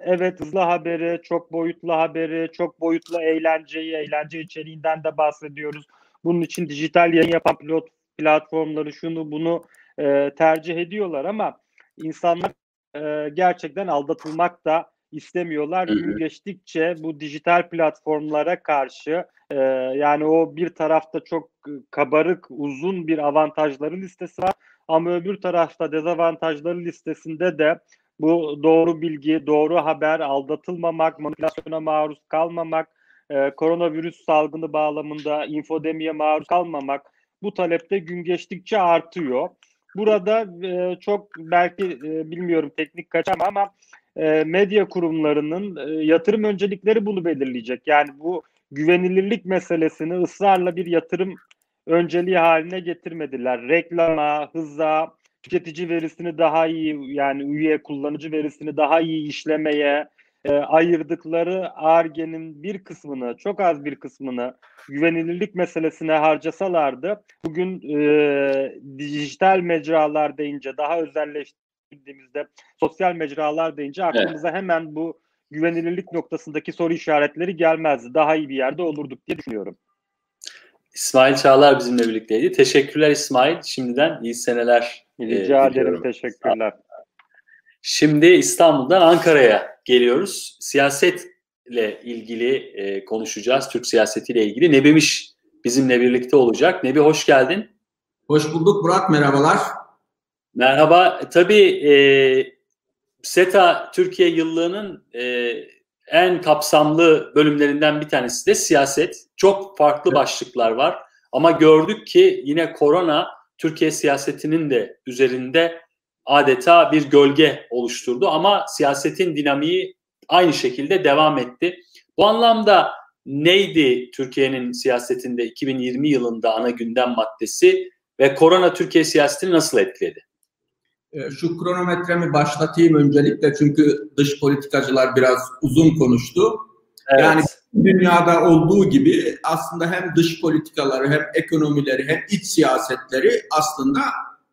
evet hızlı haberi, çok boyutlu haberi, çok boyutlu eğlenceyi, eğlence içeriğinden de bahsediyoruz. Bunun için dijital yayın yapan pilot platformları şunu bunu e, tercih ediyorlar ama insanlar e, gerçekten aldatılmak da istemiyorlar. Gün geçtikçe bu dijital platformlara karşı e, yani o bir tarafta çok kabarık uzun bir avantajları listesi var ama öbür tarafta dezavantajları listesinde de bu doğru bilgi, doğru haber, aldatılmamak, manipülasyona maruz kalmamak, e, koronavirüs salgını bağlamında infodemiye maruz kalmamak bu talepte gün geçtikçe artıyor. Burada e, çok belki e, bilmiyorum teknik kaçam ama e, medya kurumlarının e, yatırım öncelikleri bunu belirleyecek. Yani bu güvenilirlik meselesini ısrarla bir yatırım önceliği haline getirmediler. Reklama, hıza, tüketici verisini daha iyi yani üye kullanıcı verisini daha iyi işlemeye e, ayırdıkları ARGE'nin bir kısmını, çok az bir kısmını güvenilirlik meselesine harcasalardı bugün e, dijital mecralar deyince daha özelleştirdiğimizde sosyal mecralar deyince aklımıza evet. hemen bu güvenilirlik noktasındaki soru işaretleri gelmezdi. Daha iyi bir yerde olurduk diye düşünüyorum. İsmail Çağlar bizimle birlikteydi. Teşekkürler İsmail. Şimdiden iyi seneler. Rica e, ederim. Teşekkürler. Şimdi İstanbul'dan Ankara'ya geliyoruz. Siyasetle ilgili e, konuşacağız. Türk siyasetiyle ilgili. Nebimiş bizimle birlikte olacak. Nebi hoş geldin. Hoş bulduk Murat. Merhabalar. Merhaba. Tabii e, SETA Türkiye yıllığının e, en kapsamlı bölümlerinden bir tanesi de siyaset. Çok farklı evet. başlıklar var. Ama gördük ki yine korona Türkiye siyasetinin de üzerinde adeta bir gölge oluşturdu ama siyasetin dinamiği aynı şekilde devam etti. Bu anlamda neydi Türkiye'nin siyasetinde 2020 yılında ana gündem maddesi ve korona Türkiye siyasetini nasıl etkiledi? Ee, şu kronometremi başlatayım öncelikle çünkü dış politikacılar biraz uzun konuştu. Evet. Yani dünyada olduğu gibi aslında hem dış politikaları hem ekonomileri hem iç siyasetleri aslında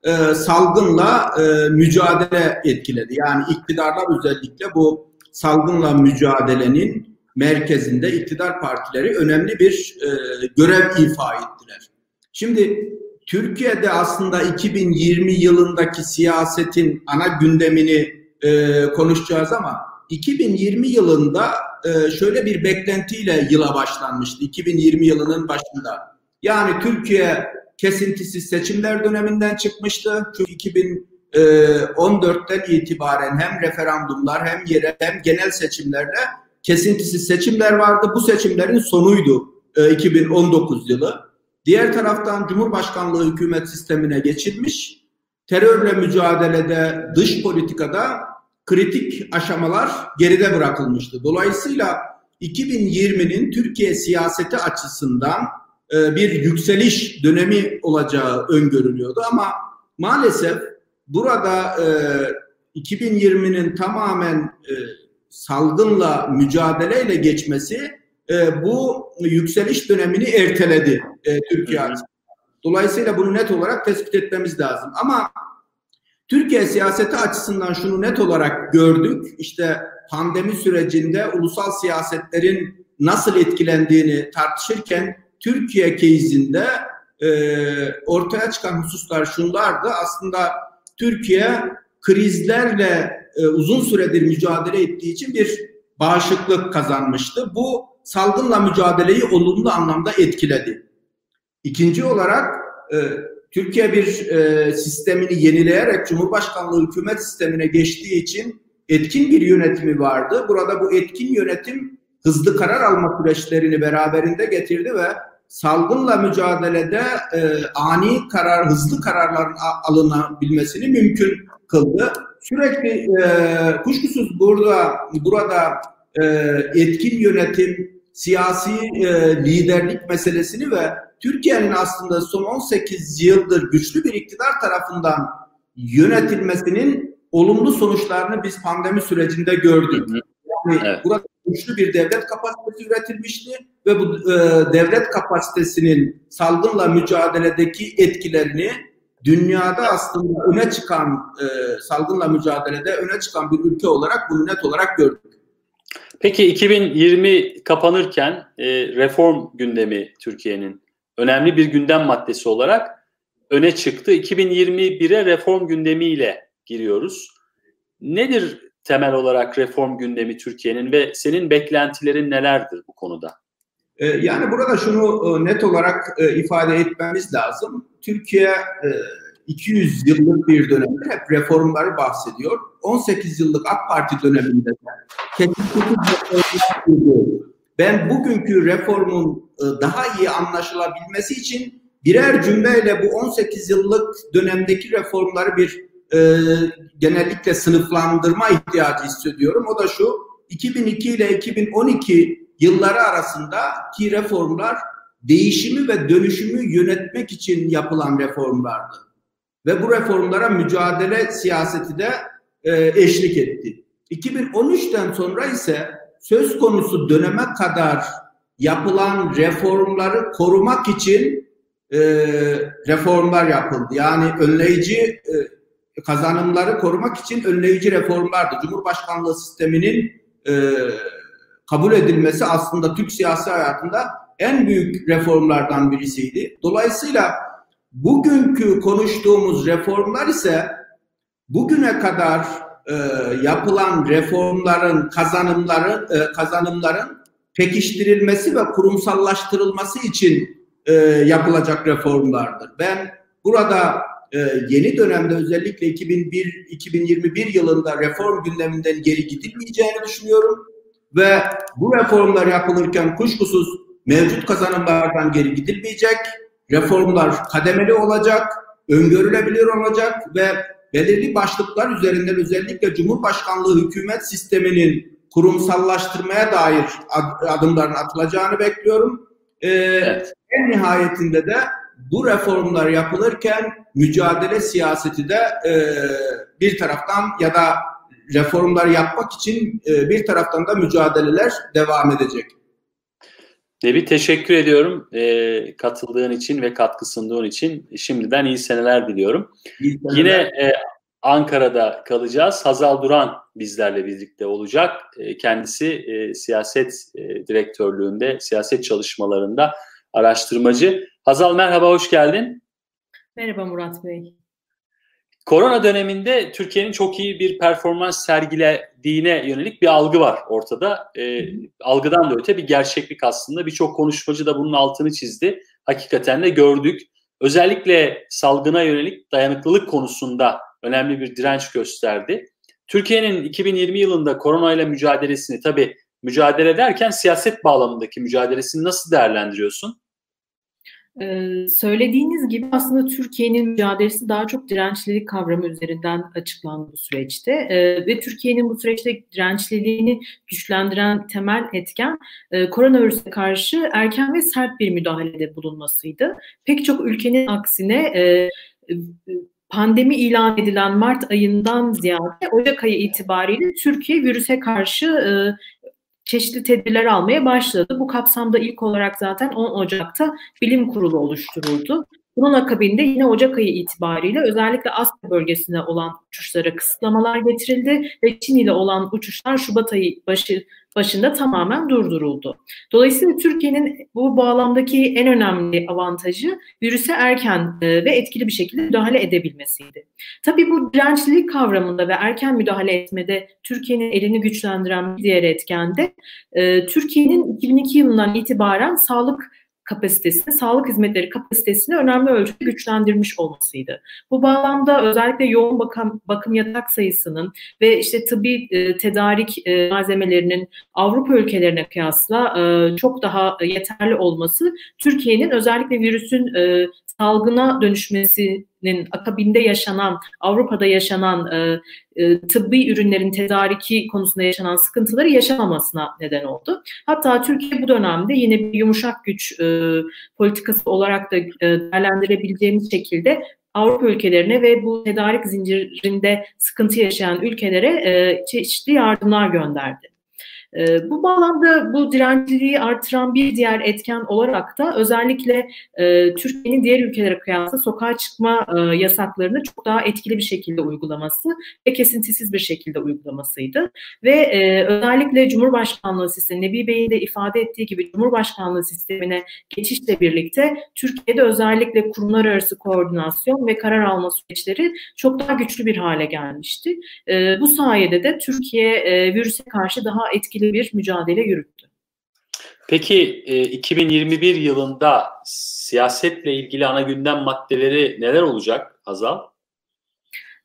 e, salgınla e, mücadele etkiledi. Yani iktidarlar özellikle bu salgınla mücadelenin merkezinde iktidar partileri önemli bir e, görev ifa ettiler. Şimdi Türkiye'de aslında 2020 yılındaki siyasetin ana gündemini e, konuşacağız ama 2020 yılında e, şöyle bir beklentiyle yıla başlanmıştı. 2020 yılının başında. Yani Türkiye kesintisiz seçimler döneminden çıkmıştı. Çünkü 2014'ten e, itibaren hem referandumlar hem yerel hem genel seçimlerle kesintisiz seçimler vardı. Bu seçimlerin sonuydu 2019 e, yılı. Diğer taraftan Cumhurbaşkanlığı hükümet sistemine geçilmiş. Terörle mücadelede dış politikada kritik aşamalar geride bırakılmıştı. Dolayısıyla 2020'nin Türkiye siyaseti açısından e, bir yükseliş dönemi olacağı öngörülüyordu ama maalesef burada 2020'nin tamamen e, salgınla mücadeleyle geçmesi e, bu yükseliş dönemini erteledi Türkiye açısından. Dolayısıyla bunu net olarak tespit etmemiz lazım. Ama Türkiye siyaseti açısından şunu net olarak gördük. İşte pandemi sürecinde ulusal siyasetlerin nasıl etkilendiğini tartışırken Türkiye case'inde e, ortaya çıkan hususlar şunlardı. Aslında Türkiye krizlerle e, uzun süredir mücadele ettiği için bir bağışıklık kazanmıştı. Bu salgınla mücadeleyi olumlu anlamda etkiledi. İkinci olarak e, Türkiye bir e, sistemini yenileyerek Cumhurbaşkanlığı hükümet sistemine geçtiği için etkin bir yönetimi vardı. Burada bu etkin yönetim hızlı karar alma süreçlerini beraberinde getirdi ve salgınla mücadelede e, ani karar, hızlı kararların alınabilmesini mümkün kıldı. Sürekli e, kuşkusuz burada burada e, etkin yönetim, siyasi e, liderlik meselesini ve Türkiye'nin aslında son 18 yıldır güçlü bir iktidar tarafından yönetilmesinin olumlu sonuçlarını biz pandemi sürecinde gördük. Yani evet. burada güçlü bir devlet kapasitesi üretilmişti ve bu e, devlet kapasitesinin salgınla mücadeledeki etkilerini dünyada aslında öne çıkan e, salgınla mücadelede öne çıkan bir ülke olarak bunu net olarak gördük. Peki 2020 kapanırken e, reform gündemi Türkiye'nin önemli bir gündem maddesi olarak öne çıktı. 2021'e reform gündemiyle giriyoruz. Nedir temel olarak reform gündemi Türkiye'nin ve senin beklentilerin nelerdir bu konuda? Ee, yani burada şunu e, net olarak e, ifade etmemiz lazım. Türkiye 200 e, yıllık bir dönemde hep reformları bahsediyor. 18 yıllık AK Parti döneminde ben bugünkü reformun daha iyi anlaşılabilmesi için birer cümleyle bu 18 yıllık dönemdeki reformları bir e, genellikle sınıflandırma ihtiyacı hissediyorum. O da şu, 2002 ile 2012 yılları arasında ki reformlar değişimi ve dönüşümü yönetmek için yapılan reformlardı. Ve bu reformlara mücadele siyaseti de e, eşlik etti. 2013'ten sonra ise söz konusu döneme kadar yapılan reformları korumak için e, reformlar yapıldı. Yani önleyici e, kazanımları korumak için önleyici reformlardı. Cumhurbaşkanlığı sisteminin e, kabul edilmesi aslında Türk siyasi hayatında en büyük reformlardan birisiydi. Dolayısıyla bugünkü konuştuğumuz reformlar ise bugüne kadar e, yapılan reformların kazanımları e, kazanımların pekiştirilmesi ve kurumsallaştırılması için e, yapılacak reformlardır. Ben burada e, yeni dönemde özellikle 2001-2021 yılında reform gündeminden geri gidilmeyeceğini düşünüyorum ve bu reformlar yapılırken kuşkusuz mevcut kazanımlardan geri gidilmeyecek, reformlar kademeli olacak, öngörülebilir olacak ve belirli başlıklar üzerinden özellikle Cumhurbaşkanlığı hükümet sisteminin kurumsallaştırmaya dair adımların atılacağını bekliyorum. Ee, evet. En nihayetinde de bu reformlar yapılırken mücadele siyaseti de e, bir taraftan ya da reformlar yapmak için e, bir taraftan da mücadeleler devam edecek. Nebi teşekkür ediyorum e, katıldığın için ve katkı sunduğun için. Şimdiden iyi seneler diliyorum. İyi seneler. Yine e, Ankara'da kalacağız. Hazal Duran bizlerle birlikte olacak. E, kendisi e, siyaset e, direktörlüğünde, siyaset çalışmalarında araştırmacı. Hazal merhaba, hoş geldin. Merhaba Murat Bey. Korona döneminde Türkiye'nin çok iyi bir performans sergilediğine yönelik bir algı var ortada. E, algıdan da öte bir gerçeklik aslında. Birçok konuşmacı da bunun altını çizdi. Hakikaten de gördük. Özellikle salgına yönelik dayanıklılık konusunda önemli bir direnç gösterdi. Türkiye'nin 2020 yılında koronayla mücadelesini tabii mücadele ederken siyaset bağlamındaki mücadelesini nasıl değerlendiriyorsun? Ee, söylediğiniz gibi aslında Türkiye'nin mücadelesi daha çok dirençlilik kavramı üzerinden açıklandı bu süreçte ee, ve Türkiye'nin bu süreçte dirençliliğini güçlendiren temel etken e, koronavirüse karşı erken ve sert bir müdahalede bulunmasıydı. Pek çok ülkenin aksine e, pandemi ilan edilen Mart ayından ziyade Ocak ayı itibariyle Türkiye virüse karşı e, çeşitli tedbirler almaya başladı. Bu kapsamda ilk olarak zaten 10 Ocak'ta bilim kurulu oluşturuldu. Bunun akabinde yine Ocak ayı itibariyle özellikle Asya bölgesine olan uçuşlara kısıtlamalar getirildi ve Çin ile olan uçuşlar Şubat ayı başı başında tamamen durduruldu. Dolayısıyla Türkiye'nin bu bağlamdaki en önemli avantajı virüse erken e, ve etkili bir şekilde müdahale edebilmesiydi. Tabii bu dirençlilik kavramında ve erken müdahale etmede Türkiye'nin elini güçlendiren bir diğer etken de e, Türkiye'nin 2002 yılından itibaren sağlık kapasitesini, sağlık hizmetleri kapasitesini önemli ölçüde güçlendirmiş olmasıydı. Bu bağlamda özellikle yoğun bakım, bakım yatak sayısının ve işte tıbbi e, tedarik e, malzemelerinin Avrupa ülkelerine kıyasla e, çok daha yeterli olması Türkiye'nin özellikle virüsün e, salgına dönüşmesinin akabinde yaşanan, Avrupa'da yaşanan e, e, tıbbi ürünlerin tedariki konusunda yaşanan sıkıntıları yaşamamasına neden oldu. Hatta Türkiye bu dönemde yine bir yumuşak güç e, politikası olarak da e, değerlendirebileceğimiz şekilde Avrupa ülkelerine ve bu tedarik zincirinde sıkıntı yaşayan ülkelere e, çeşitli yardımlar gönderdi. E, bu bağlamda bu direnciliği artıran bir diğer etken olarak da özellikle e, Türkiye'nin diğer ülkelere kıyasla sokağa çıkma e, yasaklarını çok daha etkili bir şekilde uygulaması ve kesintisiz bir şekilde uygulamasıydı. Ve e, özellikle Cumhurbaşkanlığı sistemi, Nebi Bey'in de ifade ettiği gibi Cumhurbaşkanlığı sistemine geçişle birlikte Türkiye'de özellikle kurumlar arası koordinasyon ve karar alma süreçleri çok daha güçlü bir hale gelmişti. Bu sayede de Türkiye virüse karşı daha etkili etkili bir mücadele yürüttü. Peki 2021 yılında siyasetle ilgili ana gündem maddeleri neler olacak Hazal?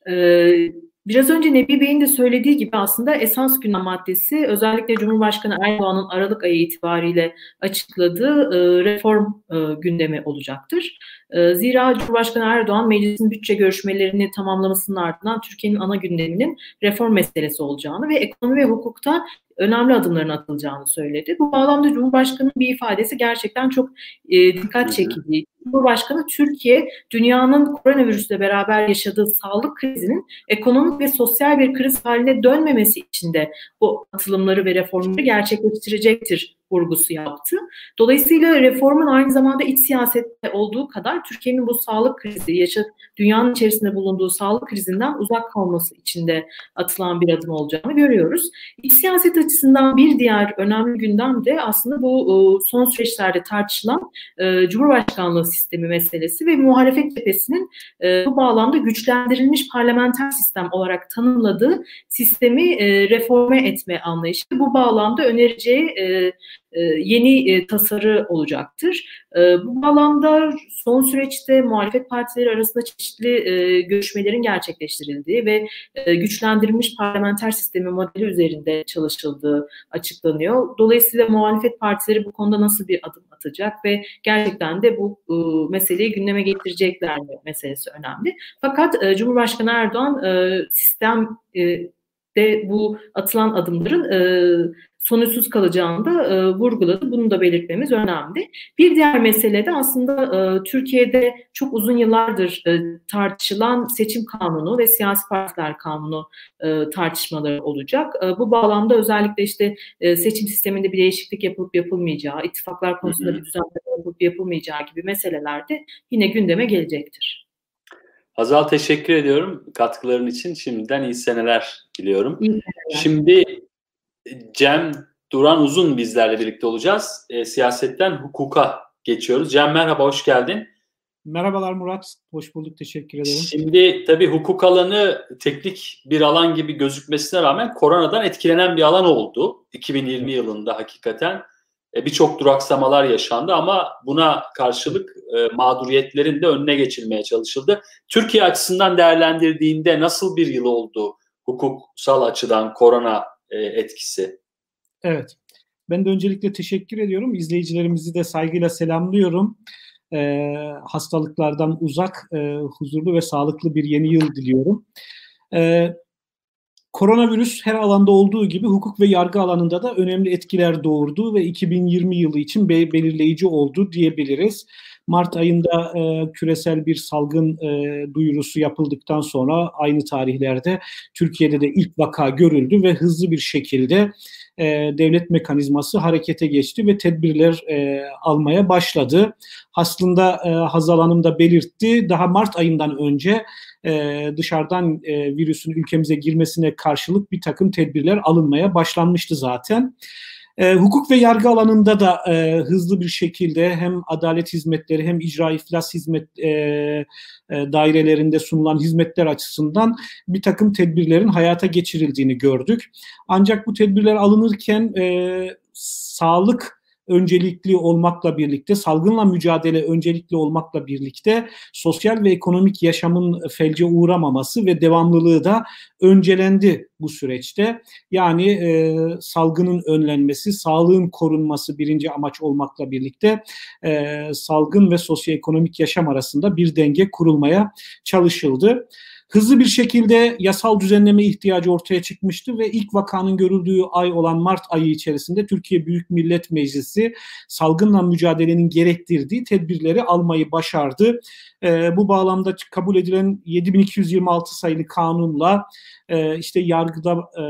Ee, Biraz önce Nebi Bey'in de söylediği gibi aslında esas gündem maddesi özellikle Cumhurbaşkanı Erdoğan'ın Aralık ayı itibariyle açıkladığı e, reform e, gündemi olacaktır. E, zira Cumhurbaşkanı Erdoğan meclisin bütçe görüşmelerini tamamlamasının ardından Türkiye'nin ana gündeminin reform meselesi olacağını ve ekonomi ve hukukta önemli adımların atılacağını söyledi. Bu bağlamda Cumhurbaşkanı'nın bir ifadesi gerçekten çok e, dikkat çekici. Cumhurbaşkanı Türkiye dünyanın koronavirüsle beraber yaşadığı sağlık krizinin ekonomik ve sosyal bir kriz haline dönmemesi için de bu atılımları ve reformları gerçekleştirecektir vurgusu yaptı. Dolayısıyla reformun aynı zamanda iç siyasette olduğu kadar Türkiye'nin bu sağlık krizi, yaşa, dünyanın içerisinde bulunduğu sağlık krizinden uzak kalması için de atılan bir adım olacağını görüyoruz. İç siyaset açısından bir diğer önemli gündem de aslında bu son süreçlerde tartışılan e, Cumhurbaşkanlığı sistemi meselesi ve muhalefet cephesinin e, bu bağlamda güçlendirilmiş parlamenter sistem olarak tanımladığı sistemi e, reforme etme anlayışı. Bu bağlamda önereceği e, yeni e, tasarı olacaktır. E, bu bağlamda son süreçte muhalefet partileri arasında çeşitli görüşmelerin gerçekleştirildiği ve güçlendirilmiş parlamenter sistemi modeli üzerinde çalışıldığı açıklanıyor. Dolayısıyla muhalefet partileri bu konuda nasıl bir adım atacak ve gerçekten de bu meseleyi gündeme getirecekler mi meselesi önemli. Fakat Cumhurbaşkanı Erdoğan sistem de bu atılan adımların sonuçsuz kalacağını da e, vurguladı. Bunu da belirtmemiz önemli. Bir diğer mesele de aslında e, Türkiye'de çok uzun yıllardır e, tartışılan seçim kanunu ve siyasi partiler kanunu e, tartışmaları olacak. E, bu bağlamda özellikle işte e, seçim sisteminde bir değişiklik yapılıp yapılmayacağı, ittifaklar konusunda bir düzenleme yapılıp yapılmayacağı gibi meseleler de yine gündeme gelecektir. Hazal teşekkür ediyorum katkıların için. Şimdiden iyi seneler diliyorum. İyi seneler. Şimdi Cem Duran Uzun bizlerle birlikte olacağız. E, siyasetten hukuka geçiyoruz. Cem merhaba, hoş geldin. Merhabalar Murat, hoş bulduk, teşekkür ederim. Şimdi tabii hukuk alanı teknik bir alan gibi gözükmesine rağmen koronadan etkilenen bir alan oldu. 2020 yılında hakikaten e, birçok duraksamalar yaşandı ama buna karşılık e, mağduriyetlerin de önüne geçilmeye çalışıldı. Türkiye açısından değerlendirdiğinde nasıl bir yıl oldu hukuksal açıdan korona e, etkisi. Evet. Ben de öncelikle teşekkür ediyorum. İzleyicilerimizi de saygıyla selamlıyorum. E, hastalıklardan uzak, e, huzurlu ve sağlıklı bir yeni yıl diliyorum. E, koronavirüs her alanda olduğu gibi hukuk ve yargı alanında da önemli etkiler doğurdu ve 2020 yılı için be- belirleyici oldu diyebiliriz. Mart ayında e, küresel bir salgın e, duyurusu yapıldıktan sonra aynı tarihlerde Türkiye'de de ilk vaka görüldü ve hızlı bir şekilde e, devlet mekanizması harekete geçti ve tedbirler e, almaya başladı. Aslında e, Hazal Hanım da belirtti daha Mart ayından önce e, dışarıdan e, virüsün ülkemize girmesine karşılık bir takım tedbirler alınmaya başlanmıştı zaten. E, hukuk ve yargı alanında da e, hızlı bir şekilde hem adalet hizmetleri hem icra iflas hizmet e, e, dairelerinde sunulan hizmetler açısından bir takım tedbirlerin hayata geçirildiğini gördük. Ancak bu tedbirler alınırken e, sağlık öncelikli olmakla birlikte, salgınla mücadele öncelikli olmakla birlikte sosyal ve ekonomik yaşamın felce uğramaması ve devamlılığı da öncelendi bu süreçte. Yani e, salgının önlenmesi, sağlığın korunması birinci amaç olmakla birlikte e, salgın ve sosyoekonomik yaşam arasında bir denge kurulmaya çalışıldı. Hızlı bir şekilde yasal düzenleme ihtiyacı ortaya çıkmıştı ve ilk vakanın görüldüğü ay olan Mart ayı içerisinde Türkiye Büyük Millet Meclisi salgınla mücadelenin gerektirdiği tedbirleri almayı başardı. E, bu bağlamda kabul edilen 7226 sayılı kanunla e, işte yargıda e,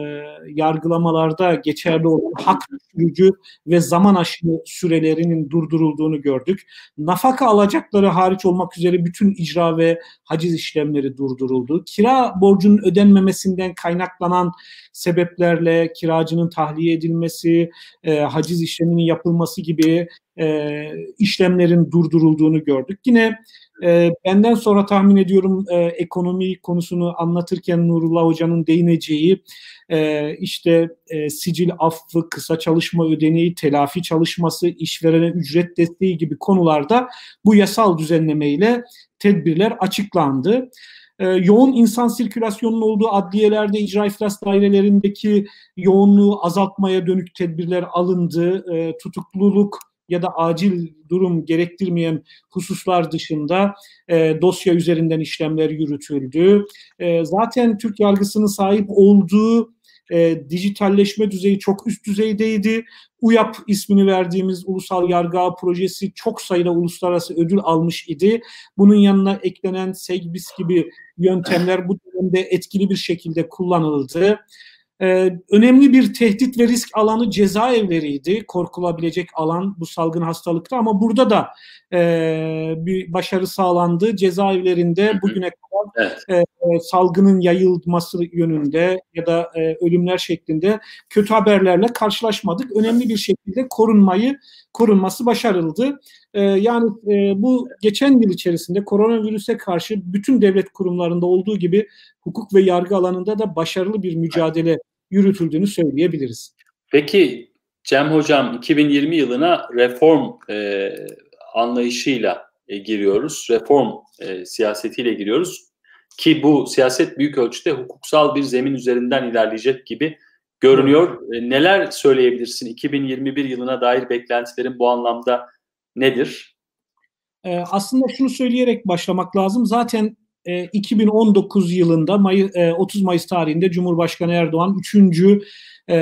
yargılamalarda geçerli olan hak gücü ve zaman aşımı sürelerinin durdurulduğunu gördük. Nafaka alacakları hariç olmak üzere bütün icra ve haciz işlemleri durduruldu. Kira borcunun ödenmemesinden kaynaklanan sebeplerle kiracının tahliye edilmesi, e, haciz işleminin yapılması gibi e, işlemlerin durdurulduğunu gördük. Yine e, benden sonra tahmin ediyorum e, ekonomi konusunu anlatırken Nurullah Hoca'nın değineceği e, işte e, sicil affı, kısa çalışma ödeneği, telafi çalışması, işverene ücret desteği gibi konularda bu yasal düzenlemeyle tedbirler açıklandı e, yoğun insan sirkülasyonunun olduğu adliyelerde icra iflas dairelerindeki yoğunluğu azaltmaya dönük tedbirler alındı. E, tutukluluk ya da acil durum gerektirmeyen hususlar dışında e, dosya üzerinden işlemler yürütüldü. E, zaten Türk yargısının sahip olduğu e, dijitalleşme düzeyi çok üst düzeydeydi. UYAP ismini verdiğimiz ulusal yargı projesi çok sayıda uluslararası ödül almış idi. Bunun yanına eklenen SEGBİS gibi yöntemler bu dönemde etkili bir şekilde kullanıldı. Ee, önemli bir tehdit ve risk alanı cezaevleriydi. Korkulabilecek alan bu salgın hastalıkta ama burada da e, bir başarı sağlandı. Cezaevlerinde bugüne kadar evet. e, salgının yayılması yönünde ya da e, ölümler şeklinde kötü haberlerle karşılaşmadık. Önemli bir şekilde korunmayı korunması başarıldı. E, yani e, bu geçen yıl içerisinde koronavirüse karşı bütün devlet kurumlarında olduğu gibi hukuk ve yargı alanında da başarılı bir mücadele yürütüldüğünü söyleyebiliriz. Peki Cem Hocam 2020 yılına reform e, anlayışıyla e, giriyoruz. Reform e, siyasetiyle giriyoruz. Ki bu siyaset büyük ölçüde hukuksal bir zemin üzerinden ilerleyecek gibi görünüyor. E, neler söyleyebilirsin? 2021 yılına dair beklentilerin bu anlamda nedir? E, aslında şunu söyleyerek başlamak lazım. Zaten 2019 yılında May 30 Mayıs tarihinde Cumhurbaşkanı Erdoğan 3 e,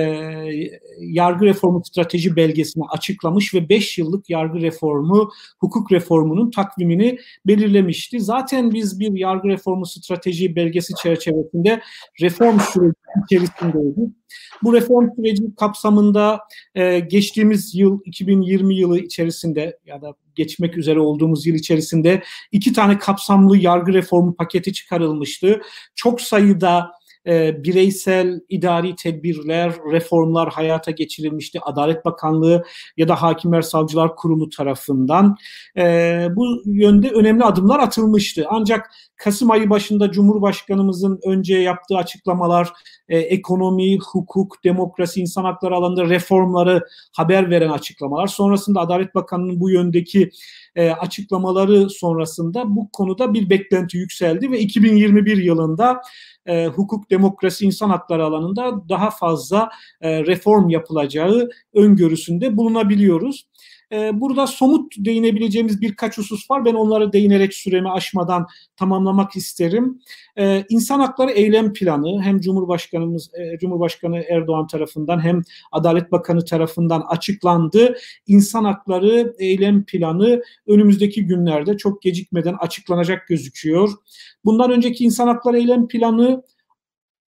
yargı reformu strateji belgesini açıklamış ve 5 yıllık yargı reformu, hukuk reformunun takvimini belirlemişti. Zaten biz bir yargı reformu strateji belgesi çerçevesinde reform süreci içerisindeydik. Bu reform süreci kapsamında e, geçtiğimiz yıl 2020 yılı içerisinde ya da geçmek üzere olduğumuz yıl içerisinde iki tane kapsamlı yargı reformu paketi çıkarılmıştı. Çok sayıda e, bireysel idari tedbirler, reformlar hayata geçirilmişti. Adalet Bakanlığı ya da Hakimler Savcılar Kurulu tarafından. E, bu yönde önemli adımlar atılmıştı. Ancak Kasım ayı başında Cumhurbaşkanımızın önce yaptığı açıklamalar e, ekonomi, hukuk, demokrasi, insan hakları alanında reformları haber veren açıklamalar. Sonrasında Adalet Bakanı'nın bu yöndeki e, açıklamaları sonrasında bu konuda bir beklenti yükseldi ve 2021 yılında e, hukuk, demokrasi, insan hakları alanında daha fazla e, reform yapılacağı öngörüsünde bulunabiliyoruz. Ee, burada somut değinebileceğimiz birkaç husus var. Ben onları değinerek süremi aşmadan tamamlamak isterim. Ee, insan hakları eylem planı hem Cumhurbaşkanımız e, Cumhurbaşkanı Erdoğan tarafından hem Adalet Bakanı tarafından açıklandı. İnsan hakları eylem planı önümüzdeki günlerde çok gecikmeden açıklanacak gözüküyor. Bundan önceki insan hakları eylem planı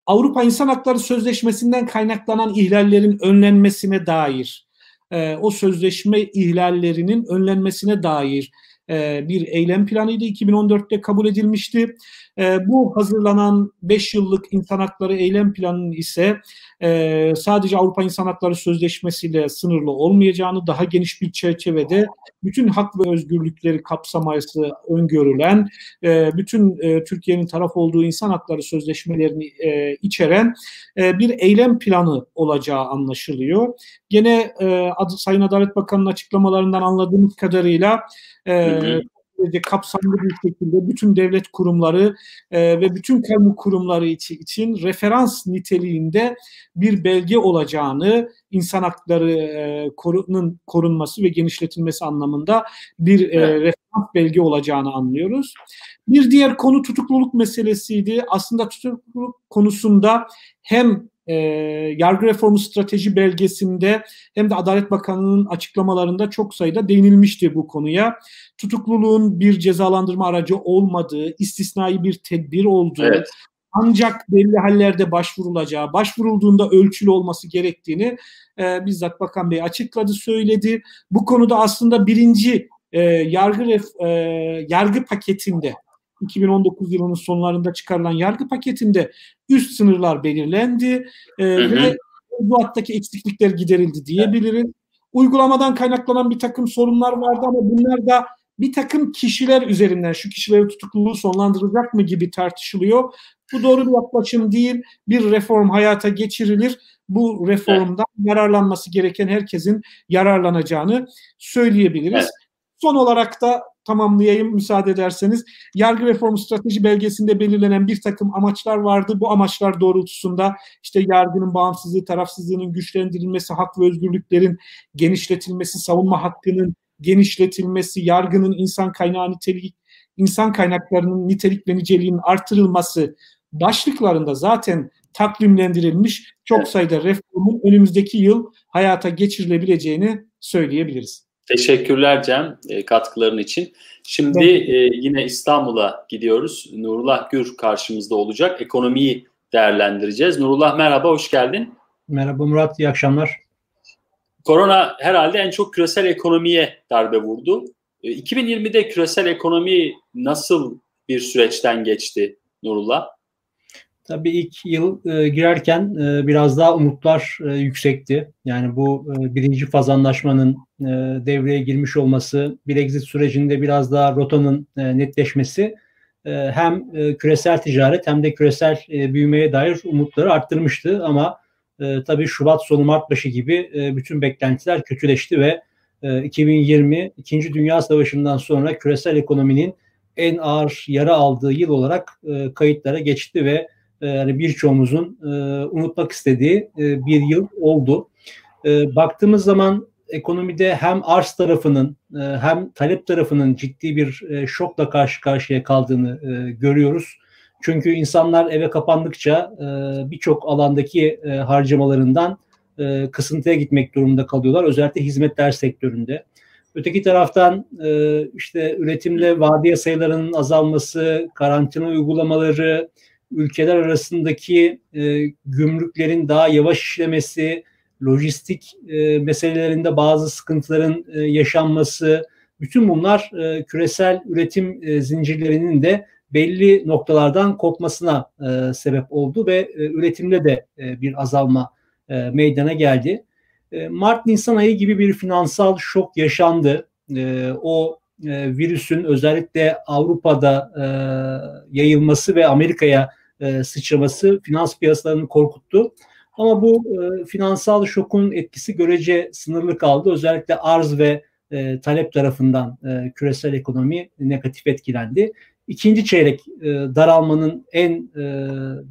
Avrupa İnsan Hakları Sözleşmesi'nden kaynaklanan ihlallerin önlenmesine dair e, o sözleşme ihlallerinin önlenmesine dair e, bir eylem planıydı. 2014'te kabul edilmişti. E, bu hazırlanan 5 yıllık insan hakları eylem planının ise e, sadece Avrupa İnsan Hakları Sözleşmesi ile sınırlı olmayacağını, daha geniş bir çerçevede bütün hak ve özgürlükleri kapsaması öngörülen, e, bütün e, Türkiye'nin taraf olduğu insan hakları sözleşmelerini içeren bir eylem planı olacağı anlaşılıyor. Gene Sayın Adalet Bakanı'nın açıklamalarından anladığımız kadarıyla derece kapsamlı bir şekilde bütün devlet kurumları e, ve bütün kamu kurumları için, için referans niteliğinde bir belge olacağını insan hakları e, korunun korunması ve genişletilmesi anlamında bir e, referans belge olacağını anlıyoruz. Bir diğer konu tutukluluk meselesiydi. Aslında tutukluluk konusunda hem e, yargı reformu strateji belgesinde hem de Adalet Bakanı'nın açıklamalarında çok sayıda değinilmişti bu konuya. Tutukluluğun bir cezalandırma aracı olmadığı, istisnai bir tedbir olduğu, evet. ancak belli hallerde başvurulacağı, başvurulduğunda ölçülü olması gerektiğini e, bizzat Bakan Bey açıkladı, söyledi. Bu konuda aslında birinci e, yargı ref, e, yargı paketinde 2019 yılının sonlarında çıkarılan yargı paketinde üst sınırlar belirlendi e, hı hı. ve mevduattaki eksiklikler giderildi diyebiliriz. Uygulamadan kaynaklanan bir takım sorunlar vardı ama bunlar da bir takım kişiler üzerinden şu kişileri tutukluluğu sonlandıracak mı gibi tartışılıyor. Bu doğru bir yaklaşım değil. Bir reform hayata geçirilir. Bu reformdan yararlanması gereken herkesin yararlanacağını söyleyebiliriz. Evet. Son olarak da tamamlayayım müsaade ederseniz. Yargı reformu strateji belgesinde belirlenen bir takım amaçlar vardı. Bu amaçlar doğrultusunda işte yargının bağımsızlığı, tarafsızlığının güçlendirilmesi, hak ve özgürlüklerin genişletilmesi, savunma hakkının genişletilmesi, yargının insan kaynağı niteliği, insan kaynaklarının nitelik ve niceliğinin artırılması başlıklarında zaten takvimlendirilmiş çok sayıda reformun önümüzdeki yıl hayata geçirilebileceğini söyleyebiliriz. Teşekkürler Cem e, katkıların için. Şimdi e, yine İstanbul'a gidiyoruz. Nurullah Gür karşımızda olacak. Ekonomiyi değerlendireceğiz. Nurullah merhaba, hoş geldin. Merhaba Murat, iyi akşamlar. Korona herhalde en çok küresel ekonomiye darbe vurdu. E, 2020'de küresel ekonomi nasıl bir süreçten geçti Nurullah? Tabii ilk yıl e, girerken e, biraz daha umutlar e, yüksekti. Yani bu e, birinci faz anlaşmanın e, devreye girmiş olması, Brexit sürecinde biraz daha rotanın e, netleşmesi e, hem e, küresel ticaret hem de küresel e, büyümeye dair umutları arttırmıştı. Ama e, tabii Şubat sonu Mart başı gibi e, bütün beklentiler kötüleşti ve e, 2020 İkinci Dünya Savaşı'ndan sonra küresel ekonominin en ağır yara aldığı yıl olarak e, kayıtlara geçti ve e, yani birçoğumuzun e, unutmak istediği e, bir yıl oldu. E, baktığımız zaman ekonomide hem arz tarafının e, hem talep tarafının ciddi bir e, şokla karşı karşıya kaldığını e, görüyoruz. Çünkü insanlar eve kapandıkça birçok alandaki harcamalarından kısıntıya gitmek durumunda kalıyorlar. Özellikle hizmetler sektöründe. Öteki taraftan işte üretimde vadiye sayılarının azalması, karantina uygulamaları, ülkeler arasındaki gümrüklerin daha yavaş işlemesi, lojistik e, meselelerinde bazı sıkıntıların e, yaşanması, bütün bunlar e, küresel üretim e, zincirlerinin de belli noktalardan kopmasına e, sebep oldu ve e, üretimde de e, bir azalma e, meydana geldi. E, Mart-Nisan ayı gibi bir finansal şok yaşandı. E, o e, virüsün özellikle Avrupa'da e, yayılması ve Amerika'ya e, sıçraması finans piyasalarını korkuttu. Ama bu e, finansal şokun etkisi görece sınırlı kaldı. Özellikle arz ve e, talep tarafından e, küresel ekonomi negatif etkilendi. İkinci çeyrek e, daralmanın en e,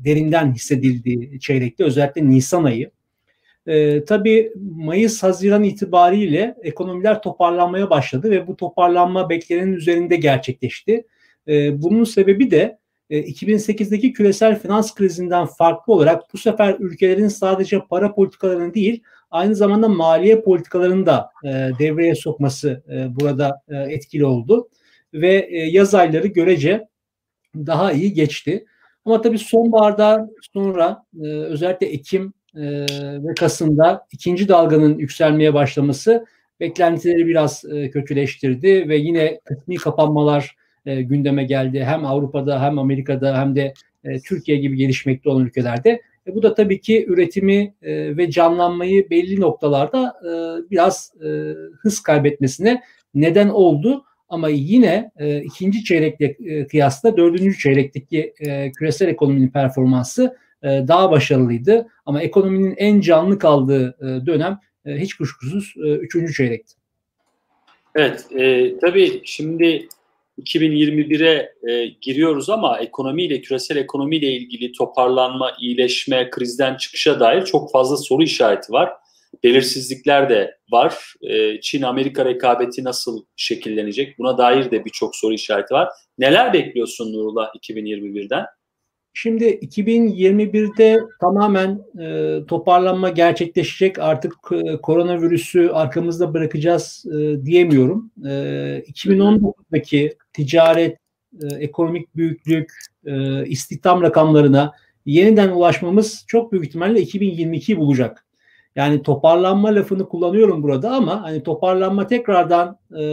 derinden hissedildiği çeyrekte özellikle Nisan ayı. E, tabii Mayıs-Haziran itibariyle ekonomiler toparlanmaya başladı ve bu toparlanma beklenenin üzerinde gerçekleşti. E, bunun sebebi de 2008'deki e, küresel finans krizinden farklı olarak bu sefer ülkelerin sadece para politikalarını değil aynı zamanda maliye politikalarını da e, devreye sokması e, burada etkili oldu. Ve yaz ayları görece daha iyi geçti. Ama tabii sonbahardan sonra özellikle Ekim ve Kasım'da ikinci dalganın yükselmeye başlaması beklentileri biraz kötüleştirdi ve yine kısmi kapanmalar e, gündeme geldi. Hem Avrupa'da hem Amerika'da hem de e, Türkiye gibi gelişmekte olan ülkelerde. E, bu da tabii ki üretimi e, ve canlanmayı belli noktalarda e, biraz e, hız kaybetmesine neden oldu. Ama yine e, ikinci çeyrekle e, kıyasla dördüncü çeyrekteki e, küresel ekonominin performansı e, daha başarılıydı. Ama ekonominin en canlı kaldığı e, dönem e, hiç kuşkusuz e, üçüncü çeyrekti. Evet, e, tabii şimdi 2021'e e, giriyoruz ama ekonomiyle, küresel ekonomiyle ilgili toparlanma, iyileşme, krizden çıkışa dair çok fazla soru işareti var. Belirsizlikler de var. E, Çin-Amerika rekabeti nasıl şekillenecek? Buna dair de birçok soru işareti var. Neler bekliyorsun Nurullah 2021'den? Şimdi 2021'de tamamen e, toparlanma gerçekleşecek. Artık e, koronavirüsü arkamızda bırakacağız e, diyemiyorum. E, 2019'daki ticaret, e, ekonomik büyüklük, e, istihdam rakamlarına yeniden ulaşmamız çok büyük ihtimalle 2022'yi bulacak. Yani toparlanma lafını kullanıyorum burada ama hani toparlanma tekrardan e,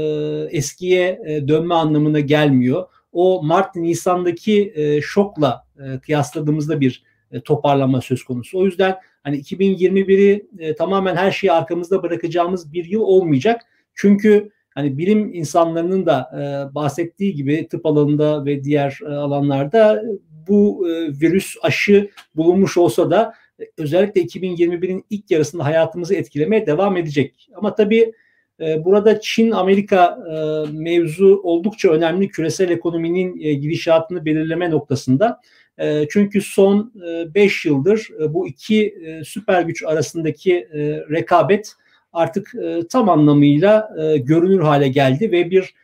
eskiye e, dönme anlamına gelmiyor. O Mart Nisan'daki e, şokla e, kıyasladığımızda bir e, toparlanma söz konusu. O yüzden hani 2021'i e, tamamen her şeyi arkamızda bırakacağımız bir yıl olmayacak. Çünkü hani bilim insanlarının da e, bahsettiği gibi tıp alanında ve diğer alanlarda bu virüs aşı bulunmuş olsa da özellikle 2021'in ilk yarısında hayatımızı etkilemeye devam edecek. Ama tabii burada Çin-Amerika mevzu oldukça önemli küresel ekonominin e, gidişatını belirleme noktasında. E, çünkü son 5 e, yıldır e, bu iki e, süper güç arasındaki rekabet artık tam anlamıyla görünür hale geldi ve bir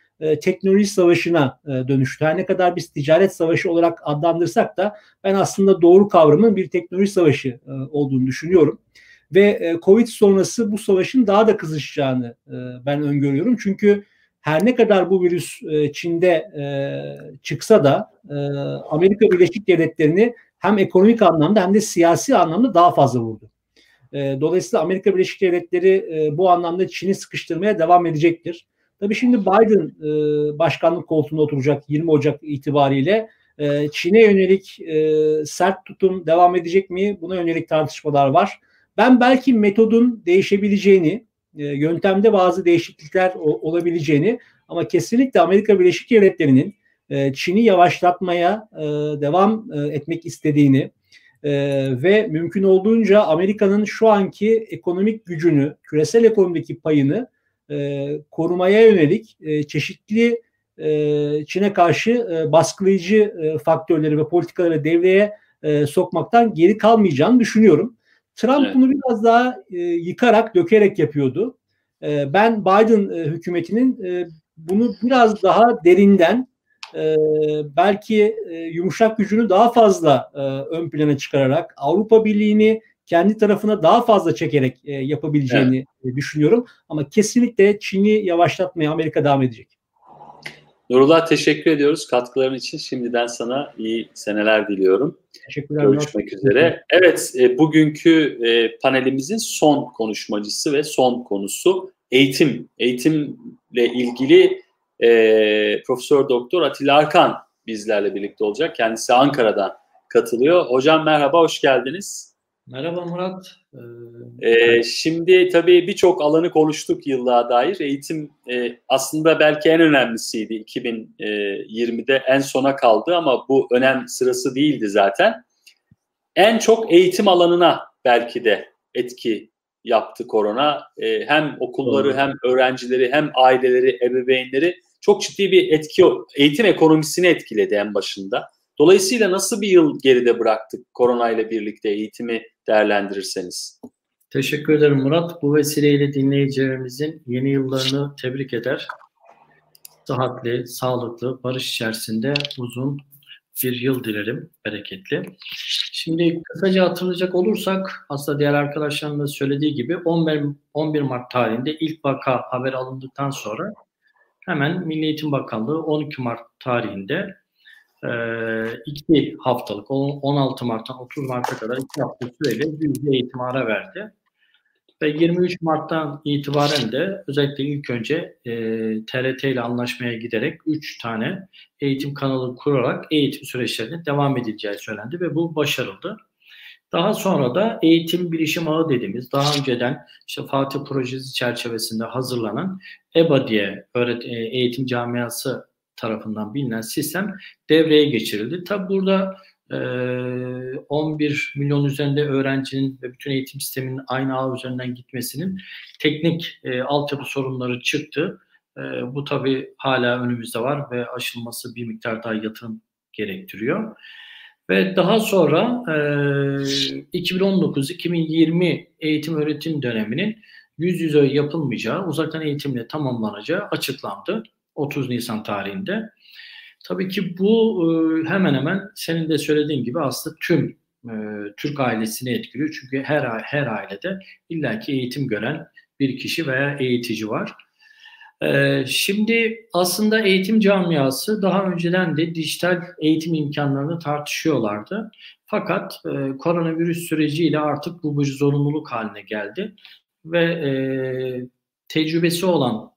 teknoloji savaşına dönüştü. Her ne kadar biz ticaret savaşı olarak adlandırsak da ben aslında doğru kavramın bir teknoloji savaşı olduğunu düşünüyorum. Ve Covid sonrası bu savaşın daha da kızışacağını ben öngörüyorum. Çünkü her ne kadar bu virüs e, Çin'de e, çıksa da e, Amerika Birleşik Devletleri'ni hem ekonomik anlamda hem de siyasi anlamda daha fazla vurdu. Dolayısıyla Amerika Birleşik Devletleri bu anlamda Çin'i sıkıştırmaya devam edecektir. Tabii şimdi Biden başkanlık koltuğuna oturacak 20 Ocak itibariyle. Çin'e yönelik sert tutum devam edecek mi? Buna yönelik tartışmalar var. Ben belki metodun değişebileceğini, e, yöntemde bazı değişiklikler olabileceğini ama kesinlikle Amerika Birleşik Devletleri'nin e, Çin'i yavaşlatmaya e, devam etmek istediğini ve mümkün olduğunca Amerika'nın şu anki ekonomik gücünü, küresel ekonomideki payını korumaya yönelik çeşitli Çin'e karşı baskılayıcı faktörleri ve politikaları devreye sokmaktan geri kalmayacağını düşünüyorum. Trump evet. bunu biraz daha e, yıkarak, dökerek yapıyordu. E, ben Biden e, hükümetinin e, bunu biraz daha derinden e, belki e, yumuşak gücünü daha fazla e, ön plana çıkararak Avrupa Birliği'ni kendi tarafına daha fazla çekerek e, yapabileceğini evet. e, düşünüyorum. Ama kesinlikle Çin'i yavaşlatmaya Amerika devam edecek. Nurullah teşekkür ediyoruz katkıların için. Şimdiden sana iyi seneler diliyorum. Teşekkürler. Görüşmek üzere. Evet, e, bugünkü e, panelimizin son konuşmacısı ve son konusu eğitim. Eğitimle ilgili e, Profesör Doktor Atilla Arkan bizlerle birlikte olacak. Kendisi Ankara'dan katılıyor. Hocam merhaba, hoş geldiniz. Merhaba Murat. Ee, şimdi tabii birçok alanı konuştuk yıllığa dair. Eğitim e, aslında belki en önemlisiydi 2020'de en sona kaldı ama bu önem sırası değildi zaten. En çok eğitim alanına belki de etki yaptı korona. E, hem okulları hem öğrencileri hem aileleri, ebeveynleri çok ciddi bir etki, eğitim ekonomisini etkiledi en başında. Dolayısıyla nasıl bir yıl geride bıraktık korona ile birlikte eğitimi değerlendirirseniz? Teşekkür ederim Murat. Bu vesileyle dinleyicilerimizin yeni yıllarını tebrik eder. Sıhhatli, sağlıklı, barış içerisinde uzun bir yıl dilerim, bereketli. Şimdi kısaca hatırlayacak olursak aslında diğer arkadaşlarımın da söylediği gibi 11, 11 Mart tarihinde ilk vaka haber alındıktan sonra hemen Milli Eğitim Bakanlığı 12 Mart tarihinde iki haftalık 16 Mart'tan 30 Mart'a kadar iki hafta süreyle yüzde eğitim ara verdi. Ve 23 Mart'tan itibaren de özellikle ilk önce e, TRT ile anlaşmaya giderek 3 tane eğitim kanalı kurarak eğitim süreçlerine devam edileceği söylendi ve bu başarıldı. Daha sonra da eğitim bilişim ağı dediğimiz daha önceden işte Fatih projesi çerçevesinde hazırlanan EBA diye öğret e, eğitim camiası tarafından bilinen sistem devreye geçirildi. Tabi burada 11 milyon üzerinde öğrencinin ve bütün eğitim sisteminin aynı ağ üzerinden gitmesinin teknik e, altyapı sorunları çıktı. E, bu tabi hala önümüzde var ve aşılması bir miktar daha yatırım gerektiriyor. Ve daha sonra e, 2019-2020 eğitim öğretim döneminin yüz yüze yapılmayacağı, uzaktan eğitimle tamamlanacağı açıklandı 30 Nisan tarihinde. Tabii ki bu e, hemen hemen senin de söylediğin gibi aslında tüm e, Türk ailesini etkiliyor. Çünkü her her ailede illaki eğitim gören bir kişi veya eğitici var. E, şimdi aslında eğitim camiası daha önceden de dijital eğitim imkanlarını tartışıyorlardı. Fakat koronavirüs süreciyle artık bu bir zorunluluk haline geldi ve tecrübesi olan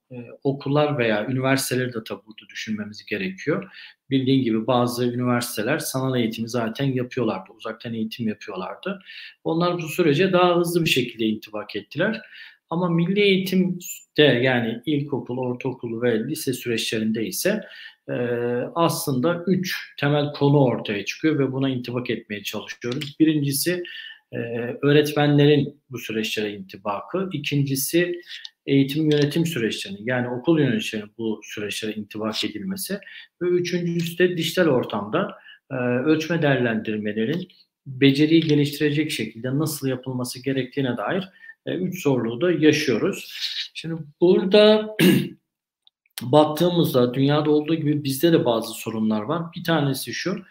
okullar veya üniversiteleri de tabii burada düşünmemiz gerekiyor. Bildiğin gibi bazı üniversiteler sanal eğitimi zaten yapıyorlardı, uzaktan eğitim yapıyorlardı. Onlar bu sürece daha hızlı bir şekilde intibak ettiler. Ama milli eğitimde yani ilkokul, ortaokul ve lise süreçlerinde ise e, aslında üç temel konu ortaya çıkıyor ve buna intibak etmeye çalışıyoruz. Birincisi e, öğretmenlerin bu süreçlere intibakı. İkincisi eğitim yönetim süreçlerinin yani okul yöneticilerinin bu süreçlere intibak edilmesi ve üçüncüsü de dijital ortamda e, ölçme değerlendirmelerin beceriyi geliştirecek şekilde nasıl yapılması gerektiğine dair e, üç zorluğu da yaşıyoruz. Şimdi burada baktığımızda dünyada olduğu gibi bizde de bazı sorunlar var. Bir tanesi şu,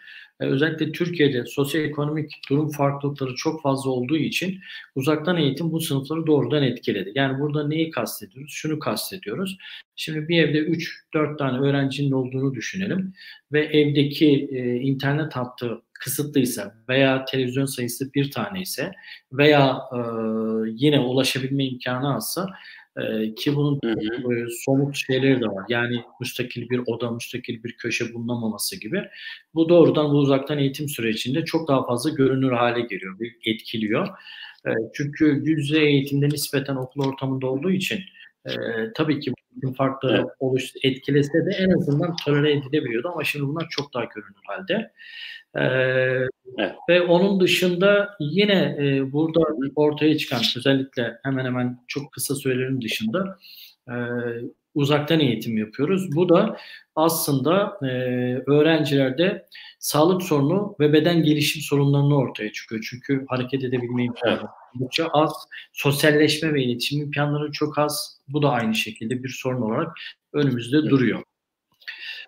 özellikle Türkiye'de sosyoekonomik durum farklılıkları çok fazla olduğu için uzaktan eğitim bu sınıfları doğrudan etkiledi. Yani burada neyi kastediyoruz? Şunu kastediyoruz. Şimdi bir evde 3-4 tane öğrencinin olduğunu düşünelim ve evdeki e, internet hattı kısıtlıysa veya televizyon sayısı bir tane ise veya e, yine ulaşabilme imkanı azsa ee, ki bunun hı. somut şeyleri de var. Yani müstakil bir oda, müstakil bir köşe bulunamaması gibi. Bu doğrudan bu uzaktan eğitim sürecinde çok daha fazla görünür hale geliyor, etkiliyor. E, çünkü yüz yüze eğitimde nispeten okul ortamında olduğu için e, tabii ki farklı evet. oluş etkilese de en azından tolere edilebiliyordu ama şimdi bunlar çok daha görünür halde. Ee, evet. Ve onun dışında yine e, burada ortaya çıkan özellikle hemen hemen çok kısa sürelerin dışında e, uzaktan eğitim yapıyoruz. Bu da aslında e, öğrencilerde sağlık sorunu ve beden gelişim sorunlarını ortaya çıkıyor. Çünkü hareket edebilme imkanı oldukça az, sosyalleşme ve iletişim imkanları çok az. Bu da aynı şekilde bir sorun olarak önümüzde duruyor.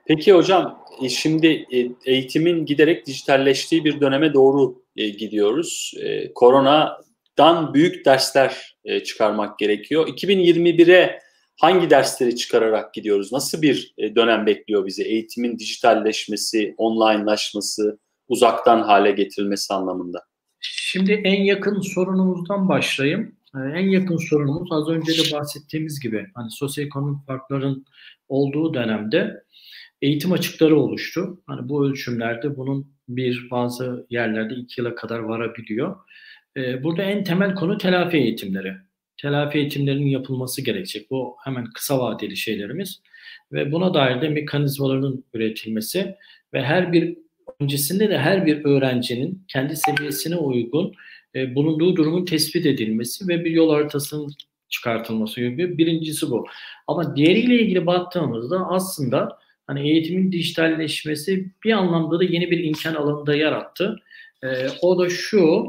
Peki hocam e, şimdi e, eğitimin giderek dijitalleştiği bir döneme doğru e, gidiyoruz. Koronadan büyük dersler çıkarmak gerekiyor. 2021'e hangi dersleri çıkararak gidiyoruz? Nasıl bir dönem bekliyor bizi? Eğitimin dijitalleşmesi, onlinelaşması, uzaktan hale getirilmesi anlamında. Şimdi en yakın sorunumuzdan başlayayım. En yakın sorunumuz az önce de bahsettiğimiz gibi hani sosyoekonomik farkların olduğu dönemde eğitim açıkları oluştu. Hani bu ölçümlerde bunun bir bazı yerlerde iki yıla kadar varabiliyor. Ee, burada en temel konu telafi eğitimleri. Telafi eğitimlerinin yapılması gerekecek. Bu hemen kısa vadeli şeylerimiz. Ve buna dair de mekanizmaların üretilmesi ve her bir öncesinde de her bir öğrencinin kendi seviyesine uygun e, bulunduğu durumun tespit edilmesi ve bir yol haritasının çıkartılması gibi birincisi bu. Ama diğeriyle ilgili baktığımızda aslında hani eğitimin dijitalleşmesi bir anlamda da yeni bir imkan alanında yarattı. E, o da şu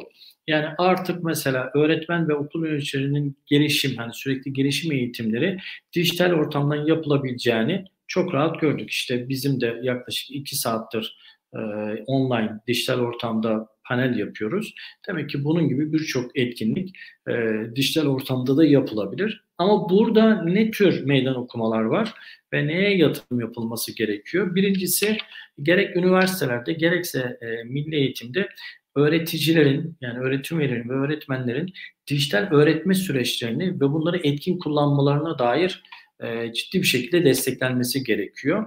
yani artık mesela öğretmen ve okul yöneticilerinin gelişim hani sürekli gelişim eğitimleri dijital ortamdan yapılabileceğini çok rahat gördük. İşte bizim de yaklaşık iki saattir e, online dijital ortamda panel yapıyoruz. Demek ki bunun gibi birçok etkinlik e, dijital ortamda da yapılabilir. Ama burada ne tür meydan okumalar var ve neye yatırım yapılması gerekiyor? Birincisi gerek üniversitelerde gerekse e, milli eğitimde öğreticilerin yani öğretim üyelerinin ve öğretmenlerin dijital öğretme süreçlerini ve bunları etkin kullanmalarına dair e, ciddi bir şekilde desteklenmesi gerekiyor.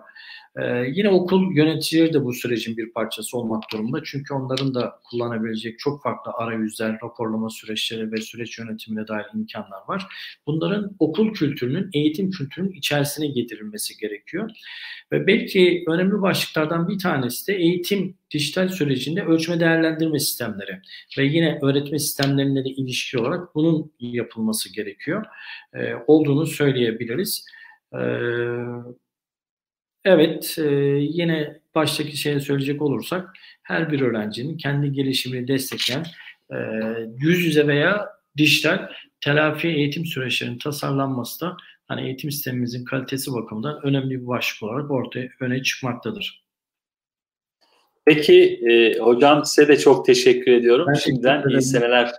Ee, yine okul yöneticileri de bu sürecin bir parçası olmak durumunda. Çünkü onların da kullanabilecek çok farklı arayüzler, raporlama süreçleri ve süreç yönetimine dair imkanlar var. Bunların okul kültürünün, eğitim kültürünün içerisine getirilmesi gerekiyor. Ve belki önemli başlıklardan bir tanesi de eğitim dijital sürecinde ölçme değerlendirme sistemleri ve yine öğretme sistemlerine de ilişki olarak bunun yapılması gerekiyor. Ee, olduğunu söyleyebiliriz. Ee, Evet, e, yine baştaki şeye söyleyecek olursak her bir öğrencinin kendi gelişimini destekleyen e, yüz yüze veya dijital telafi eğitim süreçlerinin tasarlanması da hani eğitim sistemimizin kalitesi bakımından önemli bir başlık olarak ortaya öne çıkmaktadır. Peki e, hocam size de çok teşekkür ediyorum. Ben Şimdiden teşekkür iyi seneler.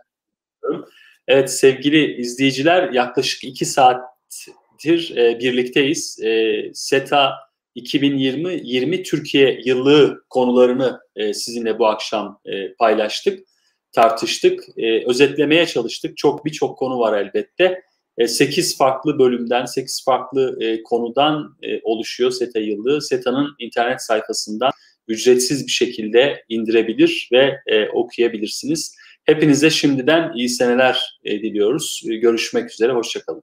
Evet sevgili izleyiciler yaklaşık iki saattir e, birlikteyiz. E, SETA 2020-20 Türkiye yıllığı konularını e, sizinle bu akşam e, paylaştık, tartıştık, e, özetlemeye çalıştık. Çok birçok konu var elbette. E, 8 farklı bölümden, 8 farklı konudan oluşuyor SETA yıllığı. SETA'nın internet sayfasından ücretsiz bir şekilde indirebilir ve okuyabilirsiniz. Hepinize şimdiden iyi seneler diliyoruz. Görüşmek üzere, hoşçakalın.